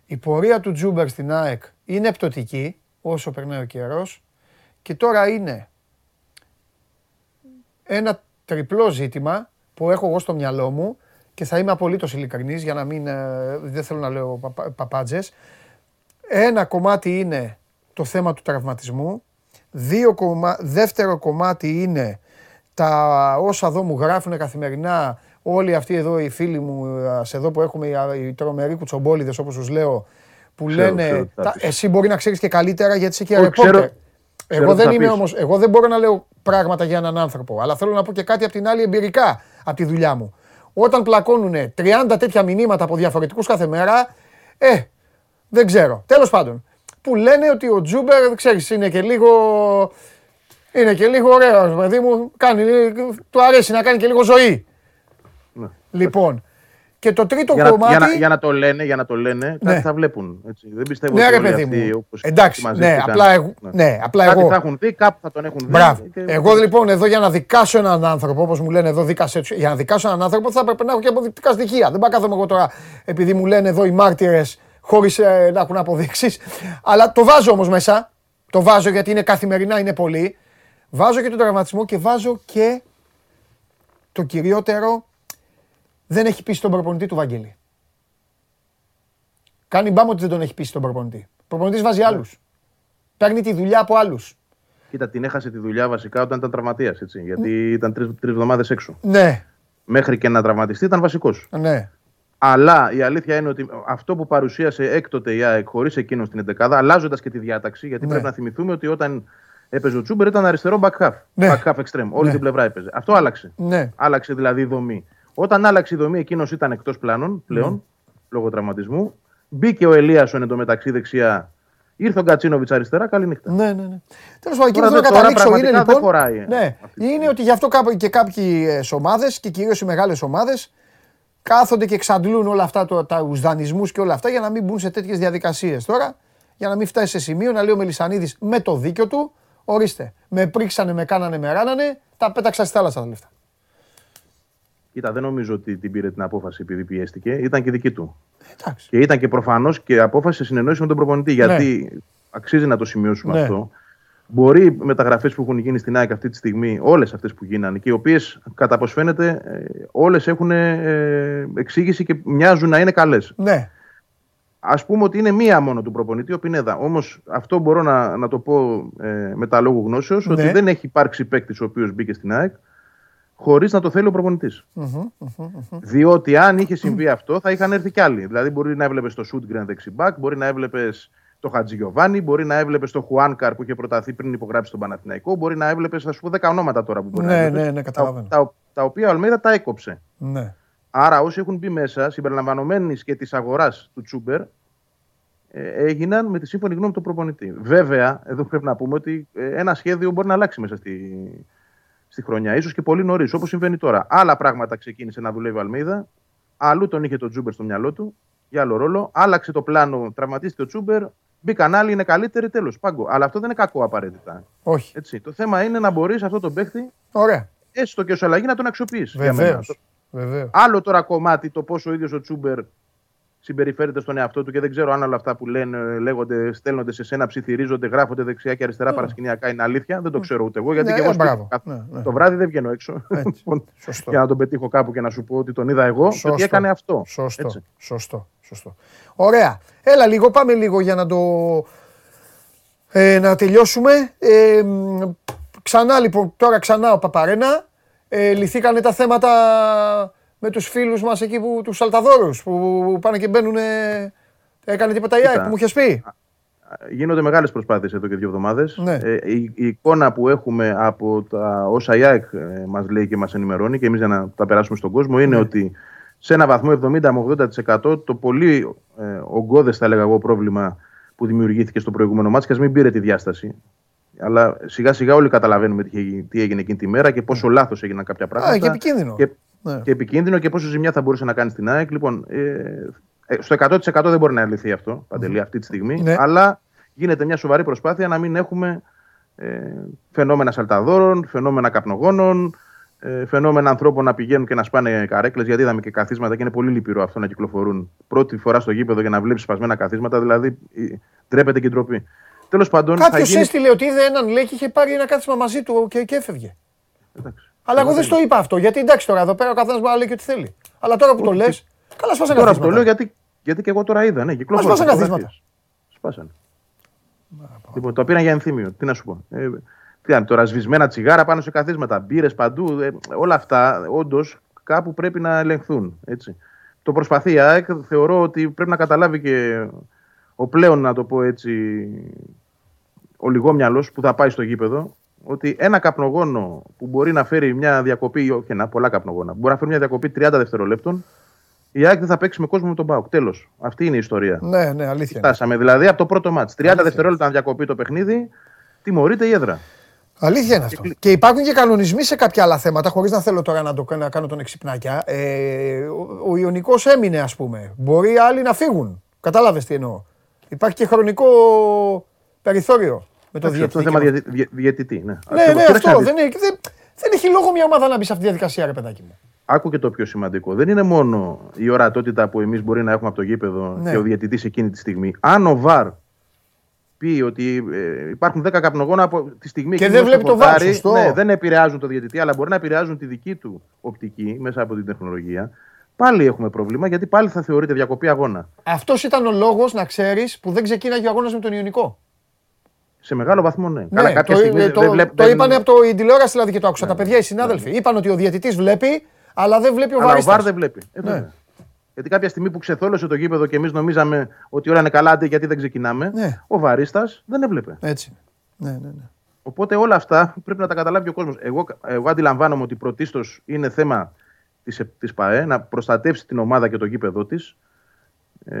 Η πορεία του Τζούμπερ στην ΑΕΚ είναι πτωτική όσο περνάει ο καιρός και τώρα είναι ένα τριπλό ζήτημα που έχω εγώ στο μυαλό μου και θα είμαι απολύτως ειλικρινής για να μην, ε, δεν θέλω να λέω παπα, παπάντζες. Ένα κομμάτι είναι το θέμα του τραυματισμού. Δύο κομμα... Δεύτερο κομμάτι είναι τα όσα εδώ μου γράφουν καθημερινά όλοι αυτοί εδώ οι φίλοι μου σε εδώ που έχουμε οι, οι τρομεροί κουτσομπόλιδες όπως τους λέω που Ξέρω, λένε ξέρω τι θα τα, πεις. εσύ μπορεί να ξέρεις και καλύτερα γιατί είσαι και Όχι, ρεπόρτερ. ξέρω- ξέρω Εγώ τι δεν θα είμαι πεις. όμως, εγώ δεν μπορώ να λέω πράγματα για έναν άνθρωπο, αλλά θέλω να πω και κάτι από την άλλη εμπειρικά από τη δουλειά μου. Όταν πλακώνουν 30 τέτοια μηνύματα από διαφορετικούς κάθε μέρα, ε, δεν ξέρω. Τέλος πάντων, που λένε ότι ο Τζούμπερ, ξέρεις, είναι και λίγο... Είναι και λίγο ωραίος, παιδί μου. Κάνει, του αρέσει να κάνει και λίγο ζωή. Ναι. Λοιπόν, και το τρίτο Για να, κομμάτι... για, να, για να το λένε, για να το λένε, Ναι. κάτι θα βλέπουν. Έτσι. Δεν πιστεύω Ναι, ότι ρε όλοι παιδί αυτοί, μου. όπως Εντάξει, ναι, μαζεύτηκαν, απλά εγώ- ναι, απλά κάτι εγώ- θα έχουν δει, κάπου θα τον έχουν δει. Μπράβο. και- Εγώ λοιπόν εδώ για να δικάσω έναν άνθρωπο, όπως μου λένε εδώ, δίκασε, τους- για να δικάσω έναν άνθρωπο θα έπρεπε να έχω και αποδεικτικά στοιχεία. Δεν πάω να κάθομαι εγώ τώρα επειδή μου λένε εδώ οι μάρτυρες χωρίς να έχουν αποδείξεις. Αλλά το βάζω όμως μέσα. Το βάζω γιατί είναι καθημερινά, είναι πολύ. Βάζω και τον τραυματισμό και βάζω και το κυριότερο. Δεν έχει πείσει τον προπονητή του Βαγγέλη. Κάνει μπάμ ότι δεν τον έχει πείσει τον προπονητή. Ο προπονητής βάζει Ναι. άλλους. Παίρνει τη δουλειά από άλλους. Κοίτα, την έχασε τη δουλειά βασικά όταν ήταν τραυματίας. Γιατί ήταν τρεις εβδομάδες έξω. Ναι, Μέχρι και να τραυματιστεί ήταν βασικός. ναι. Αλλά η αλήθεια είναι ότι αυτό που παρουσίασε έκτοτε η ΑΕΚ χωρίς εκείνο στην 11, αλλάζοντας και τη διάταξη, γιατί Ναι. πρέπει να θυμηθούμε ότι όταν έπαιζε ο Τσούμπερ ήταν αριστερό back half. Ναι. Back half extreme. Όλη Ναι. την πλευρά έπαιζε. Αυτό άλλαξε. Ναι. Άλλαξε δηλαδή η δομή. Όταν άλλαξε η δομή, εκείνος ήταν εκτός πλάνων πλέον, Ναι. λόγω τραυματισμού. Μπήκε ο Ελίασον εντωμεταξύ δεξιά. Ήρθε ο Γκατσίνοβιτ αριστερά. Καληνύχτα. Ναι, ναι, ναι. Τέλος πάντων, εκεί Τώρα που θέλω να δεν- τώρα καταλήξω είναι πραγματικά λοιπόν. δεν χωράει ναι, αυτή τη είναι ότι γι' αυτό κάπου- και κάποιες ομάδες και κυρίως οι μεγάλες ομάδες κάθονται και εξαντλούν όλα αυτά το, τα δανεισμού και όλα αυτά για να μην μπουν σε τέτοιες διαδικασίες τώρα. Για να μην φτάσει σε σημείο να λέει ο Μελισανίδης με το δίκιο του, ορίστε, με πρίξανε, με κάνανε, με ράνανε, τα πέταξα στη θάλασσα τα λεφτά. Κοίτα, δεν νομίζω ότι την πήρε την απόφαση επειδή πιέστηκε. Ήταν και δική του. Εντάξει. Και ήταν και προφανώς και απόφαση σε συνεννόηση με τον προπονητή. Γιατί αξίζει να το σημειώσουμε Ναι. αυτό. Μπορεί οι μεταγραφές που έχουν γίνει στην ΑΕΚ αυτή τη στιγμή, όλες αυτές που γίνανε και οι οποίες κατά πώς φαίνεται όλες έχουν ε, εξήγηση και μοιάζουν να είναι καλές. Ναι, Α πούμε ότι είναι μία μόνο του προπονητή, ο Πινέδα. Όμως αυτό μπορώ να, να το πω ε, με τα λόγου γνώσεως, Ναι. ότι δεν έχει υπάρξει παίκτης ο οποίος μπήκε στην ΑΕΚ χωρίς να το θέλει ο προπονητη Διότι αν είχε συμβεί αυτό, θα είχαν έρθει κι άλλοι. Δηλαδή, μπορεί να έβλεπες το Σούντγκρεν δεξιμπάκ, μπορεί να έβλεπες το Χατζηγιοβάνι, μπορεί να έβλεπες το Χουάνκαρ που είχε προταθεί πριν υπογράψει τον Παναθηναϊκό, μπορεί να έβλεπες, θα σου πω, 10 ονόματα τώρα που μπορεί Ναι, να έβλεπες, ναι, ναι, τα, καταλαβαίνω. τα, τα οποία ο Αλμέιδα τα έκοψε. ναι. Άρα όσοι έχουν μπει μέσα, συμπεριλαμβανομένης και της αγοράς του Τσούμπερ, ε, έγιναν με τη σύμφωνη γνώμη του προπονητή. Βέβαια, εδώ πρέπει να πούμε ότι ε, ένα σχέδιο μπορεί να αλλάξει μέσα στη, στη χρονιά, ίσως και πολύ νωρίς, όπως συμβαίνει τώρα. Άλλα πράγματα ξεκίνησε να δουλεύει ο Αλμίδα, αλλού τον είχε το Τσούμπερ στο μυαλό του, για άλλο ρόλο. Άλλαξε το πλάνο, τραυματίστηκε ο Τσούμπερ, μπήκαν άλλοι, είναι καλύτεροι, τέλος. Πάγκο. Αλλά αυτό δεν είναι κακό απαραίτητα. Όχι. Έτσι. Το θέμα είναι να μπορείς αυτό τον παίχτη, Ωραία. έστω και ω αλλαγή, να τον αξιοποιήσει. για μένα. Βεβαίως. Βεβαίως. Άλλο τώρα κομμάτι το πόσο ο ίδιος ο Τσούμπερ συμπεριφέρεται στον εαυτό του και δεν ξέρω αν όλα αυτά που λένε, λέγονται, στέλνονται σε σένα, ψιθυρίζονται, γράφονται δεξιά και αριστερά παρασκηνιακά είναι αλήθεια. Δεν το ξέρω ούτε εγώ. Γιατί Ναι, και εγώ ε, σπίτι μπράβο. καθ- Ναι, ναι. το βράδυ δεν βγαίνω έξω. Έτσι. Λοιπόν, Σωστό. για να τον πετύχω κάπου και να σου πω ότι τον είδα εγώ και Σωστό. ότι έκανε αυτό. Σωστό. Έτσι. Σωστό. Σωστό. Ωραία. Έλα λίγο, πάμε λίγο για να το. Ε, να τελειώσουμε. Ε, μ, ξανά λοιπόν, τώρα ξανά ο Παπαρένα. Ε, λυθήκανε τα θέματα με τους φίλους μας εκεί, που, τους Σαλταδόρους, που πάνε και μπαίνουν. Έκανε τίποτα η ΑΕΚ, Κοίτα. που μου είχες πει. Γίνονται μεγάλες προσπάθειες εδώ και δύο εβδομάδες. Ναι. Ε, η, η εικόνα που έχουμε από τα όσα η ΑΕΚ ε, μας λέει και μας ενημερώνει και εμείς για να τα περάσουμε στον κόσμο Ναι. είναι ότι σε ένα βαθμό 70 με 80% το πολύ ε, ογκώδες, θα έλεγα εγώ, πρόβλημα που δημιουργήθηκε στο προηγούμενο μάτι, και ας μην πήρε τη διάσταση. Αλλά σιγά σιγά όλοι καταλαβαίνουμε τι, έγινε- τι έγινε εκείνη τη μέρα και πόσο λάθος έγιναν κάποια πράγματα. Ναι. και επικίνδυνο. Και, Ναι. και επικίνδυνο και πόσο ζημιά θα μπορούσε να κάνει στην ΑΕΚ. Λοιπόν, ε, ε, στο 100% δεν μπορεί να λυθεί αυτό, Παντελή, αυτή τη στιγμή. Ναι. Αλλά γίνεται μια σοβαρή προσπάθεια να μην έχουμε ε, φαινόμενα σαλταδόρων, φαινόμενα καπνογόνων, ε, φαινόμενα ανθρώπων να πηγαίνουν και να σπάνε καρέκλες. Γιατί είδαμε και καθίσματα και είναι πολύ λυπηρό αυτό να κυκλοφορούν πρώτη φορά στο γήπεδο για να βλέπεις σπασμένα καθίσματα. Δηλαδή, ε, ντρέπεται και η ντροπή. Τέλος πάντων, θα Κάποιος γίνει. έστειλε ότι είδε έναν λέει και είχε πάρει ένα κάθισμα μαζί του και, και έφευγε. Εντάξει. Αλλά εγώ δεν στο είπα αυτό. Γιατί εντάξει τώρα εδώ πέρα ο καθένας μπορεί να λέει και ό,τι θέλει. Αλλά τώρα που το λες, καλά σπάσανε Τώρα που το καθίσματα. λέω γιατί, γιατί και εγώ τώρα είδα. Ναι, κυκλοφόρησαν σπάσανε φωτογραφίες. Σπάσανε. Λοιπόν, το πήραν για ενθύμιο. Τι να σου πω. Ε, τι είναι, τώρα σβησμένα τσιγάρα πάνω σε καθίσματα, μπύρες παντού. ε, όλα αυτά όντως κάπου πρέπει να ελεγχθούν. Έτσι. Το προσπαθεί η ΑΕΚ. Θεωρώ ότι πρέπει να καταλάβει και ο πλέον, να το πω έτσι, ο λιγόμυαλος που θα πάει στο γήπεδο, ότι ένα καπνογόνο που μπορεί να φέρει μια διακοπή, όχι ένα, πολλά καπνογόνα, που μπορεί να φέρει μια διακοπή 30 δευτερολέπτων, η ΑΕΚ δεν θα παίξει με κόσμο με τον Πάοκ. Τέλος. Αυτή είναι η ιστορία. Ναι, ναι, αλήθεια. είναι. Φτάσαμε δηλαδή από το πρώτο μάτς. 30 δευτερόλεπτα να διακοπεί το παιχνίδι, τιμωρείται η έδρα. Αλήθεια είναι αυτό. Και υπάρχουν και κανονισμοί σε κάποια άλλα θέματα, χωρίς να θέλω τώρα να, το, να κάνω τον εξυπνάκια. Ε, ο, ο Ιωνικός έμεινε, ας πούμε. Μπορεί άλλοι να φύγουν. Κατάλαβες τι εννοώ. Υπάρχει και χρονικό περιθώριο με το Αυτό είναι διαιτητή. θέμα και- διαιτη- διε- διαιτητή. Ναι, Ναι, Ακριβώς. ναι, Κοίταξε να αυτό. δεις. Δεν, έχει- δεν, δεν έχει λόγο μια ομάδα να μπει σε αυτή τη διαδικασία, ρε παιδάκι μου. Άκου και το πιο σημαντικό. Δεν είναι μόνο η ορατότητα που εμείς μπορεί να έχουμε από το γήπεδο Ναι. και ο διαιτητής εκείνη τη στιγμή. Αν ο ΒΑΡ πει ότι ε, υπάρχουν 10 καπνογόνα από τη στιγμή Και εκείνη δεν που βλέπει το VAR, φωτάρει, σωστό. Ναι, δεν επηρεάζουν το διαιτητή, αλλά μπορεί να επηρεάζουν τη δική του οπτική μέσα από την τεχνολογία. Πάλι έχουμε πρόβλημα γιατί πάλι θα θεωρείται διακοπή αγώνα. Αυτός ήταν ο λόγος, να ξέρεις, που δεν ξεκίναγε ο αγώνας με τον Ιωνικό. Σε μεγάλο βαθμό ναι. Ναι, Καλά, κάποια το, στιγμή ε, δεν το, βλέπ- το δεν- είπανε από το η τηλεόραση δηλαδή και το άκουσα. Τα παιδιά, οι συνάδελφοι. Είπαν ότι ο διαιτητής βλέπει, αλλά δεν βλέπει ο Αλλά ο βαρίστας. Βάρ δεν βλέπει. Ε, Ναι. βέβαια. Γιατί κάποια στιγμή που ξεθόλωσε το γήπεδο και εμείς νομίζαμε ότι όλα είναι καλά, άντε γιατί δεν ξεκινάμε, Ναι. ο Βαρίστα δεν έβλεπε. Έτσι. Ναι, ναι, ναι. Οπότε όλα αυτά πρέπει να τα καταλάβει ο κόσμος. Εγώ, εγώ αντιλαμβάνομαι ότι πρωτίστως είναι θέμα της της ΠαΕ να προστατεύσει την ομάδα και το γήπεδο της ε,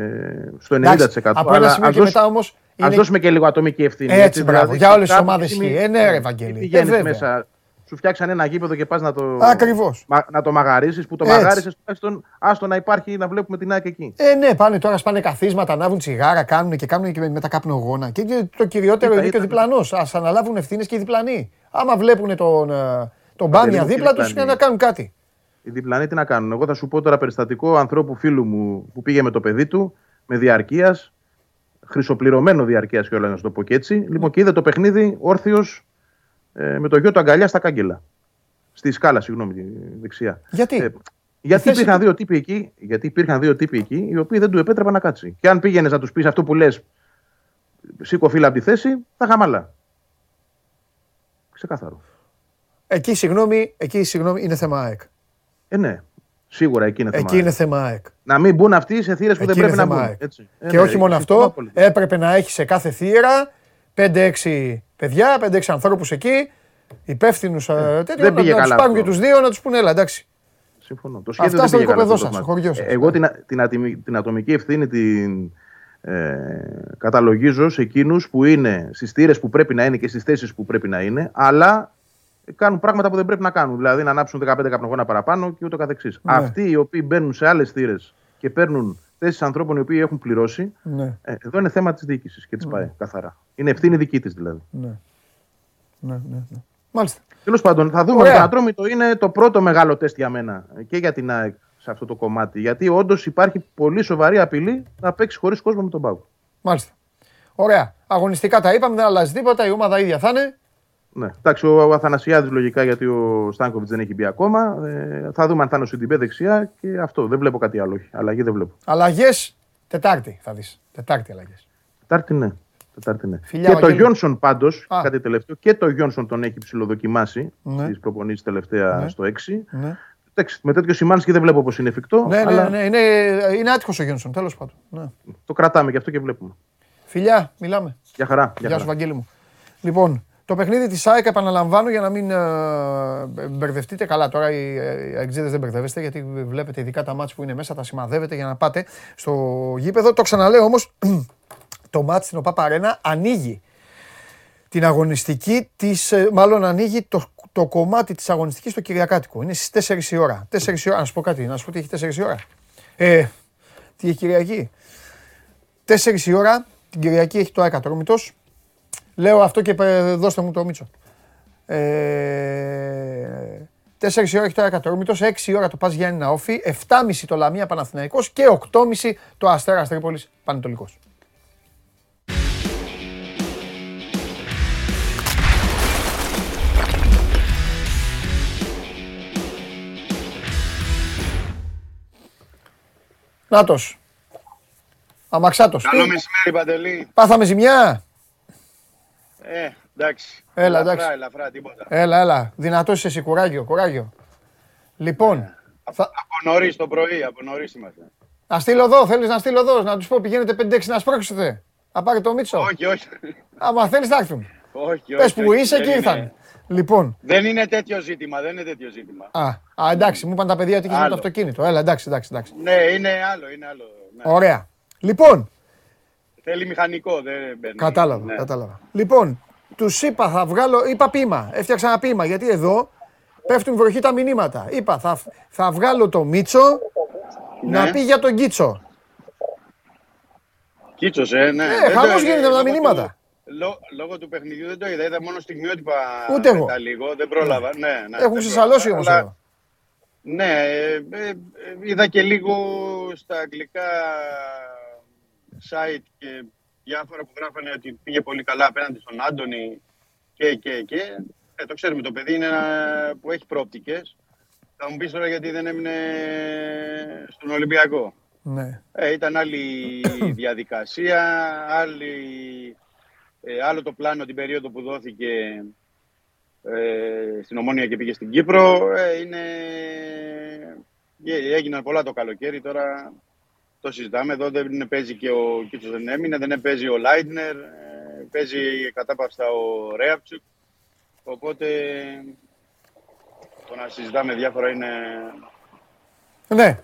στο 90%. Εντάξει, από ένα αλλά σημείο ας και δώσ- μετά όμως. Ας δώσουμε και λίγο ατομική ευθύνη. Έτσι, μπράβο, για όλες τις κάποια ομάδες στιγμή- ισχύει. Ε, ναι, ρε, Βαγγέλη. τι Ε, πηγαίνεις βέβαια. μέσα, σου φτιάξαν ένα γήπεδο και πας να το, Ακριβώς. μα- να το μαγαρίσει, που το Έτσι. μαγάρισες τουλάχιστον άστο να υπάρχει να βλέπουμε την ΑΕΚ εκεί. Ε, ναι, πάνε τώρα, σπάνε καθίσματα, ανάβουν τσιγάρα, κάνουν και κάνουν και με, με τα καπνογόνα. Και, και το κυριότερο Ήταν- είναι και ο ήταν- διπλανός. Α αναλάβουν ευθύνες και οι διπλανοί. Άμα βλέπουν τον, ε, τον Μα, μπάνια δεν είναι δίπλα και τους, διπλανοί. να κάνουν κάτι. Οι διπλανοί τι να κάνουν. Εγώ θα σου πω τώρα περιστατικό ανθρώπου φίλου μου που πήγε με το παιδί του με διαρκείας, χρυσοπληρωμένο διαρκεία κιόλας να σου το πω και έτσι. Λοιπόν, και είδε το παιχνίδι όρθιος ε, με το γιο του αγκαλιά στα κάγκελα. Στη σκάλα, συγγνώμη, τη δεξιά. Γιατί; Ε, γιατί θέση υπήρχαν, του. δύο τύποι εκεί, γιατί υπήρχαν δύο τύποι εκεί οι οποίοι δεν του επέτρεπαν να κάτσει. Και αν πήγαινες να τους πεις αυτό που λες, σήκω φύλλα από τη θέση, θα χαμαλά. Ξεκάθαρο. Εκεί, συγγνώμη, εκεί, συγγνώμη, είναι θέμα ΑΕΚ. Ε, ναι. Σίγουρα εκεί είναι θέμα. Εκεί είναι θέμα ΑΕΚ. Να μην μπουν αυτοί σε θύρες που Εκεί δεν πρέπει είναι να θέμα μπουν. ΑΕΚ. Έτσι. Ε, Και ναι, όχι μόνο συμφωνώ αυτό, πολύ. έπρεπε να έχει σε κάθε θύρα 5-6 παιδιά, 5-6 ανθρώπους εκεί, υπεύθυνους τέτοιου, Ε, δεν να, πήγε να τους καλά πάρουν και αυτό. τους δύο να τους πούνε, έλα εντάξει. Συμφωνώ. Το σχέδιο Αυτά δεν στο πήγε καλά οικοπεδό αυτό το σας, μάτι. χωριός σας. Ε, Εγώ την, την, ατιμη- την ατομική ευθύνη την ε, καταλογίζω σε εκείνους που είναι στις θύρες που πρέπει να είναι και στις θέσεις που πρέπει να είναι, αλλά κάνουν πράγματα που δεν πρέπει να κάνουν. Δηλαδή να ανάψουν 15 καπνογόνα παραπάνω και ούτω καθεξής. Ναι. Αυτοί οι οποίοι μπαίνουν σε άλλες θύρες και παίρνουν θέσεις ανθρώπων οι οποίοι έχουν πληρώσει, Ναι, ε, εδώ είναι θέμα της διοίκησης και της ΠαΕ. Καθαρά. Είναι ευθύνη δική της δηλαδή. ναι. Ναι, ναι, ναι. Μάλιστα. Τέλος πάντων, θα δούμε. Ωραία. Το Ατρόμητο είναι το πρώτο μεγάλο τεστ για μένα και για την ΑΕΚ σε αυτό το κομμάτι. Γιατί όντως υπάρχει πολύ σοβαρή απειλή να παίξει χωρίς κόσμο με τον Πάγκο. Μάλιστα. Ωραία. Αγωνιστικά τα είπαμε, δεν αλλάζει τίποτα. Η ομάδα ίδια θα είναι. Ναι. Εντάξει, ο Αθανασιάδης λογικά γιατί ο Στάνκοβιτς δεν έχει μπει ακόμα. Ε, θα δούμε αν θα είναι ο Σιντιμπέ δεξιά και αυτό. Δεν βλέπω κάτι άλλο. όχι. Αλλαγή δεν βλέπω. Αλλαγές Τετάρτη θα δεις. Τετάρτη αλλαγές. Τετάρτη ναι. Τετάρτη, ναι. Φιλιά, και το Βαγγέλη. Γιόνσον πάντως, Α. κάτι τελευταίο, και το Γιόνσον τον έχει ψηλοδοκιμάσει Ναι. στις προπονήσεις τελευταία Ναι. στο 6. Ναι. Εντάξει, με τέτοιο Σιμάνσκι δεν βλέπω πως είναι εφικτό, Ναι, ναι, αλλά ναι, είναι, είναι άτυχος ο Γιόνσον, τέλος πάντων. Ναι. το κρατάμε και αυτό και βλέπουμε. Φιλιά, μιλάμε. Για χαρά. Για Γεια χαρά. σου, Βαγγέλη μου. Λοιπόν, το παιχνίδι της ΑΕΚ επαναλαμβάνω για να μην ε, μπερδευτείτε. Καλά, τώρα οι εξήδε δεν μπερδεύεστε γιατί βλέπετε ειδικά τα μάτς που είναι μέσα, τα σημαδεύετε για να πάτε στο γήπεδο. Το ξαναλέω όμως, το μάτς στην ΟΠΑΠ Αρένα ανοίγει την αγωνιστική της, ε, μάλλον ανοίγει το, το κομμάτι της αγωνιστικής στο Κυριακάτικο. Είναι στις 4 η ώρα. 4 η ώρα, να σου πω κάτι, να σου πω τι έχει 4 η ώρα. Ε, τι έχει Κυριακή; 4 η ώρα, την Κυριακή έχει το ΑΕΚ Ατρόμητος. Λέω αυτό και ε, δώστε μου το Μίτσο. Ε, 4 η ώρα έχει το ΑΕΚ Ατρόμητος, 6 η ώρα το Πας Γιάννη Όφη, 7.30 το Λαμία Παναθηναϊκός και 8.30 το Αστέρας Τρίπολης Πανετολικός. Νάτος. Αμαξάτος. Καλό Τι, μεσημέρι, Παντελή. Πάθαμε ζημιά; Ε, εντάξει. Έλα, ελαφρά, εντάξει. ελαφρά, τίποτα. Έλα, έλα. Δυνατός είσαι εσύ, κουράγιο, κουράγιο. Λοιπόν, θα... Από νωρίς το πρωί, από νωρίς είμαστε. να στείλω εδώ, θέλεις να στείλω εδώ, να τους πω πηγαίνετε 5-6 να σπρώξετε. Να πάρει το Μίτσο. Όχι, όχι. Άμα θέλεις να έρθουν. όχι, Πες όχι, που όχι. είσαι Δεν και ήρθαν. είναι- Λοιπόν, Δεν είναι τέτοιο ζήτημα, δεν είναι τέτοιο ζήτημα. α, α, εντάξει, μου είπαν τα παιδιά ότι είχε με το Άλλο. αυτοκίνητο. Έλα, εντάξει, εντάξει, εντάξει. Ναι, είναι άλλο, είναι άλλο. Ναι. Ωραία. Λοιπόν, Θέλει μηχανικό, δεν μπαίνει. Κατάλαβα, Ναι. κατάλαβα. Λοιπόν, τους είπα θα βγάλω, είπα πείμα. Έφτιαξα ένα πείμα γιατί εδώ πέφτουν βροχή τα μηνύματα. Είπα θα, θα βγάλω το Μίτσο να Ναι. πει για τον Κίτσο. Κίτσος, ε, ναι. Ε, Δεν το- χαμός ε, γίνεται με τα λόγω μηνύματα. του- λό- Λόγω του παιχνιδιού δεν το είδα, είδα μόνο στιγμιότυπα Ούτε εγώ. μετά λίγο, δεν πρόλαβα. Ναι, ναι, Έχουν δεν ξεσαλώσει πρόλαβα, όμως αλλά- εδώ. Ναι, ε, ε, ε, είδα και λίγο στα αγγλικά site και διάφορα που γράφανε ότι πήγε πολύ καλά απέναντι στον Άντωνη και, και, και. Ε, το ξέρουμε, το παιδί είναι ένα που έχει πρόπτικες. Θα μου πεις τώρα γιατί δεν έμεινε στον Ολυμπιακό. Ναι. Ε, ήταν άλλη διαδικασία, άλλη, ε, άλλο το πλάνο την περίοδο που δόθηκε ε, στην Ομόνια και πήγε στην Κύπρο. Ε, είναι, ε, έγιναν πολλά το καλοκαίρι, τώρα το συζητάμε. Εδώ δεν παίζει και ο Κίτσος δεν έμεινε, δεν παίζει ο Λάιντνερ, ε, παίζει κατάπαυστα ο Ρέαπτσουκ. Οπότε το να συζητάμε διάφορα είναι... Ναι.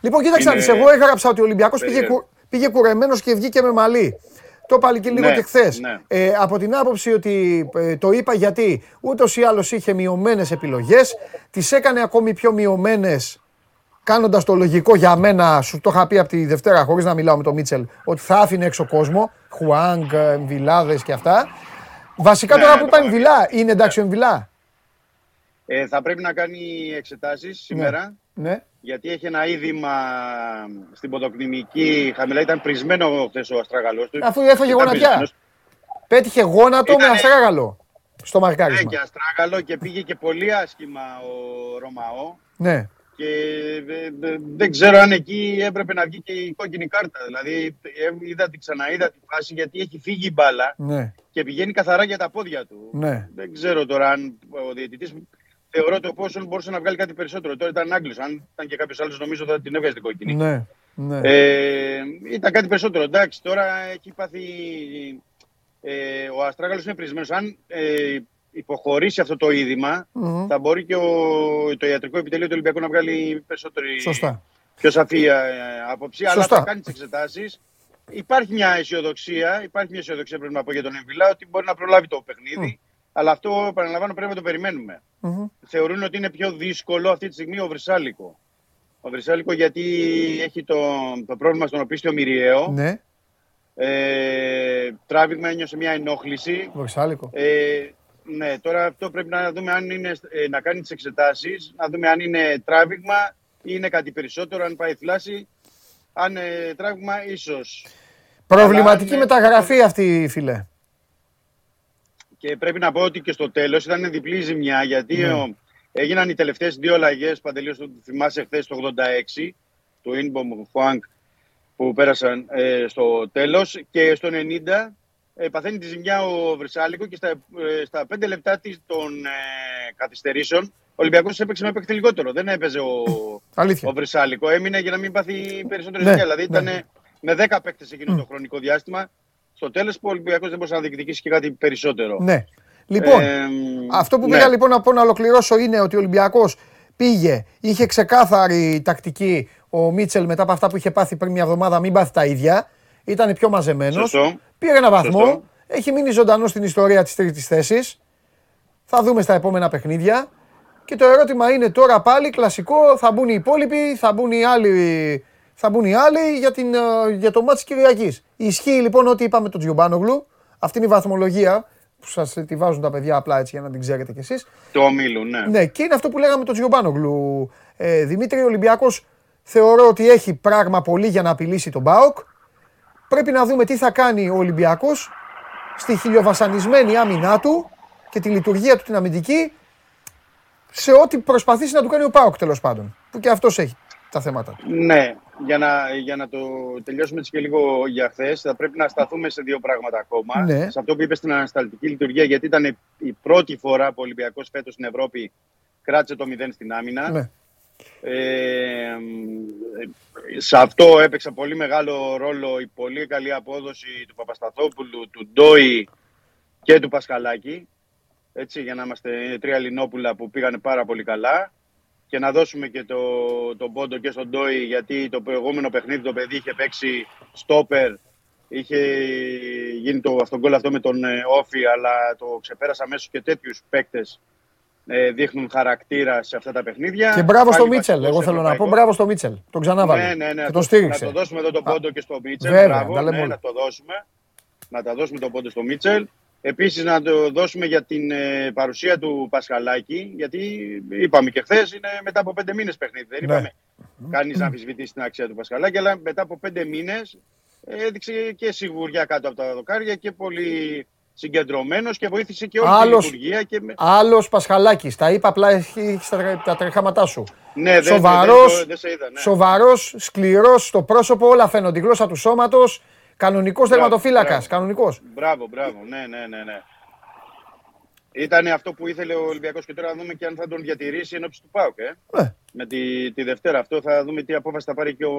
Λοιπόν, κοίταξε να Είναι δεις, εγώ έγραψα ότι ο Ολυμπιακός πήγε, περίεργο. κου, πήγε κουρεμένος και βγήκε με μαλλί. Το είπα και λίγο Ναι, και χθες. ναι. Ε, από την άποψη ότι ε, το είπα γιατί ούτως ή άλλως είχε μειωμένες επιλογές, τις έκανε ακόμη πιο μειωμένες κάνοντας το λογικό για μένα, σου το είχα πει από τη Δευτέρα, χωρίς να μιλάω με τον Μίτσελ, ότι θα άφηνε έξω κόσμο. Χουάνγκ, Εμβιλάδε και αυτά. Βασικά Ναι, τώρα ναι, που το πάει είπα. Εμβιλά, είναι εντάξει ο Εμβιλά. Ε, θα πρέπει να κάνει εξετάσεις σήμερα. Ναι. γιατί έχει ένα είδημα στην ποδοκνημική χαμηλά. Ήταν πρισμένο χθες ο Αστράγαλος του. Αφού έφαγε Ήταν γονατιά. πρισμένος. Πέτυχε γόνατο με Ήτανε- αστράγαλο στο Ναι, μαρκάρισμα. και Αστράγαλο και πήγε και πολύ άσχημα ο Ρωμαό. Ναι. Και ε, ε, δεν ξέρω αν εκεί έπρεπε να βγει και η κόκκινη κάρτα. Δηλαδή ε, είδα τη ξαναείδα τη φάση γιατί έχει φύγει η μπάλα Ναι. και πηγαίνει καθαρά για τα πόδια του. Ναι. Δεν ξέρω τώρα αν ο διαιτητής θεωρώ το πόσο μπορούσε να βγάλει κάτι περισσότερο. Τώρα ήταν Άγγλος. Αν ήταν και κάποιος άλλος, νομίζω θα την έβγαζε την κόκκινη. Ναι. ναι. Ε, ήταν κάτι περισσότερο. Εντάξει, τώρα έχει πάθει. Ε, ο Αστράγαλος είναι πρισμένος. Αν ε, υποχωρήσει αυτό το είδημα, Μμμ. θα μπορεί και ο, το ιατρικό επιτελείο του Ολυμπιακού να βγάλει περισσότερη. Σωστά. Πιο σαφή ε, άποψη. Αλλά Σωστά. θα κάνει τις εξετάσεις. Υπάρχει μια αισιοδοξία, υπάρχει μια αισιοδοξία πρέπει να πω για τον Εμβιλά ότι μπορεί να προλάβει το παιχνίδι. Αλλά αυτό, επαναλαμβάνω, πρέπει να το περιμένουμε. Μμμ. Θεωρούν ότι είναι πιο δύσκολο αυτή τη στιγμή ο Βρυσάλικο. Ο Βρυσάλικο γιατί έχει το, το πρόβλημα στον οπίστιο Μυριαίο. Ναι. Ε, τράβηγμα ένιωσε μια ενόχληση. Βοξάλικο. Ε, ναι, τώρα αυτό πρέπει να δούμε αν είναι, ε, να κάνει τις εξετάσεις, να δούμε αν είναι τράβηγμα ή είναι κάτι περισσότερο, αν πάει θλάση. Αν ε, τράβηγμα, ίσως. Προβληματική ναι. μεταγραφή αυτή, φίλε. Και πρέπει να πω ότι και στο τέλος ήταν διπλή ζημιά, γιατί Ναι. ο- έγιναν οι τελευταίες δύο αλλαγές, Παντελείως, το θυμάσαι χθες το 86, του Ινμπομ Χουάνκ, που πέρασαν ε, στο τέλος και στο 90 ε, παθαίνει τη ζημιά ο Βρυσάλικο και στα, ε, στα 5 λεπτά της των ε, καθυστερήσεων ο Ολυμπιακός έπαιξε με παίκτη λιγότερο. Δεν έπαιζε ο, Αλήθεια. ο Βρυσάλικο. Έμεινε για να μην πάθει περισσότερη Ναι, ζημιά. Δηλαδή ναι. ήταν με 10 παίκτες εκείνο το χρονικό διάστημα. Στο τέλος που ο Ολυμπιακός δεν μπορούσε να διεκδικήσει και κάτι περισσότερο. Ναι. Λοιπόν, Ε, αυτό που ναι. πήγα λοιπόν να πω να ολοκληρώσω είναι ότι ο Ολυμπιακός πήγε, είχε ξεκάθαρη τακτική ο Μίτσελ μετά από αυτά που είχε πάθει πριν μια εβδομάδα, μην πάθει τα ίδια. Ήταν πιο μαζεμένος. Σωστό. Πήρε ένα βαθμό. Σωστό. Έχει μείνει ζωντανό στην ιστορία της τρίτης θέσης. Θα δούμε στα επόμενα παιχνίδια. Και το ερώτημα είναι τώρα πάλι κλασικό, θα μπουν οι υπόλοιποι, θα μπουν οι άλλοι, θα μπουν οι άλλοι για, την, ε, για το μάτς της Κυριακής. Ισχύει λοιπόν ό,τι είπαμε τον Τζιομπάνογλου. Αυτή είναι η βαθμολογία που σας τη βάζουν τα παιδιά απλά έτσι για να την ξέρετε κι εσείς. Το ομίλου, ναι. Ναι, και είναι αυτό που λέγαμε τον Τζιομπάνογλου. Ε, Δημήτρη, ο Ολυμπιακός θεωρώ ότι έχει πράγμα πολύ για να απειλήσει τον ΠΑΟΚ. Πρέπει να δούμε τι θα κάνει ο Ολυμπιακός στη χιλιοβασανισμένη άμυνά του και τη λειτουργία του την αμυντική σε ό,τι προσπαθήσει να του κάνει ο ΠΑΟΚ τέλος πάντων. Που και αυτός έχει τα θέματα του. Ναι, για να, για να το τελειώσουμε έτσι και λίγο για χθες, θα πρέπει να σταθούμε σε δύο πράγματα ακόμα. Ναι. Σε αυτό που είπες στην ανασταλτική λειτουργία, γιατί ήταν η πρώτη φορά που ο Ολυμπιακός φέτος στην Ευρώπη κράτησε το 0 στην άμυνα. Ναι. Ε, σε αυτό έπαιξε πολύ μεγάλο ρόλο η πολύ καλή απόδοση του Παπασταθόπουλου, του Ντόι και του Πασχαλάκη. Έτσι, για να είμαστε τρία Λινόπουλα που πήγανε πάρα πολύ καλά. Και να δώσουμε και το, τον πόντο και στον Ντόι, γιατί το προηγούμενο παιχνίδι το παιδί είχε παίξει στόπερ. Είχε γίνει το αυτόν γκολ αυτό με τον ε, Όφη, αλλά το ξεπέρασα μέσω και τέτοιους παίκτες ε, δείχνουν χαρακτήρα σε αυτά τα παιχνίδια. Και μπράβο Πάλι στο Μίτσελ. βασικός Εγώ θέλω να πω ευρωπαϊκός. μπράβο στο Μίτσελ. Τον ξανάβαλε. Ναι, ναι, ναι. Και τον στήριξε. Να το δώσουμε εδώ τον πόντο και στο Μίτσελ. βέβαια, Μπράβο, τα λέμε ναι, όλα. να το δώσουμε. Να τα δώσουμε τον πόντο στο Μίτσελ. Επίσης να το δώσουμε για την ε, παρουσία του Πασχαλάκη. Γιατί είπαμε και χθες είναι μετά από πέντε μήνες παιχνίδι. Δεν Ναι. είπαμε κανείς να αμφισβητήσει την αξία του Πασχαλάκη. Αλλά μετά από πέντε μήνες έδειξε και σιγουριά κάτω από τα δοκάρια και πολύ συγκεντρωμένος και βοήθησε και όλη Άλλος- τη λειτουργία. Και... με- Άλλος Πασχαλάκης. Τα είπα απλά έχει τα, τα τρεχάματά σου. Ναι, δεν- Σοβαρό, δεν- δεν- δεν σε είδα, ναι. σοβαρός, σκληρός στο πρόσωπο, όλα φαίνονται. Η γλώσσα του σώματος. Κανονικός τερματοφύλακας. μπράβο. Κανονικός. Μπράβο, μπράβο. Ναι, ναι, ναι. ναι. Ήταν αυτό που ήθελε ο Ολυμπιακός και τώρα να δούμε και αν θα τον διατηρήσει εν ώψη του ΠΑΟΚ. Ε. Ναι. Με τη, τη Δευτέρα αυτό θα δούμε τι απόφαση θα πάρει και ο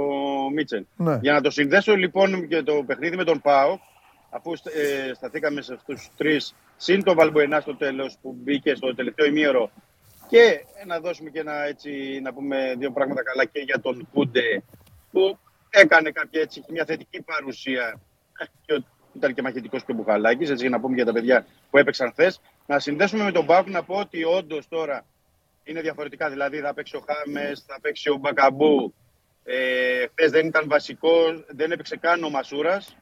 Μίτσελ. Ναι. Για να το συνδέσω λοιπόν και το παιχνίδι με τον ΠΑΟΚ, αφού ε, σταθήκαμε σε αυτούς τους τρεις, συν τον Βαλμποενά στο τέλος που μπήκε στο τελευταίο ημίωρο. Και να δώσουμε και ένα, έτσι, να πούμε δύο πράγματα καλά και για τον Κούντε που έκανε κάποια έτσι, μια θετική παρουσία και ο- ήταν και μαχητικός και ο Μπουχαλάκης, έτσι για να πούμε για τα παιδιά που έπαιξαν χθες. Να συνδέσουμε με τον Πάουκ να πω ότι όντως τώρα είναι διαφορετικά. Δηλαδή θα παίξει ο Χάμες, θα παίξει ο Μπακαμπού. Ε, χθες δεν ήταν βασικός, δεν έπαιξε καν ο Μασούρας.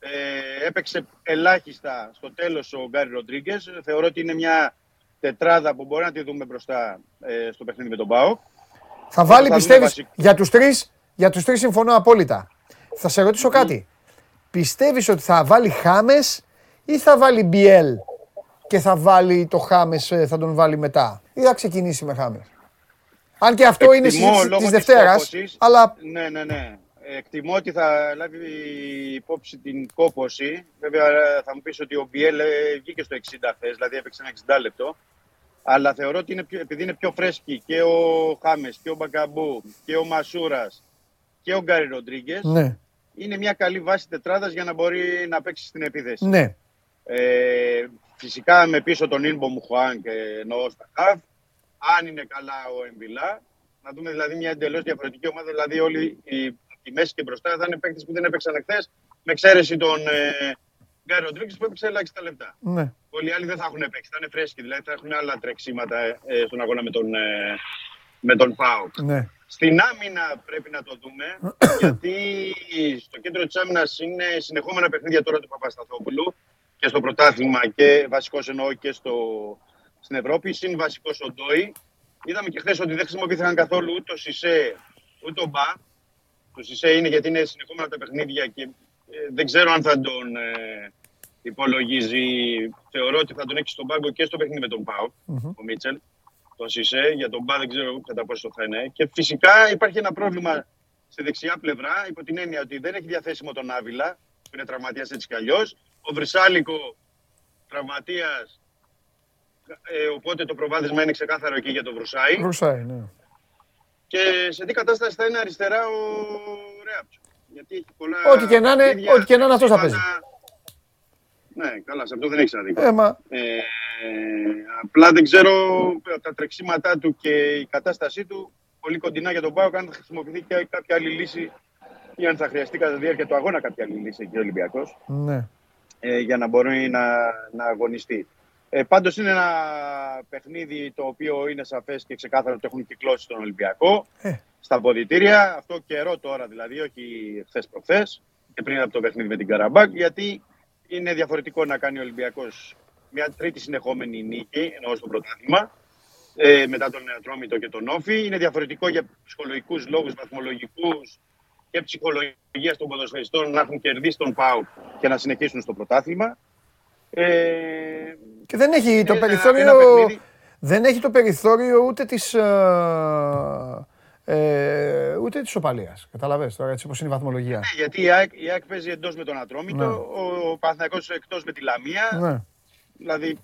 Ε, έπαιξε ελάχιστα στο τέλος ο Γκάρι Ροντρίγκες. Θεωρώ ότι είναι μια τετράδα που μπορεί να τη δούμε μπροστά ε, στο παιχνίδι με τον Πάουκ. Θα βάλει, δούμε πιστεύεις, βασικό. για τους τρεις για τους τρεις συμφωνώ απόλυτα. Θα σε ρωτήσω κάτι. Πιστεύεις ότι θα βάλει Χάμες ή θα βάλει Μπιέλ και θα βάλει το Χάμες, θα τον βάλει μετά; Ή θα ξεκινήσει με Χάμες; Αν και αυτό είναι Εκτιμώ συζήτηση λόγω της της Δευτέρας. κόπωσης. Αλλά Ναι, ναι, ναι. Εκτιμώ ότι θα λάβει υπόψη την κόποση. Βέβαια θα μου πεις ότι ο Μπιέλ ε, βγήκε στο 60 χθες, δηλαδή έπαιξε ένα 60 λεπτό. Αλλά θεωρώ ότι είναι πιο, επειδή είναι πιο φρέσκοι και ο Χάμες και ο Μπακαμπού και ο Μασούρας και ο Γκάρι Ροντρίγκες, ναι, είναι μια καλή βάση τετράδας για να μπορεί να παίξει στην επίθεση. ναι. Ε, φυσικά με πίσω τον Ινμπο Μουχουάν και εννοώ στα χαφ. Αν είναι καλά ο Εμβιλά, να δούμε δηλαδή μια εντελώς διαφορετική ομάδα. Δηλαδή, όλοι οι, από τη μέση και μπροστά θα είναι παίκτες που δεν έπαιξαν εχθές, με εξαίρεση τον ε, Γκάρι Ροντρίγκες που έπαιξε ελάχιστα λεπτά. ναι. Όλοι οι άλλοι δεν θα έχουν παίξει, θα είναι φρέσκοι, δηλαδή θα έχουν άλλα τρεξίματα ε, στον αγώνα με τον, ε, με τον ΠΑΟΚ. ναι. Στην άμυνα πρέπει να το δούμε, γιατί στο κέντρο της άμυνας είναι συνεχόμενα παιχνίδια τώρα του Παπασταθόπουλου και στο πρωτάθλημα και βασικός εννοώ και στο, στην Ευρώπη, συν βασικός ο Ντόι. Είδαμε και χθες ότι δεν χρησιμοποιήθηκαν καθόλου ούτε ο Σισε ούτε ο Μπα. Το Σισε είναι γιατί είναι συνεχόμενα τα παιχνίδια και ε, δεν ξέρω αν θα τον ε, υπολογίζει. Θεωρώ ότι θα τον έχει στον πάγκο και στο παιχνίδι με τον Πάο, ο Μίτσελ τον Σισε. Για τον Μπα δεν ξέρω κατά πόσο θα είναι. Και φυσικά υπάρχει ένα πρόβλημα στη δεξιά πλευρά, υπό την έννοια ότι δεν έχει διαθέσιμο τον Άβυλα, που είναι τραυματίας έτσι κι αλλιώς. Ο Βρυσάλικο τραυματίας. Ε, οπότε το προβάδισμα είναι ξεκάθαρο εκεί για τον Βρουσάη. Βρουσάει, ναι. Και σε τι κατάσταση θα είναι αριστερά ο Ρέαπτσο. Γιατί έχει πολλά. Ό,τι και να είναι, παιχνίδια, ό,τι και να είναι, αυτός θα τρεξίματα. Ναι, καλά, σε αυτό δεν έχει άδικο. Ε, μα, Ε, απλά δεν ξέρω τα τρεξίματά του και η κατάστασή του πολύ κοντινά για τον Πάο αν θα χρησιμοποιηθεί και κάποια άλλη λύση ή αν θα χρειαστεί κατά τη διάρκεια του αγώνα κάποια άλλη λύση εκεί ο Ολυμπιακός ναι. ε, για να μπορεί να, να αγωνιστεί. Ε, πάντως είναι ένα παιχνίδι το οποίο είναι σαφές και ξεκάθαρο ότι έχουν κυκλώσει τον Ολυμπιακό Ε. στα αποδητήρια. Αυτό καιρό τώρα δηλαδή, όχι χθες προχθές και πριν από το παιχνίδι με την Καραμπάκ, γιατί είναι διαφορετικό να κάνει ο Ολυμπιακός μια τρίτη συνεχόμενη νίκη, εννοώ στο πρωτάθλημα, ε, μετά τον Ατρόμητο και τον Όφη. Είναι διαφορετικό για ψυχολογικούς λόγους, βαθμολογικούς και ψυχολογίας των ποδοσφαιριστών να έχουν κερδίσει τον ΠΑΟ και να συνεχίσουν στο πρωτάθλημα. Ε, Και δεν έχει το ένα- περιθώριο. ένα παιχνίδι. Δεν έχει το περιθώριο ούτε της, ε, ε, ούτε της οπαλίας. Καταλαβες τώρα έτσι όπως είναι η βαθμολογία. Ναι, γιατί η ΑΕΚ, η ΑΕΚ παίζει εντός με τον Ατρόμητο, Ναι. ο, ο Παναθηναϊκός εκτός με τη Λαμία. Ναι. Δηλαδή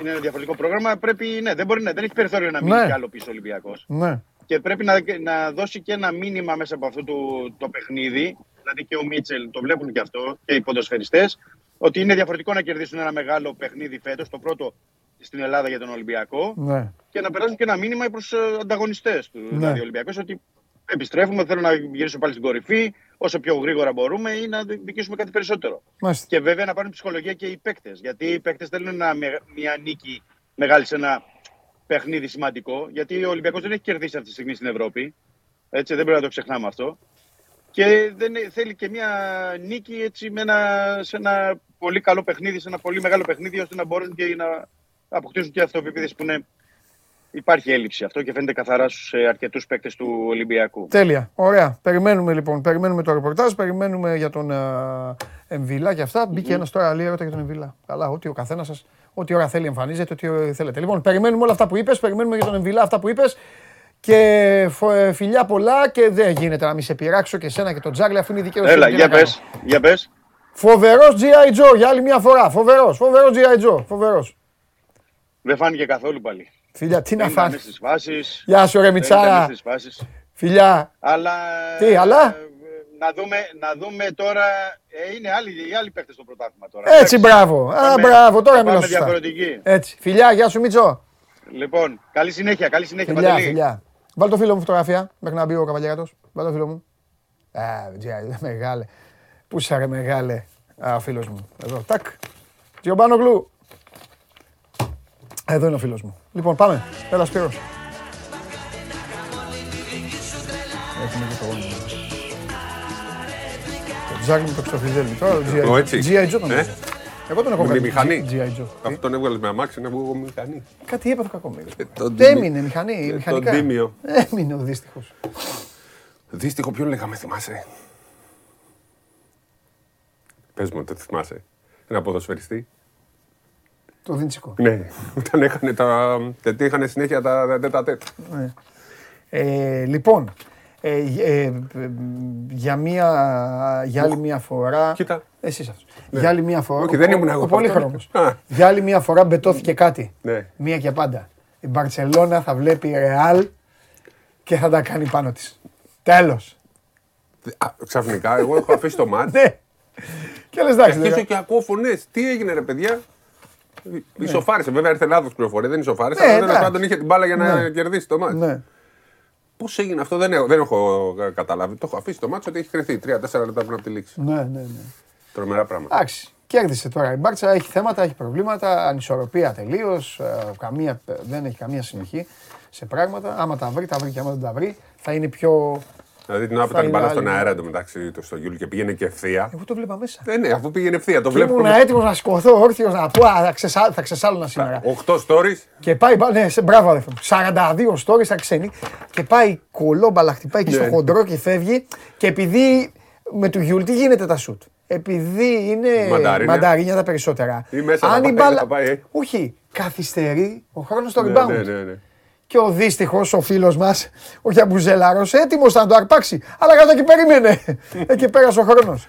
είναι ένα διαφορετικό πρόγραμμα. Πρέπει, ναι, δεν, μπορεί, να- δεν έχει περιθώριο να μείνει Ναι. κι άλλο πίσω ο Ολυμπιακός. ναι. Και πρέπει να, να δώσει και ένα μήνυμα μέσα από αυτό το, το παιχνίδι. Δηλαδή και ο Μίτσελ το βλέπουν και αυτό και οι ποδοσφαιριστές. Ότι είναι διαφορετικό να κερδίσουν ένα μεγάλο παιχνίδι φέτος, το πρώτο στην Ελλάδα για τον Ολυμπιακό. ναι. Και να περάσουν και ένα μήνυμα προς ανταγωνιστές του. Ναι. Δηλαδή ο Ολυμπιακός ότι επιστρέφουμε, θέλω να γυρίσω πάλι στην κορυφή όσο πιο γρήγορα μπορούμε ή να δικήσουμε κάτι περισσότερο. Μάλιστα. Και βέβαια να πάρουν ψυχολογία και οι παίκτες. Γιατί οι παίκτες θέλουν ένα, με- μια νίκη μεγάλη σε ένα παιχνίδι σημαντικό. Γιατί ο Ολυμπιακός δεν έχει κερδίσει αυτή τη στιγμή στην Ευρώπη. Έτσι, δεν πρέπει να το ξεχνάμε αυτό. Και δεν, θέλει και μια νίκη έτσι, με ένα, σε ένα πολύ καλό παιχνίδι, σε ένα πολύ μεγάλο παιχνίδι, ώστε να μπορούν και να αποκτήσουν και αυτοπεποίθηση που είναι. Υπάρχει έλλειψη αυτό και φαίνεται καθαρά στους αρκετούς παίκτες του Ολυμπιακού. Τέλεια. Ωραία. Περιμένουμε λοιπόν. Περιμένουμε το ρεπορτάζ. Περιμένουμε για τον ε, Εμβιλά και αυτά. Μπήκε ένας τώρα άλλη ερώτηση για τον Εμβιλά. Καλά, ό,τι ο καθένας σας, ό,τι ώρα θέλει εμφανίζεται, ό,τι ώρα θέλετε. Λοιπόν, περιμένουμε όλα αυτά που είπες. Περιμένουμε για τον Εμβιλά αυτά που είπες. Και φο- ε, φιλιά πολλά και δεν γίνεται να μην σε πειράξω και εσένα και τον Τζάγλι αφού είναι η δικαίωση. Έλα, για πες, για πες. Φοβερός G.I. Joe για άλλη μια φορά. Φοβερός, φοβερός G.I. Joe. Φοβερός. Δεν φάνηκε καθόλου πάλι. Φιλιά, τι να Δεν ήταν φάνε. στις φάσεις. Γεια σου, ρε δεν ήταν Μιτσάρα. στις φάσεις. Φιλιά. Αλλά... Τι, αλλά; ε, Να δούμε, να δούμε τώρα... Ε, είναι άλλοι, οι άλλοι παίχτες στο πρωτάθλημα τώρα. Έτσι, Εντάξει. μπράβο. Α, Πάμε- μπράβο, τώρα θα μιλάω πάμε σωστά. διαφορετική. Έτσι. Φιλιά, γεια σου Μίτσο. Λοιπόν, καλή συνέχεια, καλή συνέχεια, Φιλιά, Παντελή. φιλιά. Βάλ το φίλο μου φωτογραφία μέχρι να μπει ο καβαλιάτος. Βάλ το φίλο μου. Α, τζιάι, μεγάλε. Πού σε ρε μεγάλε. Α, ο φίλος μου. Εδώ, τάκ. Τζιομπάνογλου. Εδώ είναι ο φίλος μου. Λοιπόν, πάμε. Έλα, Σπύρος. Έχουμε και το όνομα. Το Τζάκι μου το ξοφιδέλει. Τώρα το Εγώ G.I. έτσι. G.I. Joe τον Ε; έχω. Εγώ τον έχω Με κάνει. μηχανή. G.I. Joe. Αυτό τον έβγαλες με αμάξι, είναι εγώ μηχανή. Κάτι έπαθε κακό με. τον Δεν Τίμη. έμεινε μηχανή, Ε, μηχανικά. τον Τίμιο. Έμεινε ο δύστιχος. Δύστιχο ποιον λέγαμε, θυμάσαι; Πες μου, δεν θυμάσαι. Ένα ποδοσφαιριστή. Το Δίντσικο. Ναι, όταν είχαν τα. Γιατί είχαν συνέχεια τα τέτα τέτ. Ναι. Ε, λοιπόν, ε, ε, ε, για, μία, για άλλη μία φορά. Κοίτα. Εσύ αυτός. Για άλλη μία φορά. Όχι, δεν ήμουν εγώ. Ο πολύχρονος. Α. Για άλλη μία φορά μπετώθηκε κάτι. Ναι. Μία και πάντα. Η Μπαρτσελώνα θα βλέπει Ρεάλ και θα τα κάνει πάνω της. Τέλος. Α, Ξαφνικά, εγώ έχω αφήσει το μάτς. Ναι. Και λες εντάξει. Αρχίζω δεν- και ακούω φωνέ. Τι έγινε, ρε παιδιά; Ισοφάρισε. Βέβαια ήρθε λάθος πληροφορία. Δεν ισοφάρισε. Ναι, αλλά τέλος εντάξει. πάντων είχε την μπάλα για να Ναι. κερδίσει το μάτ. Ναι. Πώς έγινε αυτό, δεν έχω, δεν έχω ε, καταλάβει. Το έχω αφήσει το μάτς ότι έχει κρυθεί. Τρία-τέσσερα λεπτά πριν από τη λήξη. Ναι, ναι, ναι. Τρομερά πράγματα. Εντάξει. Κέρδισε τώρα η Μπάρτσα, έχει θέματα, έχει προβλήματα, ανισορροπία τελείως. καμία, δεν έχει καμία συνοχή σε πράγματα. Άμα τα βρει, τα βρει και άμα δεν τα βρει, θα είναι πιο. Δηλαδή την ώρα που θα ήταν η είναι μπάλα στον άλλη. αέρα εντωμεταξύ του στο Γιούλ και πήγαινε και ευθεία. Εγώ το βλέπα μέσα. Ε, ναι, αφού πήγαινε ευθεία. Το Και ήμουν βλέπουμε. έτοιμος να σηκωθώ όρθιος να πω Α, θα, ξεσά, θα ξεσάλωνα σήμερα. 8 stories. Και πάει, μπα- ναι, σε, μπράβο αδερφέ μου. 42 stories θα ξένη. Και πάει κωλόμπαλα, χτυπάει εκεί στο Ναι. χοντρό και φεύγει. Και επειδή με του Γιούλ τι γίνεται τα σουτ; Επειδή είναι Μανταρίνια. μανταρίνια τα περισσότερα. Ή μέσα Αν θα η πάει, μπάλα- θα πάει, ε. Όχι, καθυστερεί ο χρόνος στο Ναι, rebound. ναι, ναι, ναι. Και ο δύστυχος, ο φίλος μας, ο Γιαμπουζελάρο, έτοιμος να το αρπάξει. Αλλά κάτω και περίμενε. Εκεί πέρασε ο χρόνος.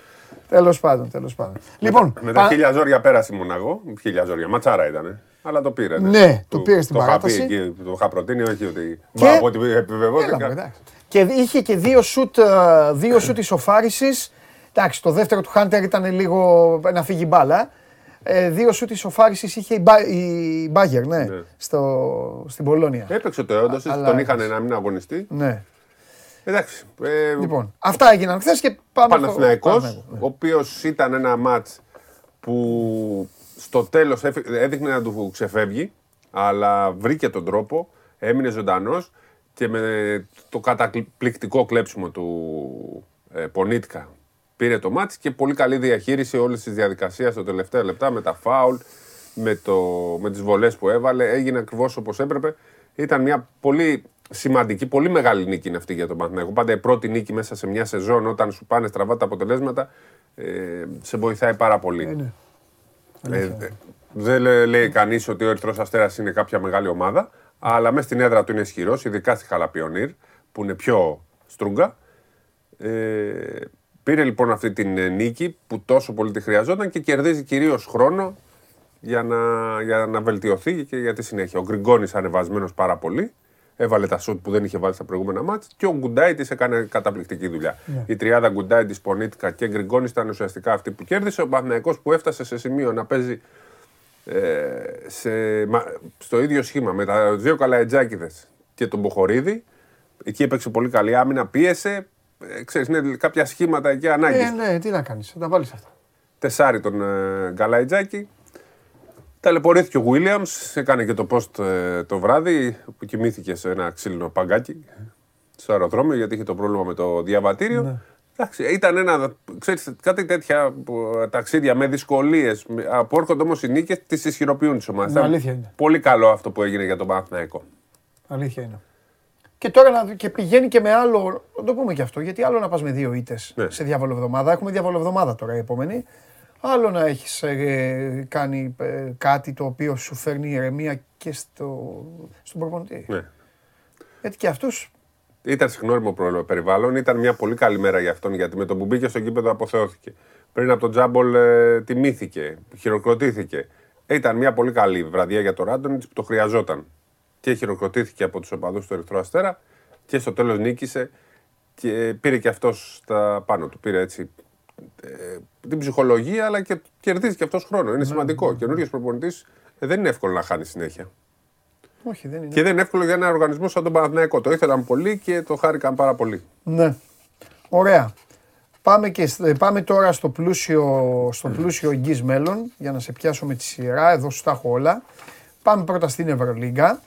Τέλος πάντων, τέλος πάντων. Λοιπόν, Με τα πα- χίλια ζόρια πέρασε η Μονακό. Χίλια ζόρια. Ματσάρα ήταν. Αλλά το πήρε. Ναι, το πήρε στην το είχα παράταση. πει εκεί, Το είχα προτείνει, όχι ότι. Και- Μπα, από ό,τι Έλα, επιβεβαιώθηκα. μωρέ, εντάξει. Και είχε και δύο σουτ, ε, δύο σουτ ισοφάρισης. Εντάξει, το δεύτερο του Χάντερ ήταν λίγο να φύγει μπάλα. Ε, δύο σουτ ισοφάρισης είχε η, Μπα- η Μπάγκερ, ναι, Ναι. Στο, στην Πολώνια. Έπαιξε το έοντο, Αλλά τον είχαν έπαιξε. να μην αγωνιστεί. Ναι. Εντάξει. ε, Λοιπόν, αυτά έγιναν χθες και πάμε στο Παναθηναϊκός, Παναθηναϊκό, ναι. ο οποίος ήταν ένα μάτς που στο τέλος έφυ- έδειχνε να του ξεφεύγει, αλλά βρήκε τον τρόπο, έμεινε ζωντανός και με το καταπληκτικό κλέψιμο του ε, Πονίτκα πήρε το μάτς και πολύ καλή διαχείριση όλης της διαδικασίας στο τελευταίο λεπτά με τα φάουλ, με, το, με τις βολές που έβαλε, έγινε ακριβώς όπως έπρεπε. Ήταν μια πολύ σημαντική, πολύ μεγάλη νίκη είναι αυτή για τον Παναθηναϊκό. Πάντα η πρώτη νίκη μέσα σε μια σεζόν όταν σου πάνε στραβά τα αποτελέσματα ε, σε βοηθάει πάρα πολύ. ναι. Ε, ε, δεν λέ- λέει κανείς ότι ο Ερυθρός Αστέρας είναι κάποια μεγάλη ομάδα, αλλά μέσα στην έδρα του είναι ισχυρός, ειδικά στη Χαλαπιονίρ. που είναι πιο στρούγκα. Ε, πήρε λοιπόν αυτή την ε, νίκη που τόσο πολύ τη χρειαζόταν και κερδίζει κυρίως χρόνο για να, για να βελτιωθεί και για τη συνέχεια. Ο Γκριγκόνης ανεβασμένος πάρα πολύ. Έβαλε τα σουτ που δεν είχε βάλει στα προηγούμενα μάτς και ο Γκουντάιτη έκανε καταπληκτική δουλειά. Η τριάδα Γκουντάιτη, Πονίτικα και Γκριγκόνης ήταν ουσιαστικά αυτή που κέρδισε. Ο Παναθηναϊκός που έφτασε σε σημείο να παίζει ε, σε, μα, στο ίδιο σχήμα με τα δύο καλαετζάκιδε και τον Μποχορίδη. Εκεί έπαιξε πολύ καλή άμυνα, πίεσε. Ε, ξέρεις, είναι κάποια σχήματα εκεί ανάγκης. Ε, ναι, τι να κάνεις, θα τα βάλεις αυτά. Τεσάρι τον ε, Γκαλαϊτζάκη. Ταλαιπωρήθηκε ο Βίλιαμ, έκανε και το post ε, το βράδυ που κοιμήθηκε σε ένα ξύλινο παγκάκι στο αεροδρόμιο γιατί είχε το πρόβλημα με το διαβατήριο. Ναι. Εντάξει, ήταν ένα, ξέρεις, κάτι τέτοια που, ε, ταξίδια με δυσκολίες. Από έρχονται όμως οι νίκες, τις ισχυροποιούν τις ομάδες. Ναι, αλήθεια είναι. Πολύ καλό αυτό που έγινε για τον Παναθηναϊκό. Αλήθεια είναι. Και τώρα να, και πηγαίνει και με άλλο. Να το πούμε και αυτό. Γιατί άλλο να πας με δύο ήττες Ναι. σε διαβολοβδομάδα. Έχουμε διαβολοβδομάδα τώρα η επόμενη. Άλλο να έχεις κάνει ε, κάτι το οποίο σου φέρνει ηρεμία και στο, στον προπονητή. Ναι. Γιατί και αυτού. Ήταν συγνώριμο προ- περιβάλλον, ήταν μια πολύ καλή μέρα για αυτόν γιατί με το που μπήκε στο γήπεδο αποθεώθηκε. Πριν από τον Τζάμπολ ε, τιμήθηκε, χειροκροτήθηκε. Ε, Ήταν μια πολύ καλή βραδιά για τον Ράντονιτ που το χρειαζόταν. Και χειροκροτήθηκε από τους οπαδούς του Ερυθρού Αστέρα και στο τέλος νίκησε και πήρε και αυτός τα πάνω του. Πήρε έτσι ε, την ψυχολογία αλλά και κερδίζει και αυτός χρόνο. Είναι σημαντικό. Ο καινούριο προπονητής δεν είναι εύκολο να χάνει συνέχεια. Όχι, δεν είναι. Και δεν είναι εύκολο για ένα οργανισμό σαν τον Παναθηναϊκό. Το ήθελαν πολύ και το χάρηκαν πάρα πολύ. Ναι. Ωραία. Πάμε, και, σ- πάμε τώρα στο πλούσιο, στο πλούσιο εγγύς μέλλον για να σε πιάσω με τη σειρά. Εδώ σου τα έχω όλα. Πάμε πρώτα στην Ευρωλίγκα.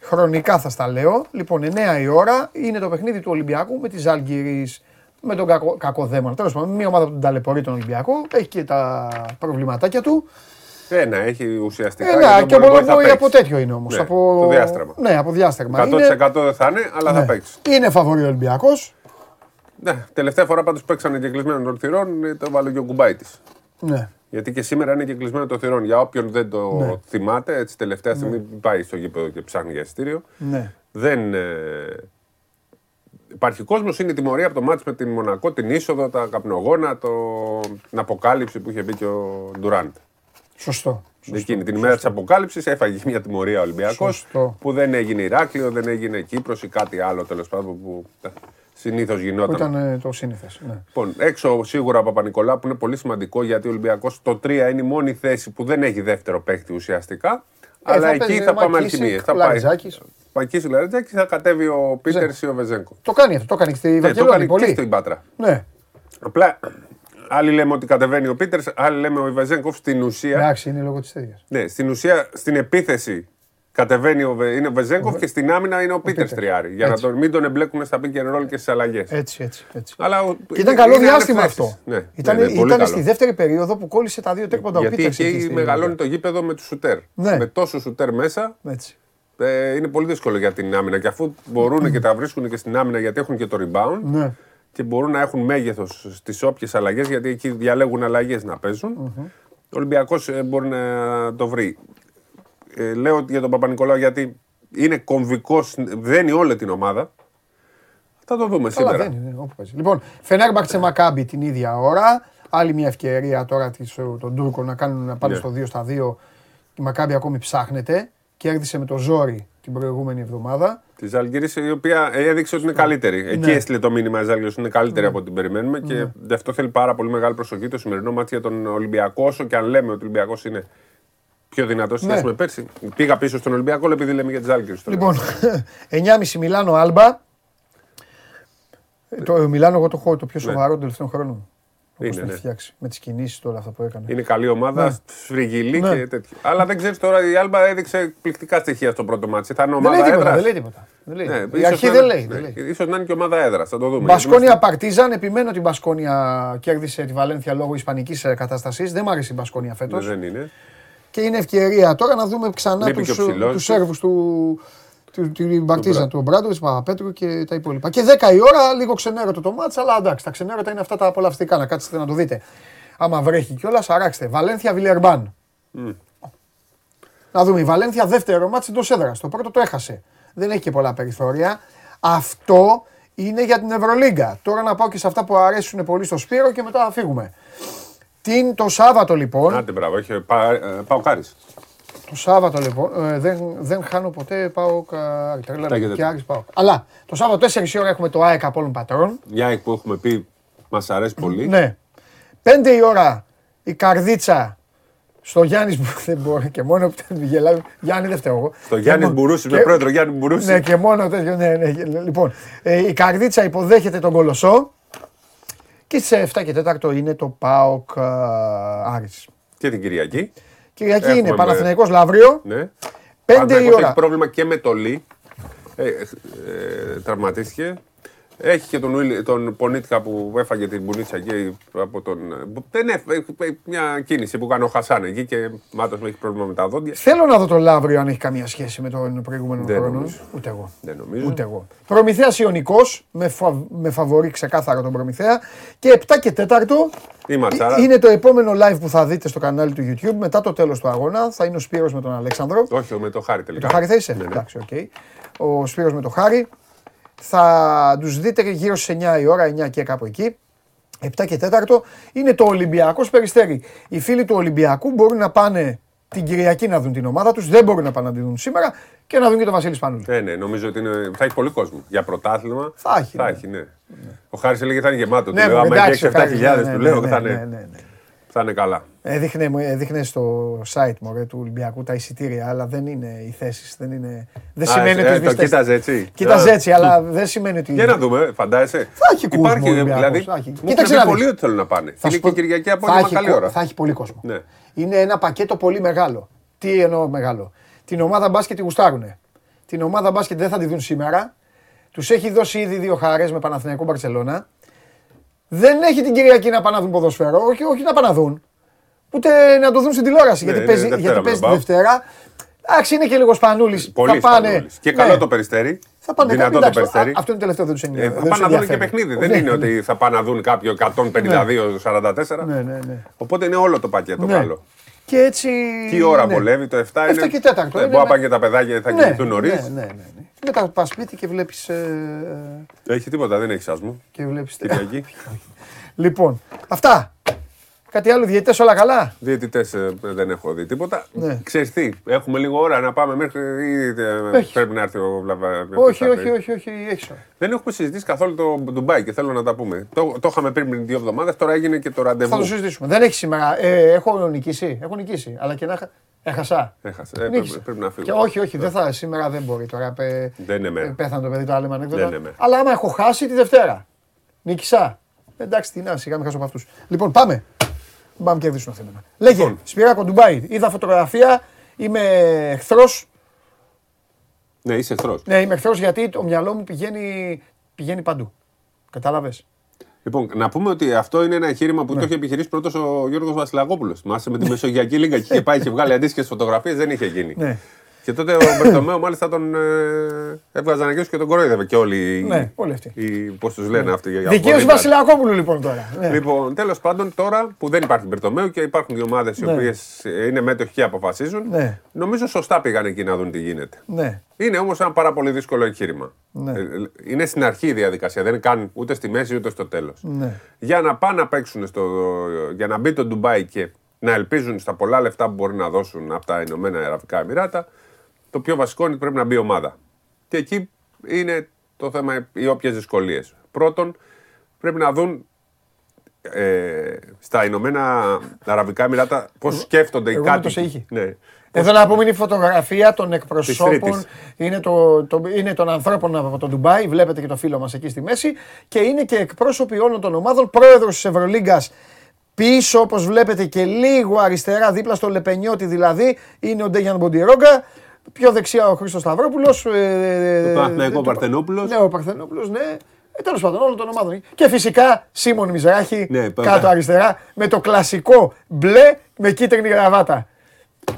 Χρονικά θα στα λέω. Λοιπόν, 9 η ώρα είναι το παιχνίδι του Ολυμπιακού με τη Ζάλγκυρης με τον κακό, κακό δαίμονα. Τέλος πάντων, μια ομάδα που τον ταλαιπωρεί τον Ολυμπιακό. Έχει και τα προβληματάκια του. Ένα έχει ουσιαστικά. Ε, για ναι, τον και από, Μπορμπόη θα από, παίξεις. από τέτοιο είναι όμως. Ναι, από, το διάστρεμα. Ναι, από διάστρεμα. 100% Είναι, δεν θα είναι, αλλά θα ναι. παίξεις. είναι φαβορή ο Ολυμπιακός. Ναι, τελευταία φορά πάντως παίξανε και κλεισμένο των θυρών, ε, το βάλε και ο κουμπάι τη. Ναι. Γιατί και σήμερα είναι και κλεισμένο των θυρών. Για όποιον δεν το Ναι. θυμάται, έτσι τελευταία στιγμή πάει στο γήπεδο και ψάχνει για εισιτήριο. ναι. Δεν. Ε, υπάρχει κόσμος, είναι η τιμωρία από το μάτς με την Μονακό, την είσοδο, τα καπνογόνα, το... την αποκάλυψη που είχε μπει και ο Ντουράντ. Σωστό. Εκείνη την ημέρα της αποκάλυψης έφαγε μια τιμωρία ο Ολυμπιακός Σωστό. που δεν έγινε Ηράκλειο, δεν έγινε Κύπρος ή κάτι άλλο τέλος πάντων που συνήθως Που γινόταν. ήταν ε, το σύνηθες. Ναι. Λοιπόν, έξω σίγουρα ο Παπα-Νικολάου που είναι πολύ σημαντικό γιατί ο Ολυμπιακός το 3 είναι η μόνη θέση που δεν έχει δεύτερο παίκτη ουσιαστικά. Ε, αλλά θα εκεί παίζει θα πάμε Μακίσικ, αλχημίε. Θα πάει. Λαριτζάκης. Πακίσει ο Λαριτζάκη, θα κατέβει ο Πίτερ ή ο Βεζέγκο. Το κάνει αυτό. Το κάνει και στη Ναι, το Βαρκελόνη. κάνει και πολύ. στην Πάτρα. Ναι. Απλά άλλοι λέμε ότι κατεβαίνει ο Πίτερς, άλλοι λέμε ο Βεζέγκοφ στην ουσία. Εντάξει, είναι λόγω της τέτοιας. Ναι, στην ουσία στην επίθεση κατεβαίνει ο, Βε- είναι ο Βεζέγκοφ και στην άμυνα είναι ο Πίτερ Πίτερς. Τριάρη. Για να Έτσι. τον, μην τον εμπλέκουμε στα pick and roll και στις αλλαγές. Έτσι, έτσι. έτσι. Αλλά ο- Και ήταν είναι- καλό είναι διάστημα άνευ αυτό. θέσης. Ναι, Ήταν, ναι, ναι, πολύ ήταν καλό. στη δεύτερη περίοδο που κόλλησε τα δύο τρίποντα ο Γιατί Πίτερς εκεί εκεί στη- μεγαλώνει το γήπεδο με τους σουτέρ. Ναι. Με τόσο σουτέρ μέσα Έτσι. ε, είναι πολύ δύσκολο για την άμυνα. Και αφού μπορούν και τα βρίσκουν και στην άμυνα γιατί έχουν και το rebound Ναι. και μπορούν να έχουν μέγεθος στις όποιες αλλαγές γιατί εκεί διαλέγουν αλλαγές να παίζουν. Ο Ολυμπιακός μπορεί να το βρει. Ε, λέω ότι για τον Παπα-Νικολάου γιατί είναι κομβικός, δένει όλη την ομάδα. Θα το δούμε Καλά, σήμερα. δεν είναι. Όπου παίζει. Λοιπόν, Φενέρμπαχτσε Μακάμπι την ίδια ώρα. Άλλη μια ευκαιρία τώρα της, ε, των Τούρκων να, κάνουν, να πάνε Ναι. στο 2 στα 2. Η Μακάμπι ακόμη ψάχνεται. Κέρδισε με το ζόρι την προηγούμενη εβδομάδα. Τη Ζαλγκύρη, η οποία έδειξε ότι είναι καλύτερη. Εκεί Ναι. έστειλε το μήνυμα η Ζαλγκύρη ότι είναι καλύτερη από ό,τι περιμένουμε και αυτό θέλει πάρα πολύ μεγάλη προσοχή το σημερινό μάτι για τον Ολυμπιακό. Όσο και αν λέμε ότι ο Ολυμπιακός είναι πιο δυνατός στη Ναι. σχέση με πέρσι. Πήγα πίσω στον Ολυμπιακό αλλά επειδή λέμε για τη Ζαλγκύρη. Λοιπόν, 9.30 Μιλάνο Άλμπα. Ε, Το Μιλάνο εγώ το έχω το πιο σοβαρό των τελευταίων χρόνων. Όπως Είναι, το έχει ναι. φτιάξει. Με τις κινήσεις του όλα αυτά που έκανε. Είναι καλή ομάδα, Ναι. σφριγγυλή Ναι. και τέτοιο. Αλλά δεν ξέρεις τώρα, η Άλμπα έδειξε εκπληκτικά στοιχεία στο πρώτο μάτι. Θα είναι Δεν λέει ομάδα τίποτα. έδρας. Δεν λέει τίποτα. Δεν λέει. Ναι, Η ίσως αρχή να δεν είναι- λέει. δεν ναι, λέει. Ίσως να είναι και ομάδα έδρας. Θα το δούμε. Μπασκόνια Παρτίζαν, επιμένω ότι η Μπασκόνια κέρδισε τη Βαλένθια λόγω ισπανικής κατάστασης. Δεν μου άρεσε η Μπασκόνια φέτος. Ναι, δεν είναι. Και είναι ευκαιρία τώρα να δούμε ξανά Λείπει και ο του ψηλός. τους Σέρβους του, του, του Παρτίζαν, Μπρα- του Μπράντοβιτς, του Παπαπέτρου και τα υπόλοιπα. Και 10 η ώρα, λίγο ξενέρωτο το μάτς, αλλά εντάξει, τα ξενέρωτα είναι αυτά τα απολαυστικά, να κάτσετε να το δείτε. Άμα βρέχει κιόλας, αράξτε. Βαλένθια Βιλερμπάν. Να δούμε. Η Βαλένθια δεύτερο μάτς εντός έδρας. Το πρώτο το έχασε. Δεν έχει και πολλά περιθώρια. Αυτό είναι για την Ευρωλίγκα. Τώρα να πάω και σε αυτά που αρέσουν πολύ στο Σπύρο και μετά θα φύγουμε. Την, το Σάββατο λοιπόν. Άντε, μπράβο, έχει, πα, ε, πάω Κάρις. Το Σάββατο λοιπόν. ε, δεν, δεν χάνω ποτέ. Πάω κα... τρέλα, Τα έχετε και πει. Άρης πάω. Αλλά το Σάββατο 4 η ώρα έχουμε το ΑΕΚ Απόλλων Πατρών. Μια εκ που έχουμε πει μας αρέσει πολύ. Ναι. 5 η ώρα η καρδίτσα στο Γιάννης που δεν μπορεί και μόνο που δεν γελάει. Γιάννη δεν φταίω εγώ. Στο Και Γιάννη μο- Μπουρούση, και- με πρόεδρο Γιάννη Μπουρούση. Ναι, και μόνο τέτοιο. Ναι, ναι. Λοιπόν, ε, η καρδίτσα υποδέχεται τον Κολοσσό. Και στι 7 και 4 είναι το ΠΑΟΚ ε, Άρης. Και την Κυριακή. Κυριακή Έχουμε είναι με- Παναθηναϊκός Λαύριο. Ναι. 5 η Παναθηναϊκός ώρα. Έχει πρόβλημα και με το Λί. Ε, ε, τραυματίστηκε. Έχει και τον, Ουίλ- τον Πονίτικα που έφαγε την μπουνίτσα εκεί από τον. Δεν έφαγε μια κίνηση που έκανε ο Χασάν εκεί και μάτως έχει πρόβλημα με τα δόντια. Θέλω να δω το Λαύριο αν έχει καμία σχέση με τον προηγούμενο Δεν χρόνο. νομίζω. Ούτε εγώ. Δεν νομίζω. Ούτε εγώ. Προμηθέας Ιωνικός, με, φα... με φαβορή ξεκάθαρα τον Προμηθέα. Και 7 και 4 Η Ματσάρα. είναι το επόμενο live που θα δείτε στο κανάλι του YouTube μετά το τέλος του αγώνα. Θα είναι ο Σπύρος με τον Αλέξανδρο. Όχι, με το χάρη Με τελικά. το Χάρη θα είσαι; Ναι, ναι. Εντάξει, οκ. Ο Σπύρος με το Χάρη. Θα τους δείτε γύρω στις 9 η ώρα, 9 και κάπου εκεί. 7 και 4 είναι το Ολυμπιακός Περιστέρι. Οι φίλοι του Ολυμπιακού μπορούν να πάνε την Κυριακή να δουν την ομάδα τους, δεν μπορούν να πάνε να τη δουν σήμερα και να δουν και τον Βασίλη Σπανούλη. Ναι, ναι, νομίζω ότι είναι... θα έχει πολύ κόσμο. Για πρωτάθλημα Θα έχει, Θα ναι. έχει, ναι. Ο Χάρης έλεγε θα είναι γεμάτο. Ναι, του λέω, μωρέ, άμα εντάξει, έχει ο Χάρης, 7.000, ναι, ναι, του λέω ναι, θα, ναι, είναι, ναι, ναι. Θα είναι καλά. Έδειχνε, μου- έδειχνε στο site μου ρε, του Ολυμπιακού τα εισιτήρια, αλλά δεν είναι οι θέσεις. Δεν, είναι... δεν Α, σημαίνει ε, ότι το σβηστές. κοίταζε έτσι. Κοίταζε Α. έτσι, αλλά δεν σημαίνει ότι. Για να δούμε, φαντάζεσαι. Θα έχει κόσμο ο Υπάρχει, Ολυμπιακός, δηλαδή, θα έχει. μου Κοίταξε έχουν να πει δεις. πολλοί ότι θέλουν να πάνε. Θα Είναι σου και πω- Κυριακή θα απόγευμα έχει καλή κο- ώρα. Θα έχει πολύ κόσμο. Ναι. Είναι ένα πακέτο πολύ μεγάλο. Τι εννοώ μεγάλο; Την ομάδα μπάσκετ τη γουστάρουνε. Την ομάδα μπάσκετ δεν θα τη δουν σήμερα. Τους έχει δώσει ήδη δύο χαρές με Παναθηναϊκό Μπαρσελόνα. Δεν έχει την Κυριακή να πάνε να δουν ποδοσφαίρο. Όχι, όχι να πάνε να δουν. Ούτε να το δουν στην τηλεόραση. Ναι, γιατί είναι παίζει, Δευτέρα γιατί με παίζει τη τον Δευτέρα. Εντάξει, είναι και λίγο σπανούλης. Πολύ θα πάνε. Σπανούλης. Και ναι. καλό το περιστέρι. Θα πάνε Δυνατό το εντάξει, περιστέρι. α- Αυτό είναι τελευταίο, δεν τους Ε, ενδιαφέρει. θα δεν πάνε τους να δουν και ενδιαφέρει. παιχνίδι. Δεν Ναι, είναι ότι θα πάνε να δουν κάποιο 152-44. Ναι, ναι, ναι. Οπότε είναι όλο το πακέτο Ναι. καλό. Και έτσι. Τι ώρα ναι. βολεύει, το 7 είναι. 7 και 4. Ναι, είναι Μπορεί να με- πάνε και τα παιδάκια, θα Ναι, κοιμηθούν νωρίς. Ναι, ναι, ναι, ναι. Μετά πας σπίτι και βλέπεις. Έχει τίποτα, δεν έχει σασμό. και βλέπεις... Κυριακή. λοιπόν, αυτά. Κάτι άλλο, διαιτητές όλα καλά; Διαιτητές δεν έχω δει τίποτα. Ναι. Ξέρεις τι, έχουμε λίγο ώρα να πάμε μέχρι. ή ε, Έχεις. πρέπει να έρθει ο Βλαβα. όχι, θα όχι, έρθει. όχι, όχι, έχεις ώρα. Δεν έχουμε συζητήσει καθόλου το Ντουμπάι και θέλω να τα πούμε. Το, το είχαμε πριν πριν δύο εβδομάδες, τώρα έγινε και το Θα ραντεβού. το συζητήσουμε. Δεν έχει σήμερα. Ε, έχω νικήσει. Έχω νικήσει. Αλλά και να είχα. Έχασα. Έχασε. Ε, Νίκησα. πρέπει, πρέπει να φύγω. Και όχι, όχι, δεν θα, σήμερα δεν μπορεί τώρα. Πε, Δεν είναι μέρα. ε, πέθανε το παιδί, το λέμε ανέκδοτα. Δεν είναι μέρα. Αλλά άμα έχω χάσει τη Δευτέρα. Νίκησα. Εντάξει, τι να, σιγά μην χάσω από αυτούς. Λοιπόν, πάμε. Δεν πάμε κερδίσουν αυτοί εμένα. Λέγε, Λοιπόν. Σπυράκο Ντουμπάι. Είδα φωτογραφία. Είμαι εχθρός. Ναι, είσαι εχθρός. Ναι, είμαι εχθρός γιατί το μυαλό μου πηγαίνει, πηγαίνει παντού. Κατάλαβες; Λοιπόν, να πούμε ότι αυτό είναι ένα εγχείρημα που το είχε επιχειρήσει πρώτος ο Γιώργος Βασιλακόπουλο. Θυμάσαι με τη Μεσογειακή Λίγκα και είχε πάει και βγάλει αντίστοιχες φωτογραφίες, δεν είχε γίνει. Ναι. Και τότε ο Μπερτομέο μάλιστα τον ε, έβγαζε αναγκαίο και τον κορόιδευε και όλοι. οι- Ναι, όλοι αυτοί. Οι, πώς τους λένε αυτοί. οι Δικαίωση αποδίδατοι. Βασιλακόπουλου λοιπόν τώρα. Ναι. Λοιπόν, τέλος πάντων, τώρα που δεν υπάρχει Μπερτομέου και υπάρχουν δύο ομάδες οι Ναι. οποίες είναι μέτοχοι και αποφασίζουν, Ναι. νομίζω σωστά πήγαν εκεί να δουν τι γίνεται. ναι. Είναι όμως ένα πάρα πολύ δύσκολο εγχείρημα. Ναι. Ε, Είναι στην αρχή η διαδικασία, δεν είναι καν ούτε στη μέση ούτε στο τέλος. Ναι. Για να πάνε να παίξουν, στο, για να μπει το Ντουμπάι και να ελπίζουν στα πολλά λεφτά που μπορεί να δώσουν από τα Ηνωμένα Αραβικά Εμμυράτα, το πιο βασικό είναι ότι πρέπει να μπει ομάδα. Και εκεί είναι το θέμα οι όποιες δυσκολίες. Πρώτον, πρέπει να δουν ε, στα Ηνωμένα Αραβικά Εμμυράτα πώς σκέφτονται οι εγώ είμαι το κάτοικοι. σε ήχη. Ναι. Εδώ να πούμε είναι η φωτογραφία των εκπροσώπων, Τρίτης. είναι, το, το, είναι των ανθρώπων από το Ντουμπάι, βλέπετε και το φίλο μας εκεί στη μέση και είναι και εκπρόσωποι όλων των ομάδων, πρόεδρος της Ευρωλίγκας πίσω όπως βλέπετε και λίγο αριστερά δίπλα στο Λεπενιώτη δηλαδή είναι ο Ντέγιαν Μποντιρόγκα, πιο δεξιά ο Χρήστος Σταυρόπουλος. ε, Το Παναθηναϊκό το- Παρθενόπουλος. Ναι, ο Παρθενόπουλος, ναι. Ε, τέλος πάντων, όλων των ομάδων. Και φυσικά Σίμων Μιζράχη, Ναι, πάντα. κάτω αριστερά, με το κλασικό μπλε με κίτρινη γραβάτα.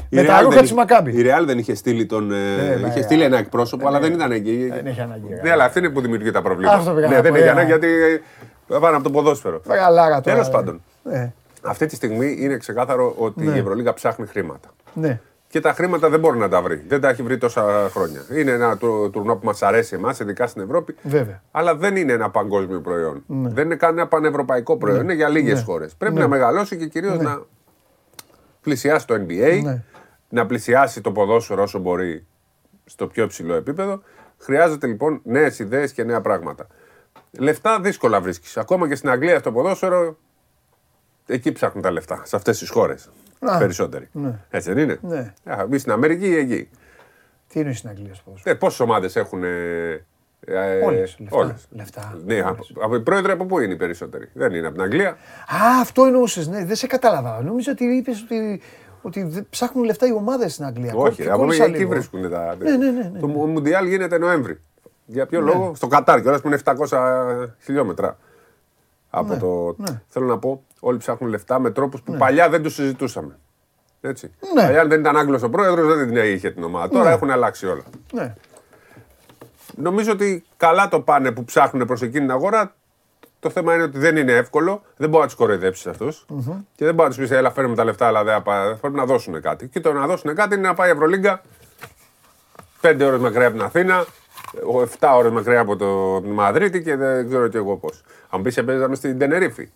Η Με τα Real ρούχα δεν- της Μακάμπη. Η Real δεν είχε στείλει, τον, ε, Ναι, είχε ναι, στείλει ναι. ένα εκπρόσωπο, αλλά δεν ήταν εκεί. Δεν έχει ανάγκη. ρε. Ναι, αλλά αυτή είναι που δημιουργεί τα προβλήματα. Αυτό πήγα ναι, να δεν πω, έχει ε, ανάγκη α. γιατί ε, πάνε από το ποδόσφαιρο. Μεγαλάρα τώρα. Τέλος ε. πάντων, Ναι, αυτή τη στιγμή είναι ξεκάθαρο ότι Ναι. η Ευρωλίγα ψάχνει χρήματα. ναι. Και τα χρήματα δεν μπορεί να τα βρει. Δεν τα έχει βρει τόσα χρόνια. Είναι ένα του- τουρνό που μας αρέσει εμάς, ειδικά στην Ευρώπη. Βέβαια. Αλλά δεν είναι ένα παγκόσμιο προϊόν. Δεν είναι κανένα πανευρωπαϊκό προϊόν. Είναι για λίγες Ναι. χώρες. Πρέπει Ναι. να μεγαλώσει και κυρίως να πλησιάσει το NBA, Ναι. να πλησιάσει το ποδόσφαιρο όσο μπορεί στο πιο υψηλό επίπεδο. Χρειάζεται λοιπόν νέες ιδέες και νέα πράγματα. Λεφτά δύσκολα βρίσκεις. Ακόμα και στην Αγγλία στο ποδόσφαιρο, εκεί ψάχνουν τα λεφτά. Σε αυτές τις χώρες. Α, Περισσότεροι. ναι. Έτσι δεν είναι; Ναι. Εμείς στην Αμερική ή εκεί; Τι είναι στην Αγγλία στο ποδόσφαιρο. Ε, Πόσες ομάδες έχουν. Ε, ε, Όλες, λεφτά. όλες. Λεφτά. Ναι, από, από οι πρόεδροι από πού είναι οι περισσότεροι; Δεν είναι από την Αγγλία; Α, αυτό εννοούσες. Ναι, δεν σε κατάλαβα. Νόμιζα ότι είπες ότι, ότι δεν- ψάχνουν λεφτά οι ομάδες στην Αγγλία. Όχι, Και από κόλλησα εκεί λίγο. βρίσκουν τα. Ναι, ναι, ναι, ναι. Το Μου- Μουντιάλ γίνεται Νοέμβρη. Για ποιο λόγο, στο Κατάρ κιόλας που είναι 700 χιλιόμετρα. Από Ναι, το. ναι. Θέλω να πω, όλοι ψάχνουν λεφτά με τρόπους που παλιά δεν τους συζητούσαμε. Έτσι. Ναι. Παλιά αν δεν ήταν Άγγλος ο πρόεδρος, δεν την είχε την ομάδα. Τώρα Ναι. έχουν αλλάξει όλα. Ναι. Νομίζω ότι καλά το πάνε που ψάχνουν προς εκείνη την αγορά. Το θέμα είναι ότι δεν είναι εύκολο. Δεν μπορεί να τους κοροϊδέψεις αυτούς. Και δεν μπορεί να τους πεις: Έλα, φέρνουμε τα λεφτά, αλλά δεν θα πάει». Πρέπει να δώσουν κάτι. Και το να δώσουν κάτι είναι να πάει η Ευρωλίγκα 5 ώρες μακριά από την Αθήνα, 7 ώρες μακριά από το από τη Μαδρίτη και δεν ξέρω κι εγώ πώς. Αν πεις παίζαμε στην Τενερίφη.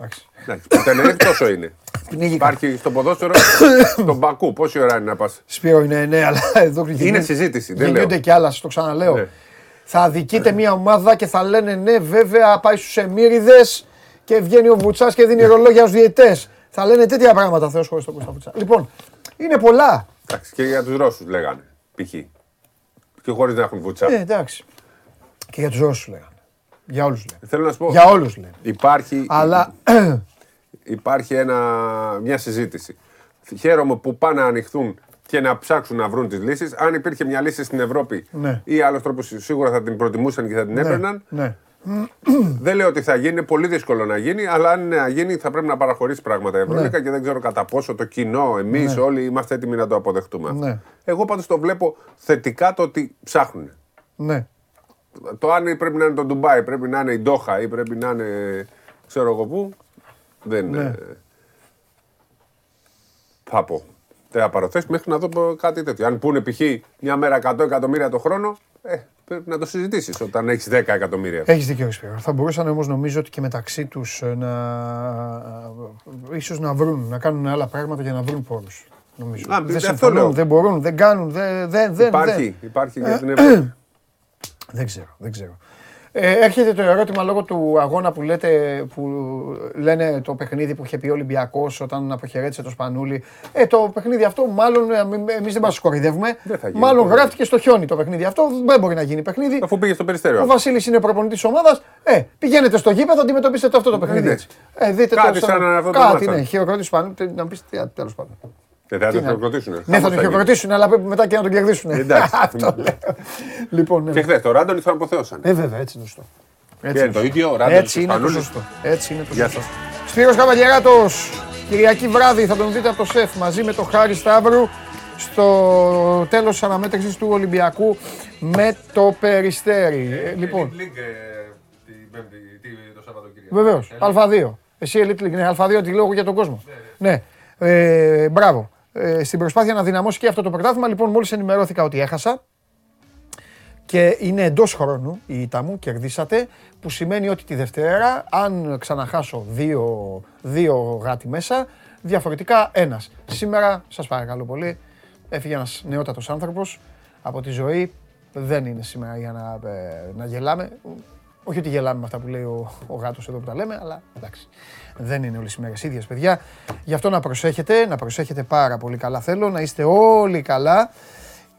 Εντάξει. Εντάξει, το Τενερίφη τόσο είναι. Πνίγηκα. Υπάρχει στο ποδόσφαιρο στον Μπακού. Πόση ώρα είναι να πας; Σπύρο είναι ναι, αλλά εδώ γεννιούνται- συζήτηση, δεν Γεννιούνται λέω. κι άλλα, σας το ξαναλέω. Ναι. Θα αδικείται μια ομάδα και θα λένε ναι, βέβαια, πάει στους Εμμύριδες και βγαίνει ο Βουτσάς και δίνει ρολόγια στους διαιτέ. Θα λένε τέτοια πράγματα, Θεός χωρίς τον Κώστα Βουτσά. Λοιπόν, είναι πολλά. Εντάξει, και για τους Ρώσους λέγανε. Π.χ. Και χωρίς να έχουν βουτσά. Ε, εντάξει. Και για τους Ρώσους λέγανε. Για όλους λένε. Θέλω να σου πω. Για όλους λένε. Υπάρχει, Αλλά υπάρχει ένα, μια συζήτηση. Χαίρομαι που πάνε να ανοιχθούν και να ψάξουν να βρουν τις λύσεις. Αν υπήρχε μια λύση στην Ευρώπη Ναι. ή άλλος τρόπος, σίγουρα θα την προτιμούσαν και θα την έπαιρναν. ναι. Δεν λέω ότι θα γίνει, είναι πολύ δύσκολο να γίνει, αλλά αν είναι να γίνει θα πρέπει να παραχωρήσει πράγματα η Ευρωλίκα Ναι. και δεν ξέρω κατά πόσο το κοινό, εμείς όλοι είμαστε έτοιμοι να το αποδεχτούμε. αυτό. Ναι. Εγώ πάντως το βλέπω θετικά το ότι ψάχνουν. ναι. Το αν πρέπει να είναι το Ντουμπάι, πρέπει να είναι η Ντόχα ή πρέπει να είναι ξέρω εγώ πού, δεν Ναι. θα πω. Δεν θα παροθέσεις μέχρι να δω κάτι τέτοιο. Αν πούνε π.χ. μια μέρα 100 εκατομμύρια το χρόνο, ε, πρέπει να το συζητήσεις όταν έχεις 10 εκατομμύρια. Έχεις δίκιο, Σπύρο. Θα μπορούσαν όμως νομίζω ότι και μεταξύ τους να. ίσως να βρουν, να κάνουν άλλα πράγματα για να βρουν πόρους. Νομίζω. Α, δεν αυτό συμφωνούν, λέω. δεν μπορούν, δεν κάνουν, δεν. δεν, δεν υπάρχει, δεν. υπάρχει για την Ευρώπη. Δεν ξέρω, δεν ξέρω. Ε, έρχεται το ερώτημα λόγω του αγώνα που, λέτε, που λένε το παιχνίδι που είχε πει ο Ολυμπιακός όταν αποχαιρέτησε το Σπανούλι. Ε, το παιχνίδι αυτό μάλλον εμείς δεν μας κοροϊδεύουμε. Δεν θα γίνει. Μάλλον γράφτηκε στο χιόνι το παιχνίδι αυτό. Δεν μπορεί να γίνει παιχνίδι. Αφού πήγε στο περιστέριο. Ο Βασίλης είναι προπονητής τη ομάδας. Ε, πηγαίνετε στο γήπεδο, αντιμετωπίστε το αυτό το παιχνίδι. ναι. έτσι. Ε, δείτε Κάτι το, σαν αυτό το Κάτι, μάθαμε. ναι, χειροκρότηση πάνω. Να πεις τέλος πάντων. Και θα Τι τον να- χειροκροτήσουν. Ναι, θα τον χειροκροτήσουν, αλλά πρέπει μετά και να τον κερδίσουν. Εντάξει. Αυτό λέω. Λοιπόν, ναι. Και χθες το Ράντονι τον αποθέωσαν. Ε, βέβαια, έτσι είναι σωστό. Και είναι το ίδιο, ο Ράντονι Έτσι είναι το Σπανούλης. σωστό. Έτσι είναι το Γεια σωστό. σας. Σπύρος Καβαλιαράτος, Κυριακή βράδυ θα τον δείτε από το ΣΕΦ μαζί με τον Χάρη Σταύρου στο τέλος της αναμέτρησης του Ολυμπιακού με το Περιστέρι. Ε, λοιπόν, βεβαίως, Α2. Εσύ Elite League, ναι, Α2 τη λέω για τον κόσμο. Ναι, ε, μπράβο. Ε, στην προσπάθεια να δυναμώσει και αυτό το πρωτάθλημα, λοιπόν, μόλις ενημερώθηκα ότι έχασα, και είναι εντός χρόνου η ήττα μου, κερδίσατε, που σημαίνει ότι τη Δευτέρα, αν ξαναχάσω δύο, δύο γάτι μέσα, διαφορετικά ένας. Σήμερα, σας παρακαλώ πολύ, έφυγε ένας νεότατος άνθρωπος από τη ζωή. Δεν είναι σήμερα για να, ε, να γελάμε. Όχι ότι γελάμε με αυτά που λέει ο, ο γάτος εδώ που τα λέμε, αλλά εντάξει. Δεν είναι όλες οι μέρες ίδιες, παιδιά. Γι' αυτό να προσέχετε, να προσέχετε πάρα πολύ καλά θέλω, να είστε όλοι καλά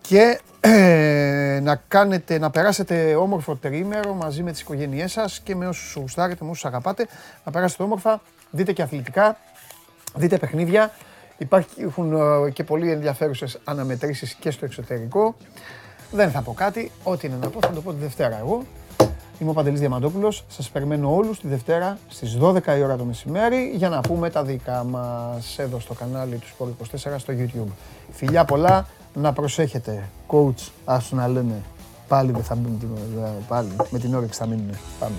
και ε, να, κάνετε, να περάσετε όμορφο τρίμερο μαζί με τις οικογένειές σας και με όσους γουστάρετε, με όσους αγαπάτε, να περάσετε όμορφα, δείτε και αθλητικά, δείτε παιχνίδια. Υπάρχουν ε, και πολύ ενδιαφέρουσες αναμετρήσεις και στο εξωτερικό. Δεν θα πω κάτι, ό,τι είναι να πω θα το πω τη Δευτέρα εγώ. Είμαι ο Παντελής Διαμαντόπουλος, σας περιμένω όλους τη Δευτέρα στις 12 η ώρα το μεσημέρι για να πούμε τα δικά μας εδώ στο κανάλι του Sport 24 στο YouTube. Φιλιά πολλά, να προσέχετε. Coach, άσου να λένε, πάλι δεν θα μπουν, την- πάλι με την όρεξη θα μείνουν. Πάμε.